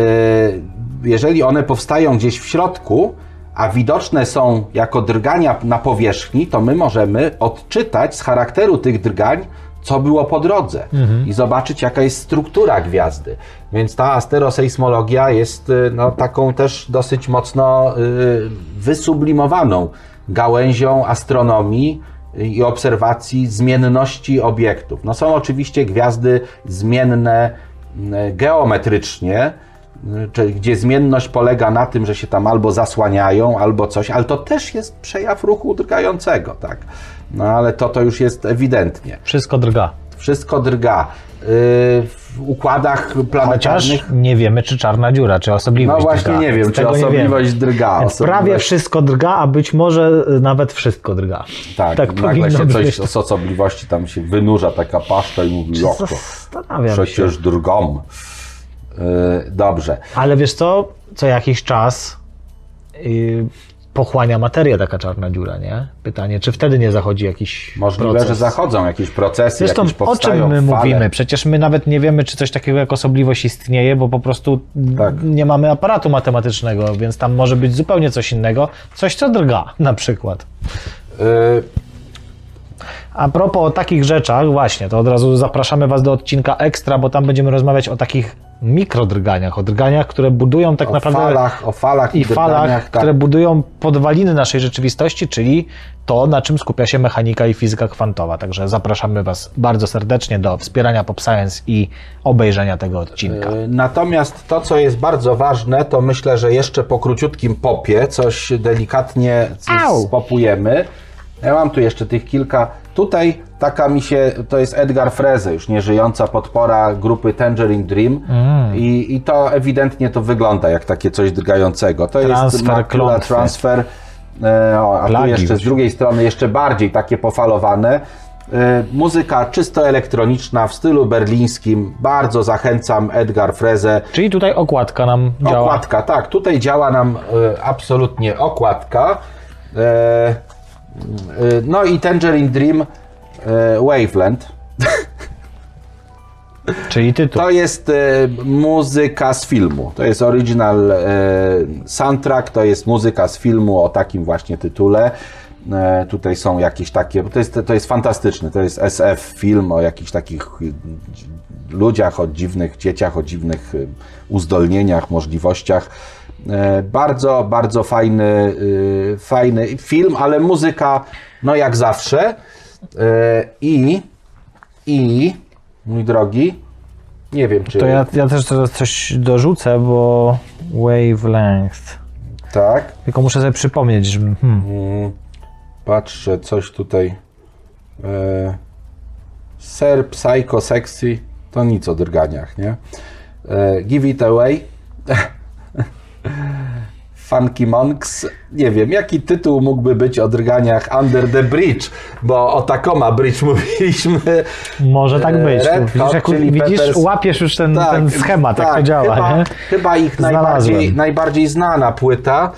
jeżeli one powstają gdzieś w środku, a widoczne są jako drgania na powierzchni, to my możemy odczytać z charakteru tych drgań, co było po drodze i zobaczyć, jaka jest struktura gwiazdy. Więc ta asterosejsmologia jest y, no, taką też dosyć mocno y, wysublimowaną gałęzią astronomii i obserwacji zmienności obiektów. No są oczywiście gwiazdy zmienne mm, geometrycznie, y, czyli gdzie zmienność polega na tym, że się tam albo zasłaniają, albo coś, ale to też jest przejaw ruchu drgającego, tak? No ale to to już jest ewidentnie. Wszystko drga. Wszystko drga. Yy, w układach Chociaż planetarnych nie wiemy, czy czarna dziura, czy osobliwość no właśnie drga. nie wiem, czy osobliwość wiemy. drga. Więc prawie osobliwość- wszystko drga, a być może y, nawet wszystko drga. Tak, tak nagle się być. coś z osobliwości tam się wynurza taka paszcza i mówi, jak to? Zastanawiam się. Przecież drgom. Yy, dobrze. Ale wiesz co, co jakiś czas yy, pochłania materię taka czarna dziura, nie? Pytanie, czy wtedy nie zachodzi jakiś Możliwe, proces? że zachodzą jakieś procesy, Zresztą jakieś o powstają czym my fale. mówimy? Przecież my nawet nie wiemy, czy coś takiego jak osobliwość istnieje, bo po prostu Tak. nie mamy aparatu matematycznego, więc tam może być zupełnie coś innego. Coś, co drga na przykład. Yy, A propos o takich rzeczach, właśnie, to od razu zapraszamy Was do odcinka ekstra, bo tam będziemy rozmawiać o takich mikrodrganiach, o drganiach, które budują tak o naprawdę falach, o falach i, i falach, tak. które budują podwaliny naszej rzeczywistości, czyli to, na czym skupia się mechanika i fizyka kwantowa. Także zapraszamy Was bardzo serdecznie do wspierania Pop Science i obejrzenia tego odcinka. Yy, Natomiast to, co jest bardzo ważne, to myślę, że jeszcze po króciutkim popie coś delikatnie spopujemy. Ja mam tu jeszcze tych kilka. Tutaj taka mi się, to jest Edgar Freze, już nieżyjąca podpora grupy Tangerine Dream. Mm. I, I to ewidentnie to wygląda jak takie coś drgającego. To jest Transfer Macula klątwy. Transfer. E, o, a tu jeszcze z drugiej strony jeszcze bardziej takie pofalowane. E, Muzyka czysto elektroniczna w stylu berlińskim. Bardzo zachęcam Edgar Freze. Czyli tutaj okładka nam działa. Okładka, tak. Tutaj działa nam e, absolutnie okładka. E, no i Tangerine Dream e, Waveland. Czyli tytuł. To jest e, muzyka z filmu. To jest original e, soundtrack, to jest muzyka z filmu o takim właśnie tytule. Tutaj są jakieś takie, to jest, to jest fantastyczny, to jest SF film o jakichś takich y, ludziach, o dziwnych dzieciach, o dziwnych y, uzdolnieniach, możliwościach. E, bardzo, bardzo fajny, y, fajny film, ale muzyka, no jak zawsze. E, I, i, mój drogi, nie wiem, czy. To ja, ja też teraz coś dorzucę, bo wavelength. Tak. Tylko muszę sobie przypomnieć, że... Hmm. Patrzę, coś tutaj. E, ser, psycho, sexy. To nic o drganiach, nie? E, give it away. Funky Monks. Nie wiem, jaki tytuł mógłby być o drganiach Under the Bridge, bo o Tacoma Bridge mówiliśmy. Może tak być. Red widzisz, Hot Chili widzisz Peppers. łapiesz już ten, ten schemat, jak to działa, chyba, chyba ich Znalazłem. najbardziej, najbardziej znana płyta.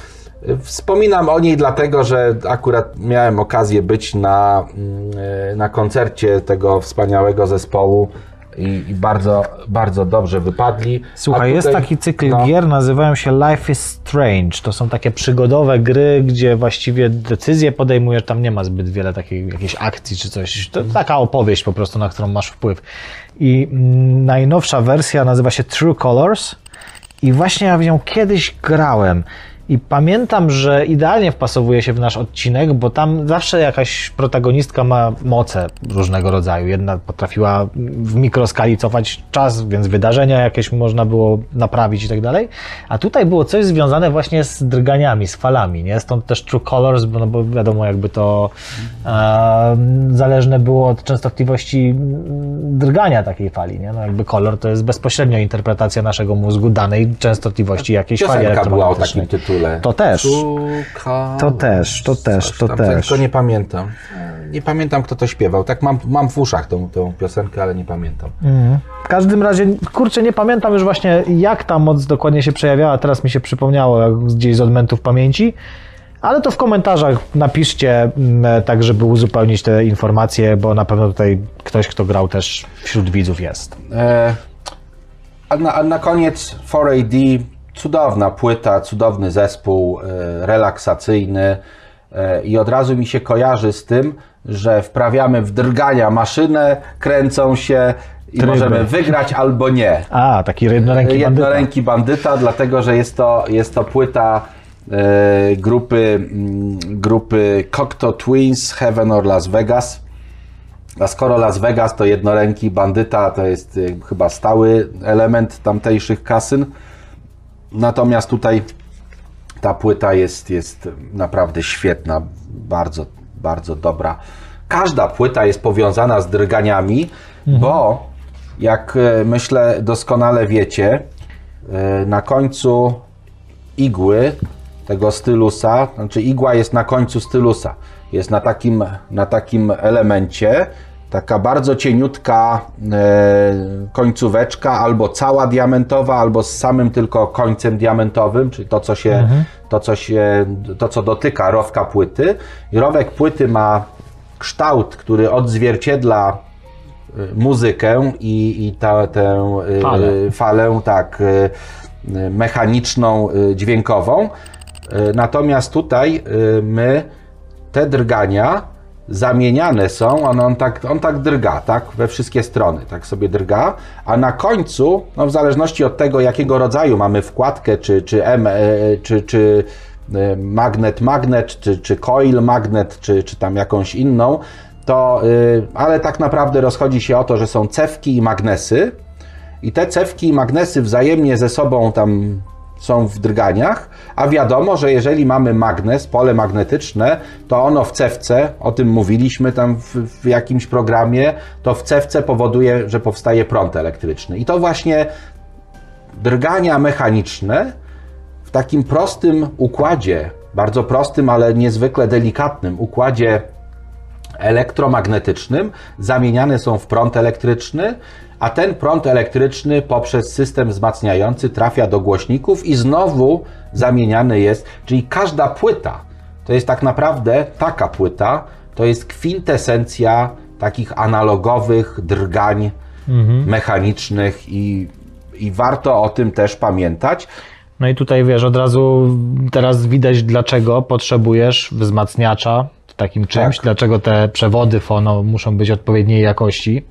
Wspominam o niej dlatego, że akurat miałem okazję być na, mm, na koncercie tego wspaniałego zespołu i, i bardzo, bardzo dobrze wypadli. Słuchaj, A jest tutaj- taki cykl no, gier, nazywają się Life is Strange. To są takie przygodowe gry, gdzie właściwie decyzje podejmujesz, tam nie ma zbyt wiele takiej jakiejś akcji czy coś. To taka opowieść po prostu, na którą masz wpływ. I najnowsza wersja nazywa się True Colors i właśnie ja w nią kiedyś grałem. I pamiętam, że idealnie wpasowuje się w nasz odcinek, bo tam zawsze jakaś protagonistka ma moce różnego rodzaju. Jedna potrafiła w mikroskali cofać czas, więc wydarzenia jakieś można było naprawić i tak dalej. A tutaj było coś związane właśnie z drganiami, z falami, nie? Stąd też True Colors, bo, no bo wiadomo, jakby to e, zależne było od częstotliwości mm, drgania takiej fali, nie? No jakby kolor to jest bezpośrednio interpretacja naszego mózgu danej częstotliwości jakiejś fali Piosenka była o elektromagnetycznej. takim tytule. To też. Szuka... To też, to też, to tam, też. Tylko nie pamiętam. Nie pamiętam, kto to śpiewał. Tak mam, mam w uszach tą, tą piosenkę, ale nie pamiętam. W każdym razie, kurczę, nie pamiętam już właśnie jak ta moc dokładnie się przejawiała, teraz mi się przypomniało jak gdzieś z odmętów pamięci, ale to w komentarzach napiszcie, mm, tak żeby uzupełnić te informacje, bo na pewno tutaj ktoś, kto grał też wśród widzów jest. E, a, na, a na koniec 4AD, cudowna płyta, cudowny zespół, e, relaksacyjny e, i od razu mi się kojarzy z tym, że wprawiamy w drgania maszynę, kręcą się i Tryby. możemy wygrać albo nie. A, taki jednoręki bandyta. Jednoręki bandyta, dlatego że jest to, jest to płyta e, grupy, grupy Cocteau Twins, Heaven or Las Vegas. A skoro Las Vegas to jednoręki bandyta, to jest chyba stały element tamtejszych kasyn. Natomiast tutaj ta płyta jest, jest naprawdę świetna, bardzo, bardzo dobra. Każda płyta jest powiązana z drganiami, bo jak e, myślę doskonale wiecie, e, na końcu igły tego stylusa, znaczy igła jest na końcu stylusa, jest na takim, na takim elemencie, taka bardzo cieniutka e, końcóweczka, albo cała diamentowa, albo z samym tylko końcem diamentowym, czyli to, co się, to, co się, to, co dotyka rowka płyty. I rowek płyty ma kształt, który odzwierciedla y, muzykę i, i ta, tę y, Falę. falę tak, mechaniczną, dźwiękową. Natomiast tutaj my te drgania zamieniane są, on, on, tak, on tak drga, tak, we wszystkie strony, tak sobie drga, a na końcu, no w zależności od tego, jakiego rodzaju mamy wkładkę, czy, czy, M, e, czy, czy e, magnet, magnet, czy, czy coil magnet, czy, czy tam jakąś inną, to, y, ale tak naprawdę rozchodzi się o to, że są cewki i magnesy. I te cewki i magnesy wzajemnie ze sobą tam są w drganiach, a wiadomo, że jeżeli mamy magnes, pole magnetyczne, to ono w cewce, o tym mówiliśmy tam w, w jakimś programie, to w cewce powoduje, że powstaje prąd elektryczny. I to właśnie drgania mechaniczne w takim prostym układzie, bardzo prostym, ale niezwykle delikatnym układzie elektromagnetycznym zamieniane są w prąd elektryczny, a ten prąd elektryczny poprzez system wzmacniający trafia do głośników i znowu zamieniany jest, czyli każda płyta to jest tak naprawdę taka płyta, to jest kwintesencja takich analogowych drgań mechanicznych i, i warto o tym też pamiętać. No i tutaj wiesz, od razu teraz widać, dlaczego potrzebujesz wzmacniacza takim czymś, Tak. dlaczego te przewody fono muszą być odpowiedniej jakości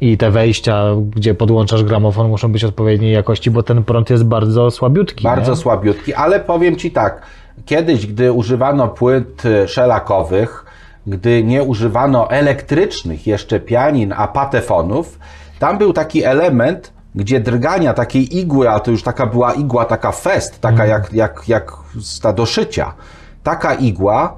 i te wejścia, gdzie podłączasz gramofon, muszą być odpowiedniej jakości, bo ten prąd jest bardzo słabiutki. Bardzo nie? słabiutki, ale powiem Ci tak, kiedyś, gdy używano płyt y, szelakowych, gdy nie używano elektrycznych jeszcze pianin, a patefonów, tam był taki element gdzie drgania takiej igły, a to już taka była igła, taka fest, taka jak, jak, jak z ta do szycia. Taka igła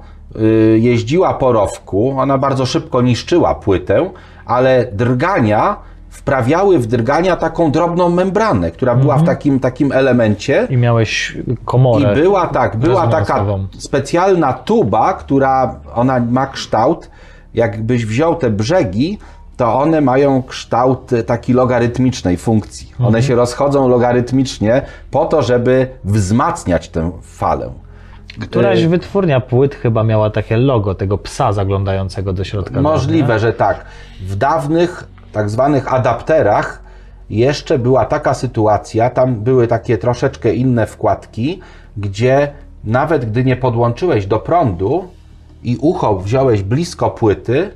jeździła po rowku, ona bardzo szybko niszczyła płytę, ale drgania wprawiały w drgania taką drobną membranę, która była w takim, takim elemencie. I miałeś komorę. I była tak, była taka specjalna tuba, która ona ma kształt, jakbyś wziął te brzegi, to one mają kształt e, taki logarytmicznej funkcji. Mhm. One się rozchodzą logarytmicznie po to, żeby wzmacniać tę falę. Któraś Y, wytwórnia płyt chyba miała takie logo tego psa zaglądającego do środka. Możliwe, że tak. W dawnych tak zwanych adapterach jeszcze była taka sytuacja, tam były takie troszeczkę inne wkładki, gdzie nawet gdy nie podłączyłeś do prądu i ucho wziąłeś blisko płyty,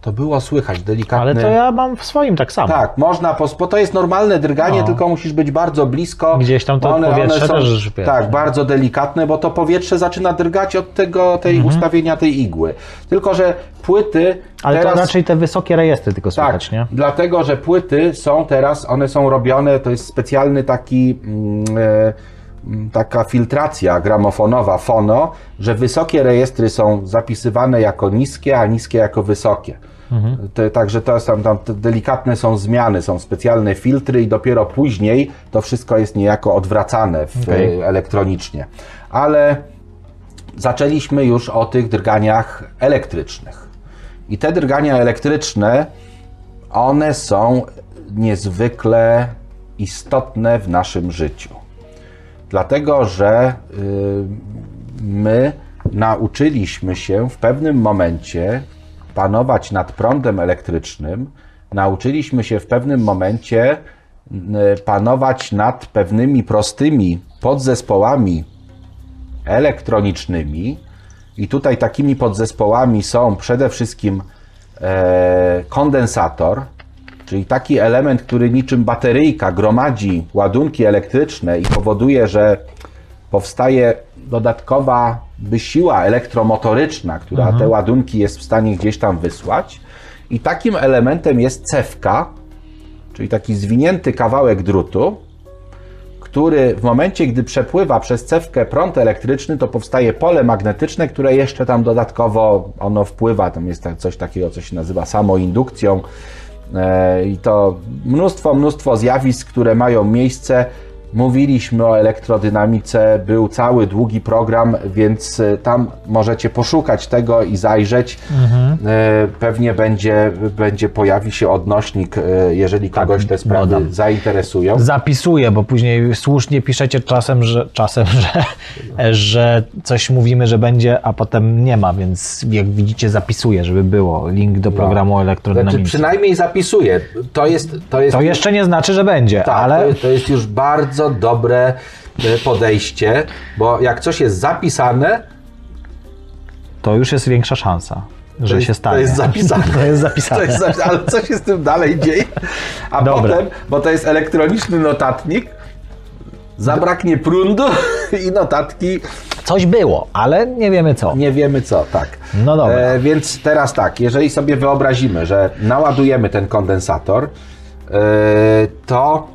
to było słychać delikatne... Ale to ja mam w swoim tak samo. Tak, można, pos- bo to jest normalne drganie, No. tylko musisz być bardzo blisko. Gdzieś tam to powietrze też, wiesz, Tak, nie? bardzo delikatne, bo to powietrze zaczyna drgać od tego, tej ustawienia tej igły. Tylko, że płyty Ale teraz... to raczej te wysokie rejestry tylko Tak, słychać, nie? dlatego, że płyty są teraz, one są robione, to jest specjalny taki, mm, taka filtracja gramofonowa, fono, że wysokie rejestry są zapisywane jako niskie, a niskie jako wysokie. Te, także to są tam delikatne są zmiany, są specjalne filtry i dopiero później to wszystko jest niejako odwracane w, Okej. e, elektronicznie. Ale zaczęliśmy już o tych drganiach elektrycznych. I te drgania elektryczne, one są niezwykle istotne w naszym życiu. Dlatego, że y, my nauczyliśmy się w pewnym momencie panować nad prądem elektrycznym, nauczyliśmy się w pewnym momencie y, panować nad pewnymi prostymi podzespołami elektronicznymi. I tutaj takimi podzespołami są przede wszystkim e, kondensator, czyli taki element, który niczym bateryjka gromadzi ładunki elektryczne i powoduje, że powstaje dodatkowa siła elektromotoryczna, która te ładunki jest w stanie gdzieś tam wysłać. I takim elementem jest cewka, czyli taki zwinięty kawałek drutu, który w momencie, gdy przepływa przez cewkę prąd elektryczny, to powstaje pole magnetyczne, które jeszcze tam dodatkowo ono wpływa. Tam jest coś takiego, co się nazywa samoindukcją. E, I to mnóstwo, mnóstwo zjawisk, które mają miejsce. Mówiliśmy o elektrodynamice, był cały długi program, więc e, tam możecie poszukać tego i zajrzeć. E, Pewnie będzie, będzie pojawi się odnośnik, e, jeżeli kogoś te sprawy dodam. zainteresują. Zapisuję, bo później słusznie piszecie czasem, że, czasem, że, że coś mówimy, że będzie, a potem nie ma, więc jak widzicie zapisuję, żeby było link do programu Znaczy, elektrodynamicznego. przynajmniej zapisuję. To jest, to jest, To jeszcze nie znaczy, że będzie, tak, ale to, to jest już bardzo dobre e, podejście, bo jak coś jest zapisane, to już jest większa szansa, że jest- się to stanie. jest zapisane. To jest zapisane. to jest, zapi- ale co się z tym dalej dzieje? A Dobra. potem, bo to jest elektroniczny notatnik, zabraknie prądu i notatki Coś było, ale nie wiemy co. Nie wiemy co, tak. No dobra. E, więc teraz tak, jeżeli sobie wyobrazimy, że naładujemy ten kondensator, e, to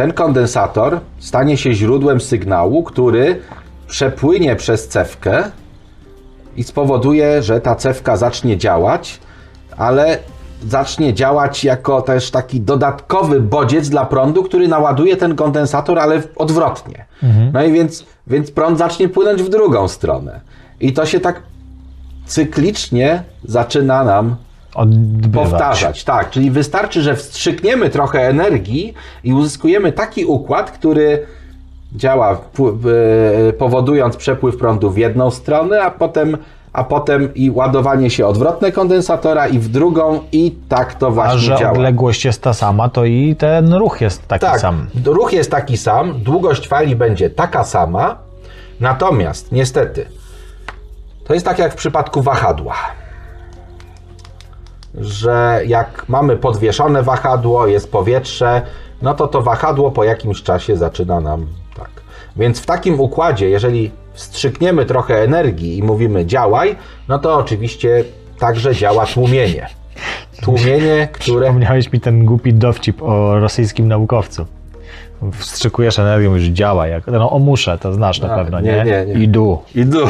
ten kondensator stanie się źródłem sygnału, który przepłynie przez cewkę i spowoduje, że ta cewka zacznie działać, ale zacznie działać jako też taki dodatkowy bodziec dla prądu, który naładuje ten kondensator, ale odwrotnie. No i więc, więc prąd zacznie płynąć w drugą stronę. I to się tak cyklicznie zaczyna nam Odbywać. powtarzać. Tak, czyli wystarczy, że wstrzykniemy trochę energii i uzyskujemy taki układ, który działa e, powodując przepływ prądu w jedną stronę, a potem, a potem i ładowanie się odwrotne kondensatora i w drugą i tak to A właśnie że działa. odległość jest ta sama, to i ten ruch jest taki Tak, sam. ruch jest taki sam, długość fali będzie taka sama, natomiast niestety to jest tak jak w przypadku wahadła. Że jak mamy podwieszone wahadło, jest powietrze, no to to wahadło po jakimś czasie zaczyna nam tak. Więc w takim układzie, jeżeli wstrzykniemy trochę energii i mówimy działaj, no to oczywiście także działa tłumienie. Tłumienie, które... Przypomniałeś mi ten głupi dowcip o rosyjskim naukowcu. Wstrzykujesz energię, mówisz działa. Jak, no o muszę, to znasz na A, pewno, nie, nie? nie, nie. Idu. Idu.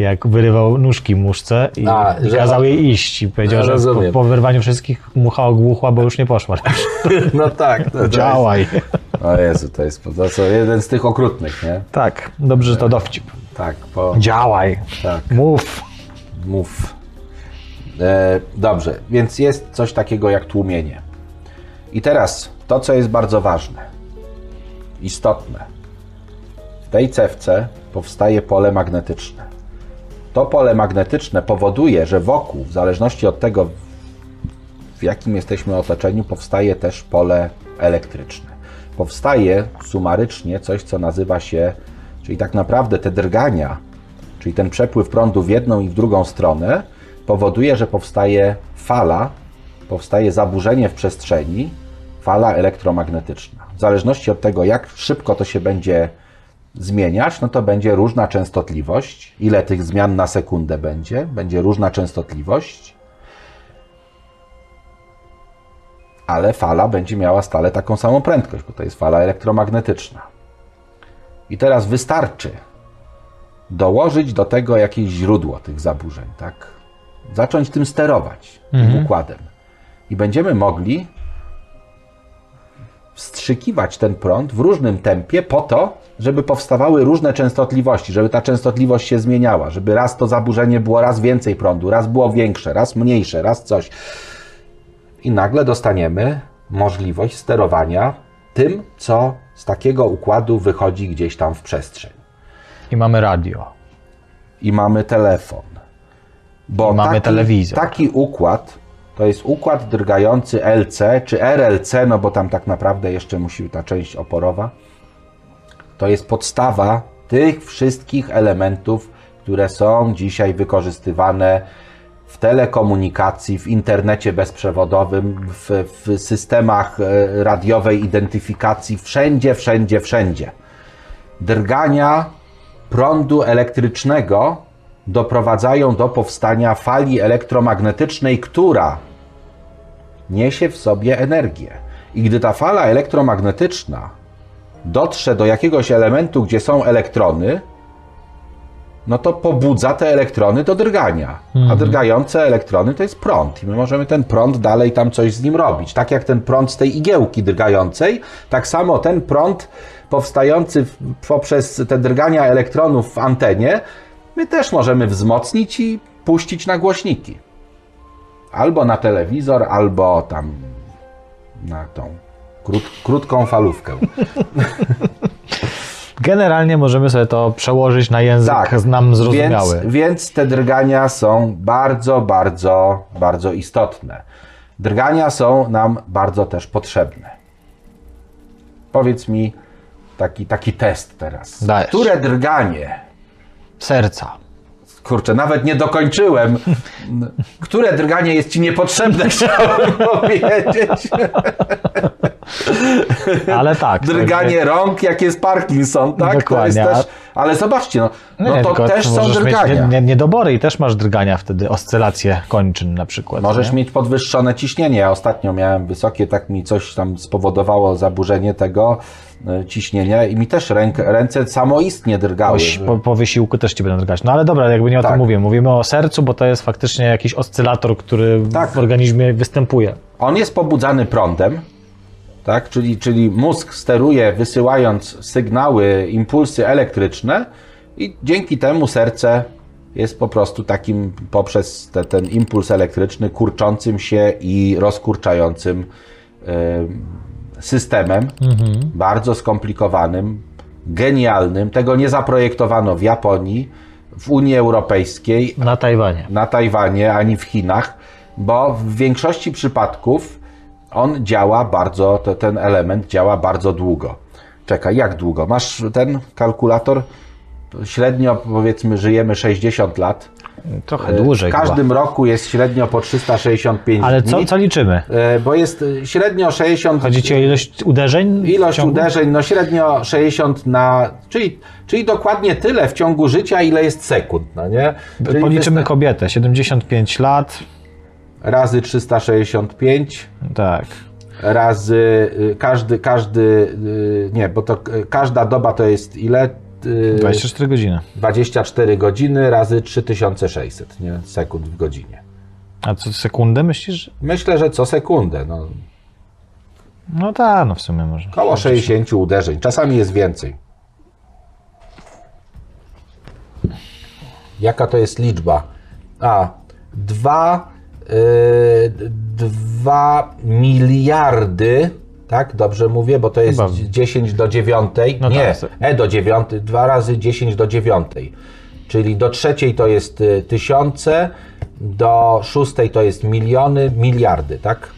Jak wyrywał nóżki muszce i, A, że- kazał jej iść. I powiedział, że po, po wyrwaniu wszystkich mucha ogłuchła, bo już nie poszła. No tak. To, to Działaj. Jest, o Jezu, to jest to co, jeden z tych okrutnych, nie? Tak, dobrze, że to dowcip. Tak, po... Działaj. Tak. Mów. Mów. E, dobrze, więc jest coś takiego jak tłumienie. I teraz to, co jest bardzo ważne, istotne. W tej cewce powstaje pole magnetyczne. To pole magnetyczne powoduje, że wokół, w zależności od tego, w jakim jesteśmy otoczeniu, powstaje też pole elektryczne. Powstaje sumarycznie coś, co nazywa się, czyli tak naprawdę te drgania, czyli ten przepływ prądu w jedną i w drugą stronę, powoduje, że powstaje fala, powstaje zaburzenie w przestrzeni, fala elektromagnetyczna. W zależności od tego, jak szybko to się będzie zmieniać, no to będzie różna częstotliwość. Ile tych zmian na sekundę będzie? Będzie różna częstotliwość. Ale fala będzie miała stale taką samą prędkość, bo to jest fala elektromagnetyczna. I teraz wystarczy dołożyć do tego jakieś źródło tych zaburzeń, tak? Zacząć tym sterować, tym układem. I będziemy mogli wstrzykiwać ten prąd w różnym tempie po to, żeby powstawały różne częstotliwości, żeby ta częstotliwość się zmieniała, żeby raz to zaburzenie było raz więcej prądu, raz było większe, raz mniejsze, raz coś. I nagle dostaniemy możliwość sterowania tym, co z takiego układu wychodzi gdzieś tam w przestrzeń. I mamy radio. I mamy telefon. Bo I mamy telewizor. Taki układ to jest układ drgający LC czy RLC, no bo tam tak naprawdę jeszcze musi ta część oporowa. To jest podstawa tych wszystkich elementów, które są dzisiaj wykorzystywane w telekomunikacji, w internecie bezprzewodowym, w, w systemach e, radiowej identyfikacji, wszędzie, wszędzie, wszędzie. Drgania prądu elektrycznego doprowadzają do powstania fali elektromagnetycznej, która niesie w sobie energię. I gdy ta fala elektromagnetyczna dotrze do jakiegoś elementu, gdzie są elektrony, no to pobudza te elektrony do drgania. A drgające elektrony to jest prąd. I my możemy ten prąd dalej tam coś z nim robić. Tak jak ten prąd z tej igiełki drgającej, tak samo ten prąd powstający poprzez te drgania elektronów w antenie, my też możemy wzmocnić i puścić na głośniki. Albo na telewizor, albo tam na tą krót, krótką falówkę. Generalnie możemy sobie to przełożyć na język nam zrozumiały. Tak. Więc, więc te drgania są bardzo, bardzo, bardzo istotne. Drgania są nam bardzo też potrzebne. Powiedz mi taki, taki test teraz. Dajesz. Które drganie, Serca. Kurczę, nawet nie dokończyłem, które drganie jest ci niepotrzebne, chciałem powiedzieć. Ale tak. Drganie rąk, jak jest Parkinson, tak? Dokładnie, też, ale zobaczcie, no, no to też są drgania. mieć nie- nie- niedobory i też masz drgania wtedy, oscylacje kończyn na przykład. Możesz nie? mieć podwyższone ciśnienie. Ja ostatnio miałem wysokie, tak mi coś tam spowodowało zaburzenie tego ciśnienia i mi też ręk, ręce samoistnie drgały. Po, po, wysiłku też ci będą drgać. No ale dobra, jakby nie o Tak. tym mówię. Mówimy o sercu, bo to jest faktycznie jakiś oscylator, który Tak. w organizmie występuje. On jest pobudzany prądem, tak? czyli, czyli mózg steruje wysyłając sygnały, impulsy elektryczne i dzięki temu serce jest po prostu takim poprzez te, ten impuls elektryczny kurczącym się i rozkurczającym e, systemem, bardzo skomplikowanym, genialnym. Tego nie zaprojektowano w Japonii, w Unii Europejskiej, Na Tajwanie. na Tajwanie ani w Chinach, bo w większości przypadków on działa bardzo, to, ten element działa bardzo długo. Czekaj, jak długo? Masz ten kalkulator? Średnio powiedzmy żyjemy 60 lat. Trochę dłużej W każdym roku jest średnio po 365 chyba. Ale co, dni. co liczymy? E, Bo jest e, średnio 60 Chodzi ci o ilość uderzeń? Ilość uderzeń, no średnio 60 na, czyli, czyli dokładnie tyle w ciągu życia, ile jest sekund, no nie? Czyli Policzymy kobietę, 75 lat, razy 365 Tak. razy y, każdy, każdy, y, nie, bo to y, każda doba to jest ile? Y, 24 godziny. 24 godziny razy 3600 nie? sekund w godzinie. A co sekundę myślisz? Myślę, że co sekundę, no, No tak, no w sumie może. około 60 uderzeń, czasami jest więcej. Jaka to jest liczba? A, 2 2 miliardy, tak? Dobrze mówię, bo to jest Chyba. 10 do 9. No nie, tak. e do 9, 2 razy 10 do 9. Czyli do trzeciej to jest y, tysiące, do szóstej to jest miliony, miliardy, tak?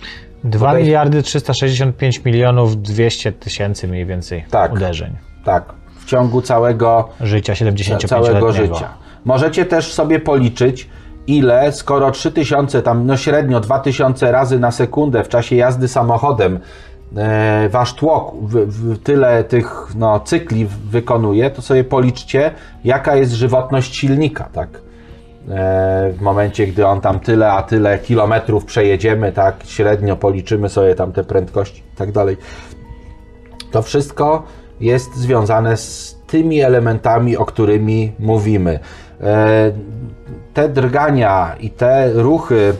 2 Tutaj- miliardy 365 milionów 200 tysięcy mniej więcej Tak. uderzeń. Tak, w ciągu całego Życia 75 całego życia. Możecie też sobie policzyć, ile, skoro 3000, tam no średnio 2000 razy na sekundę w czasie jazdy samochodem wasz tłok w, w tyle tych no, cykli wykonuje, to sobie policzcie, jaka jest żywotność silnika, tak? E, w momencie, gdy on tam tyle, a tyle kilometrów przejedziemy, tak, średnio policzymy sobie tam te prędkości i tak dalej. To wszystko jest związane z tymi elementami, o którymi mówimy. E, Te drgania i te ruchy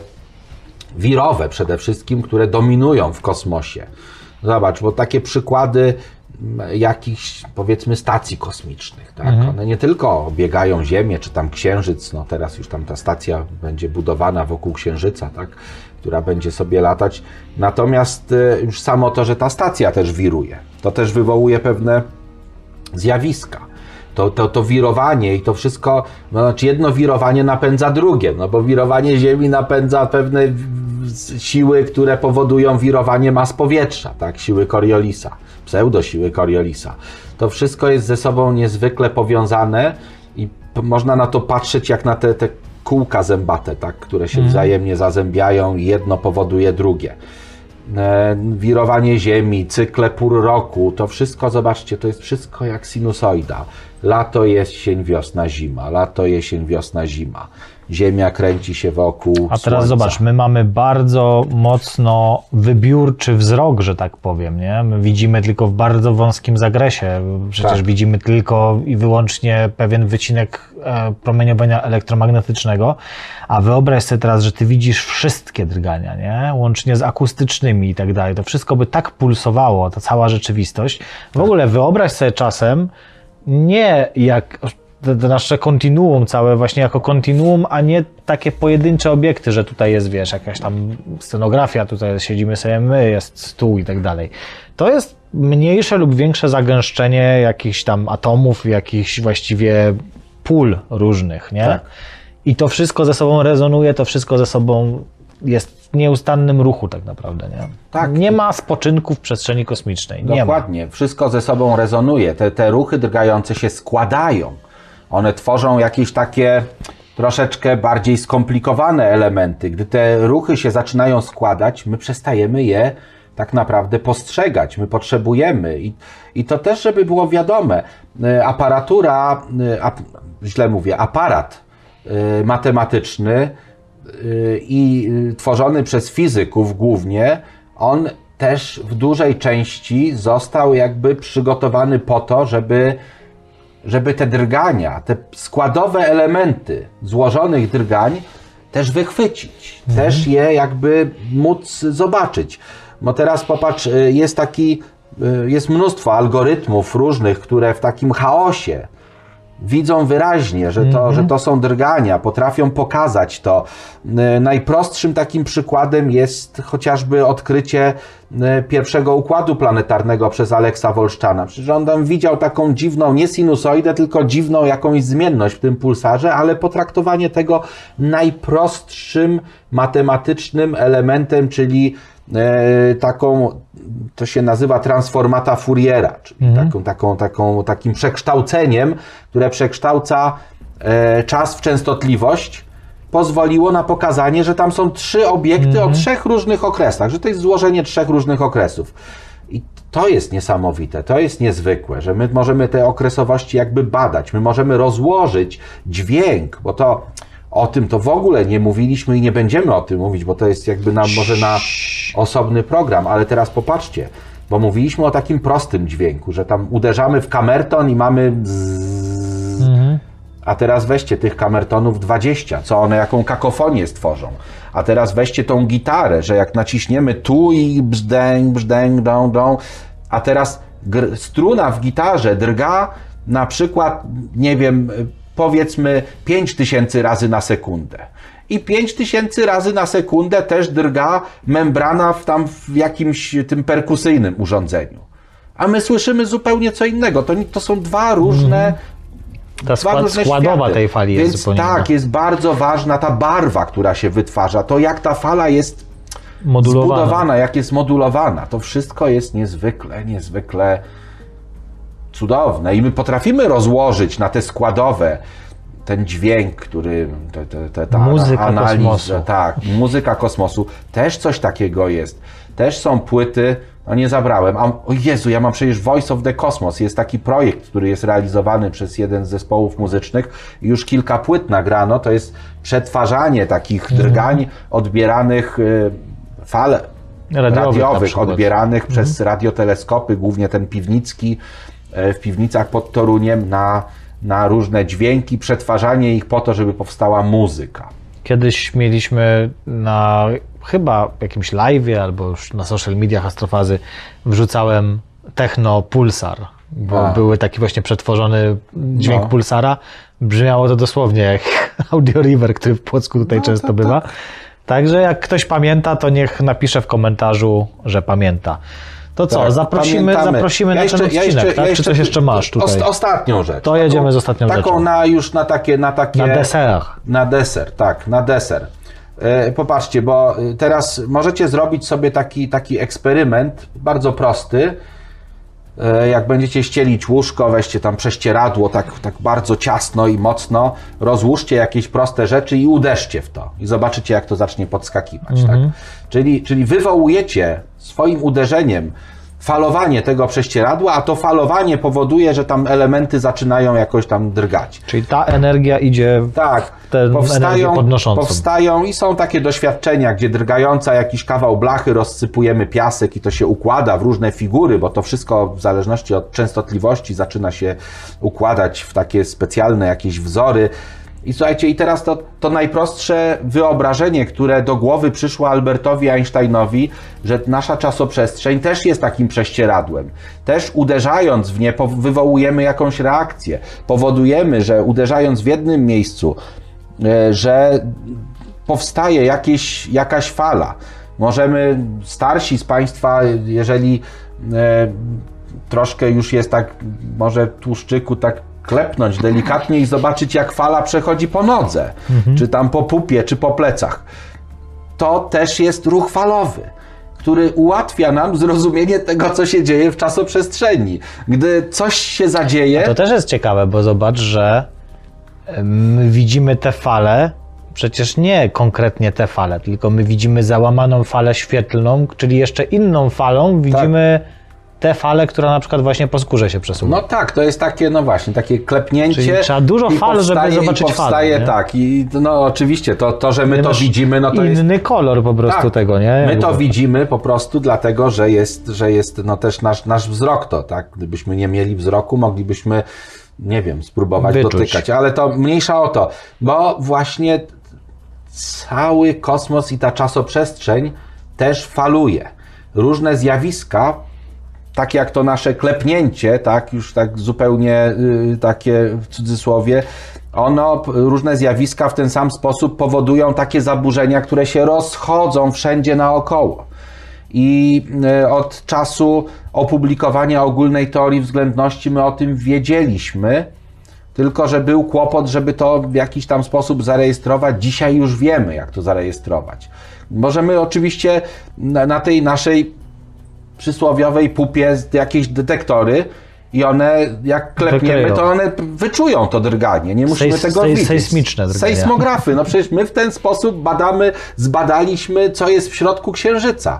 wirowe przede wszystkim, które dominują w kosmosie. Zobacz, bo takie przykłady jakichś powiedzmy stacji kosmicznych, tak? One nie tylko obiegają Ziemię, czy tam Księżyc, no teraz już tam ta stacja będzie budowana wokół Księżyca, tak? Która będzie sobie latać. Natomiast y, już samo to, że ta stacja też wiruje, to też wywołuje pewne zjawiska. To, to, to wirowanie i to wszystko, no, znaczy jedno wirowanie napędza drugie, no bo wirowanie Ziemi napędza pewne siły, które powodują wirowanie mas powietrza, tak, siły Coriolisa, pseudosiły Coriolisa. To wszystko jest ze sobą niezwykle powiązane i można na to patrzeć jak na te, te kółka zębate, tak, które się wzajemnie zazębiają i jedno powoduje drugie e, wirowanie Ziemi, cykle pór roku, to wszystko, zobaczcie, to jest wszystko jak sinusoida. Lato, jesień, wiosna, zima, lato, jesień, wiosna, zima. Ziemia kręci się wokół A teraz słońca. zobacz, my mamy bardzo mocno wybiórczy wzrok, że tak powiem, nie? My widzimy tylko w bardzo wąskim zakresie. Przecież Tak. widzimy tylko i wyłącznie pewien wycinek e, promieniowania elektromagnetycznego, a wyobraź sobie teraz, że ty widzisz wszystkie drgania, nie? Łącznie z akustycznymi i tak dalej. To wszystko by tak pulsowało, ta cała rzeczywistość. W ogóle wyobraź sobie czasem, nie jak nasze kontinuum całe właśnie jako kontinuum, a nie takie pojedyncze obiekty, że tutaj jest, wiesz, jakaś tam scenografia, tutaj siedzimy sobie my, jest stół i tak dalej. To jest mniejsze lub większe zagęszczenie jakichś tam atomów, jakichś właściwie pól różnych, nie? Tak. I to wszystko ze sobą rezonuje, to wszystko ze sobą jest w nieustannym ruchu tak naprawdę, nie? Tak. Nie ma spoczynku w przestrzeni kosmicznej. Dokładnie, wszystko ze sobą rezonuje. Te, te ruchy drgające się składają. One tworzą jakieś takie troszeczkę bardziej skomplikowane elementy. Gdy te ruchy się zaczynają składać, my przestajemy je tak naprawdę postrzegać. My potrzebujemy. I, i to też, żeby było wiadome, y, aparatura, y, ap, źle mówię, aparat y, matematyczny i y, tworzony przez fizyków głównie, on też w dużej części został jakby przygotowany po to, żeby, żeby te drgania, te składowe elementy złożonych drgań też wychwycić, też je jakby móc zobaczyć. Bo teraz popatrz, y, jest taki, y, jest mnóstwo algorytmów różnych, które w takim chaosie widzą wyraźnie, że to, że to są drgania, potrafią pokazać to. Y, Najprostszym takim przykładem jest chociażby odkrycie y, pierwszego układu planetarnego przez Aleksa Wolszczana. Przecież on tam widział taką dziwną, nie sinusoidę, tylko dziwną jakąś zmienność w tym pulsarze, ale potraktowanie tego najprostszym matematycznym elementem, czyli e, taką, to się nazywa transformata Fouriera, czyli taką, taką, taką, takim przekształceniem, które przekształca e, czas w częstotliwość, pozwoliło na pokazanie, że tam są trzy obiekty o trzech różnych okresach, że to jest złożenie trzech różnych okresów. I to jest niesamowite, to jest niezwykłe, że my możemy te okresowości jakby badać, my możemy rozłożyć dźwięk, bo to O tym to w ogóle nie mówiliśmy i nie będziemy o tym mówić, bo to jest jakby na, może na osobny program, ale teraz popatrzcie, bo mówiliśmy o takim prostym dźwięku, że tam uderzamy w kamerton i mamy bzzz, a teraz weźcie tych kamertonów 20, co one jaką kakofonię stworzą. A teraz weźcie tą gitarę, że jak naciśniemy tu i brzdęk, brzdęk, dą, dą, a teraz struna w gitarze drga na przykład, nie wiem, powiedzmy 5000 razy na sekundę. I 5000 razy na sekundę też drga membrana w tam w jakimś tym perkusyjnym urządzeniu. A my słyszymy zupełnie co innego. To, to są dwa różne Ta dwa skład, różne składowa światy. tej fali Więc jest zupełnie tak, jest bardzo ważna ta barwa, która się wytwarza. To jak ta fala jest modulowana. zbudowana, jak jest modulowana. To wszystko jest niezwykle, niezwykle cudowne. I my potrafimy rozłożyć na te składowe ten dźwięk, który te, te, te, ta Muzyka analiza, kosmosu. tak, muzyka kosmosu, też coś takiego jest. Też są płyty, no nie zabrałem, a, o Jezu, ja mam przecież Voice of the Cosmos, jest taki projekt, który jest realizowany przez jeden z zespołów muzycznych i już kilka płyt nagrano, to jest przetwarzanie takich Mhm. drgań odbieranych y, fal Radiowych radiowych, odbieranych przez radioteleskopy, głównie ten Piwnicki, w Piwnicach pod Toruniem na, na różne dźwięki, przetwarzanie ich po to, żeby powstała muzyka. Kiedyś mieliśmy na chyba jakimś live'ie albo już na social mediach Astrofazy wrzucałem techno pulsar, bo A. były taki właśnie przetworzony dźwięk No. pulsara. Brzmiało to dosłownie jak Audio River, który w Płocku tutaj No, często to bywa. tak. Także jak ktoś pamięta, to niech napisze w komentarzu, że pamięta. To co, Tak, zaprosimy, pamiętamy. zaprosimy na ten odcinek, tak? Czy coś jeszcze masz tutaj? Ost, ostatnią rzecz. To jedziemy z ostatnią taką rzeczą. na już na takie, na takie... Na deser. Na deser, tak, na deser. E, Popatrzcie, bo e, teraz możecie zrobić sobie taki, taki eksperyment, bardzo prosty. E, Jak będziecie ścielić łóżko, weźcie tam prześcieradło tak, tak bardzo ciasno i mocno, rozłóżcie jakieś proste rzeczy i uderzcie w to. I zobaczycie, jak to zacznie podskakiwać. Tak? Czyli, czyli wywołujecie swoim uderzeniem falowanie tego prześcieradła, a to falowanie powoduje, że tam elementy zaczynają jakoś tam drgać. Czyli ta energia idzie w Tak, tę energię powstają, podnoszącą. powstają i są takie doświadczenia, gdzie drgająca jakiś kawał blachy rozsypujemy piasek i to się układa w różne figury, bo to wszystko w zależności od częstotliwości zaczyna się układać w takie specjalne jakieś wzory. I słuchajcie, i teraz to, to najprostsze wyobrażenie, które do głowy przyszło Albertowi Einsteinowi, że nasza czasoprzestrzeń też jest takim prześcieradłem. Też uderzając w nie, wywołujemy jakąś reakcję. Powodujemy, że uderzając w jednym miejscu, e, że powstaje jakieś, jakaś fala. Możemy, starsi z Państwa, jeżeli e, troszkę już jest tak, może tłuszczyku tak klepnąć delikatnie i zobaczyć, jak fala przechodzi po nodze, czy tam po pupie, czy po plecach. To też jest ruch falowy, który ułatwia nam zrozumienie tego, co się dzieje w czasoprzestrzeni. Gdy coś się zadzieje, To też jest ciekawe, bo zobacz, że my widzimy te fale, przecież nie konkretnie te fale, tylko my widzimy załamaną falę świetlną, czyli jeszcze inną falą widzimy tę falę, która na przykład właśnie po skórze się przesuwa. No tak, to jest takie, no właśnie, takie klepnięcie. Czyli trzeba dużo fal, żeby powstaje- zobaczyć powstaje, falę, nie? tak. I no oczywiście, to, to że my to widzimy, no to jest... inny kolor po prostu Tak, tego, nie? My to widzimy po prostu dlatego, że jest, że jest no też nasz, nasz wzrok to, tak? Gdybyśmy nie mieli wzroku, moglibyśmy, nie wiem, spróbować Wyczuć. dotykać, ale to mniejsza o to, bo właśnie cały kosmos i ta czasoprzestrzeń też faluje. Różne zjawiska, tak jak to nasze klepnięcie, tak, już tak zupełnie y, takie w cudzysłowie, ono, różne zjawiska w ten sam sposób powodują takie zaburzenia, które się rozchodzą wszędzie naokoło. I y, od czasu opublikowania ogólnej teorii względności my o tym wiedzieliśmy, tylko że był kłopot, żeby to w jakiś tam sposób zarejestrować. Dzisiaj już wiemy, jak to zarejestrować. Możemy oczywiście na tej naszej przysłowiowej pupie jakieś detektory i one, jak klepniemy, to one wyczują to drganie. Nie musimy Sejs- tego sej- widzieć. sejsmiczne drgania. Sejsmografy. No przecież my w ten sposób badamy, zbadaliśmy, co jest w środku Księżyca.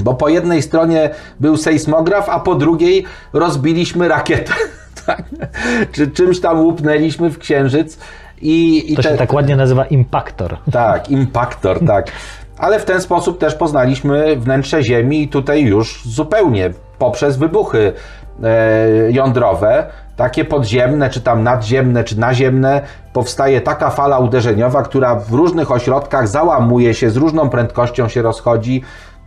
Bo po jednej stronie był sejsmograf, a po drugiej rozbiliśmy rakietę. tak? Czy czymś tam łupnęliśmy w księżyc I, i To się te- tak ładnie nazywa impaktor. tak, impaktor, tak. Ale w ten sposób też poznaliśmy wnętrze Ziemi i tutaj już zupełnie poprzez wybuchy e, jądrowe, takie podziemne, czy tam nadziemne, czy naziemne, powstaje taka fala uderzeniowa, która w różnych ośrodkach załamuje się, z różną prędkością się rozchodzi.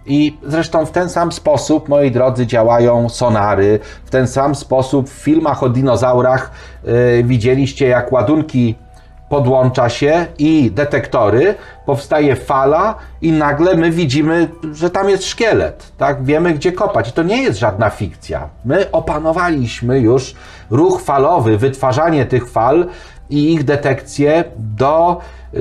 I zresztą w ten sam sposób, moi drodzy, działają sonary. W ten sam sposób w filmach o dinozaurach e, widzieliście, jak ładunki podłącza się i detektory, powstaje fala i nagle my widzimy, że tam jest szkielet, tak? Wiemy gdzie kopać. To nie jest żadna fikcja. My opanowaliśmy już ruch falowy, wytwarzanie tych fal i ich detekcję do yy,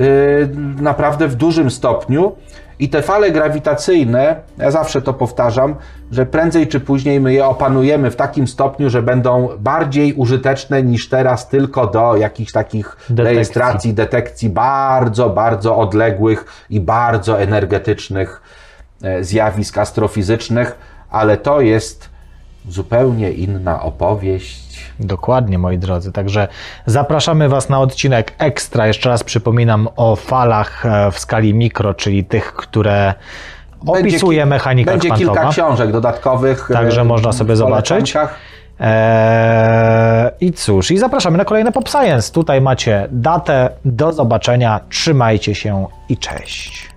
naprawdę w dużym stopniu. I te fale grawitacyjne, ja zawsze to powtarzam, że prędzej czy później my je opanujemy w takim stopniu, że będą bardziej użyteczne niż teraz tylko do jakichś takich Detekcji. rejestracji, detekcji bardzo, bardzo odległych i bardzo energetycznych e, zjawisk astrofizycznych, ale to jest zupełnie inna opowieść. Dokładnie, moi drodzy. Także zapraszamy Was na odcinek ekstra. Jeszcze raz przypominam o falach e, w skali mikro, czyli tych, które opisuje ki- mechanika Będzie kwantowa. kilka książek dodatkowych. Także e, można sobie zobaczyć. Eee, I cóż, i zapraszamy na kolejne Pop Science. Tutaj macie datę. Do zobaczenia. Trzymajcie się i cześć.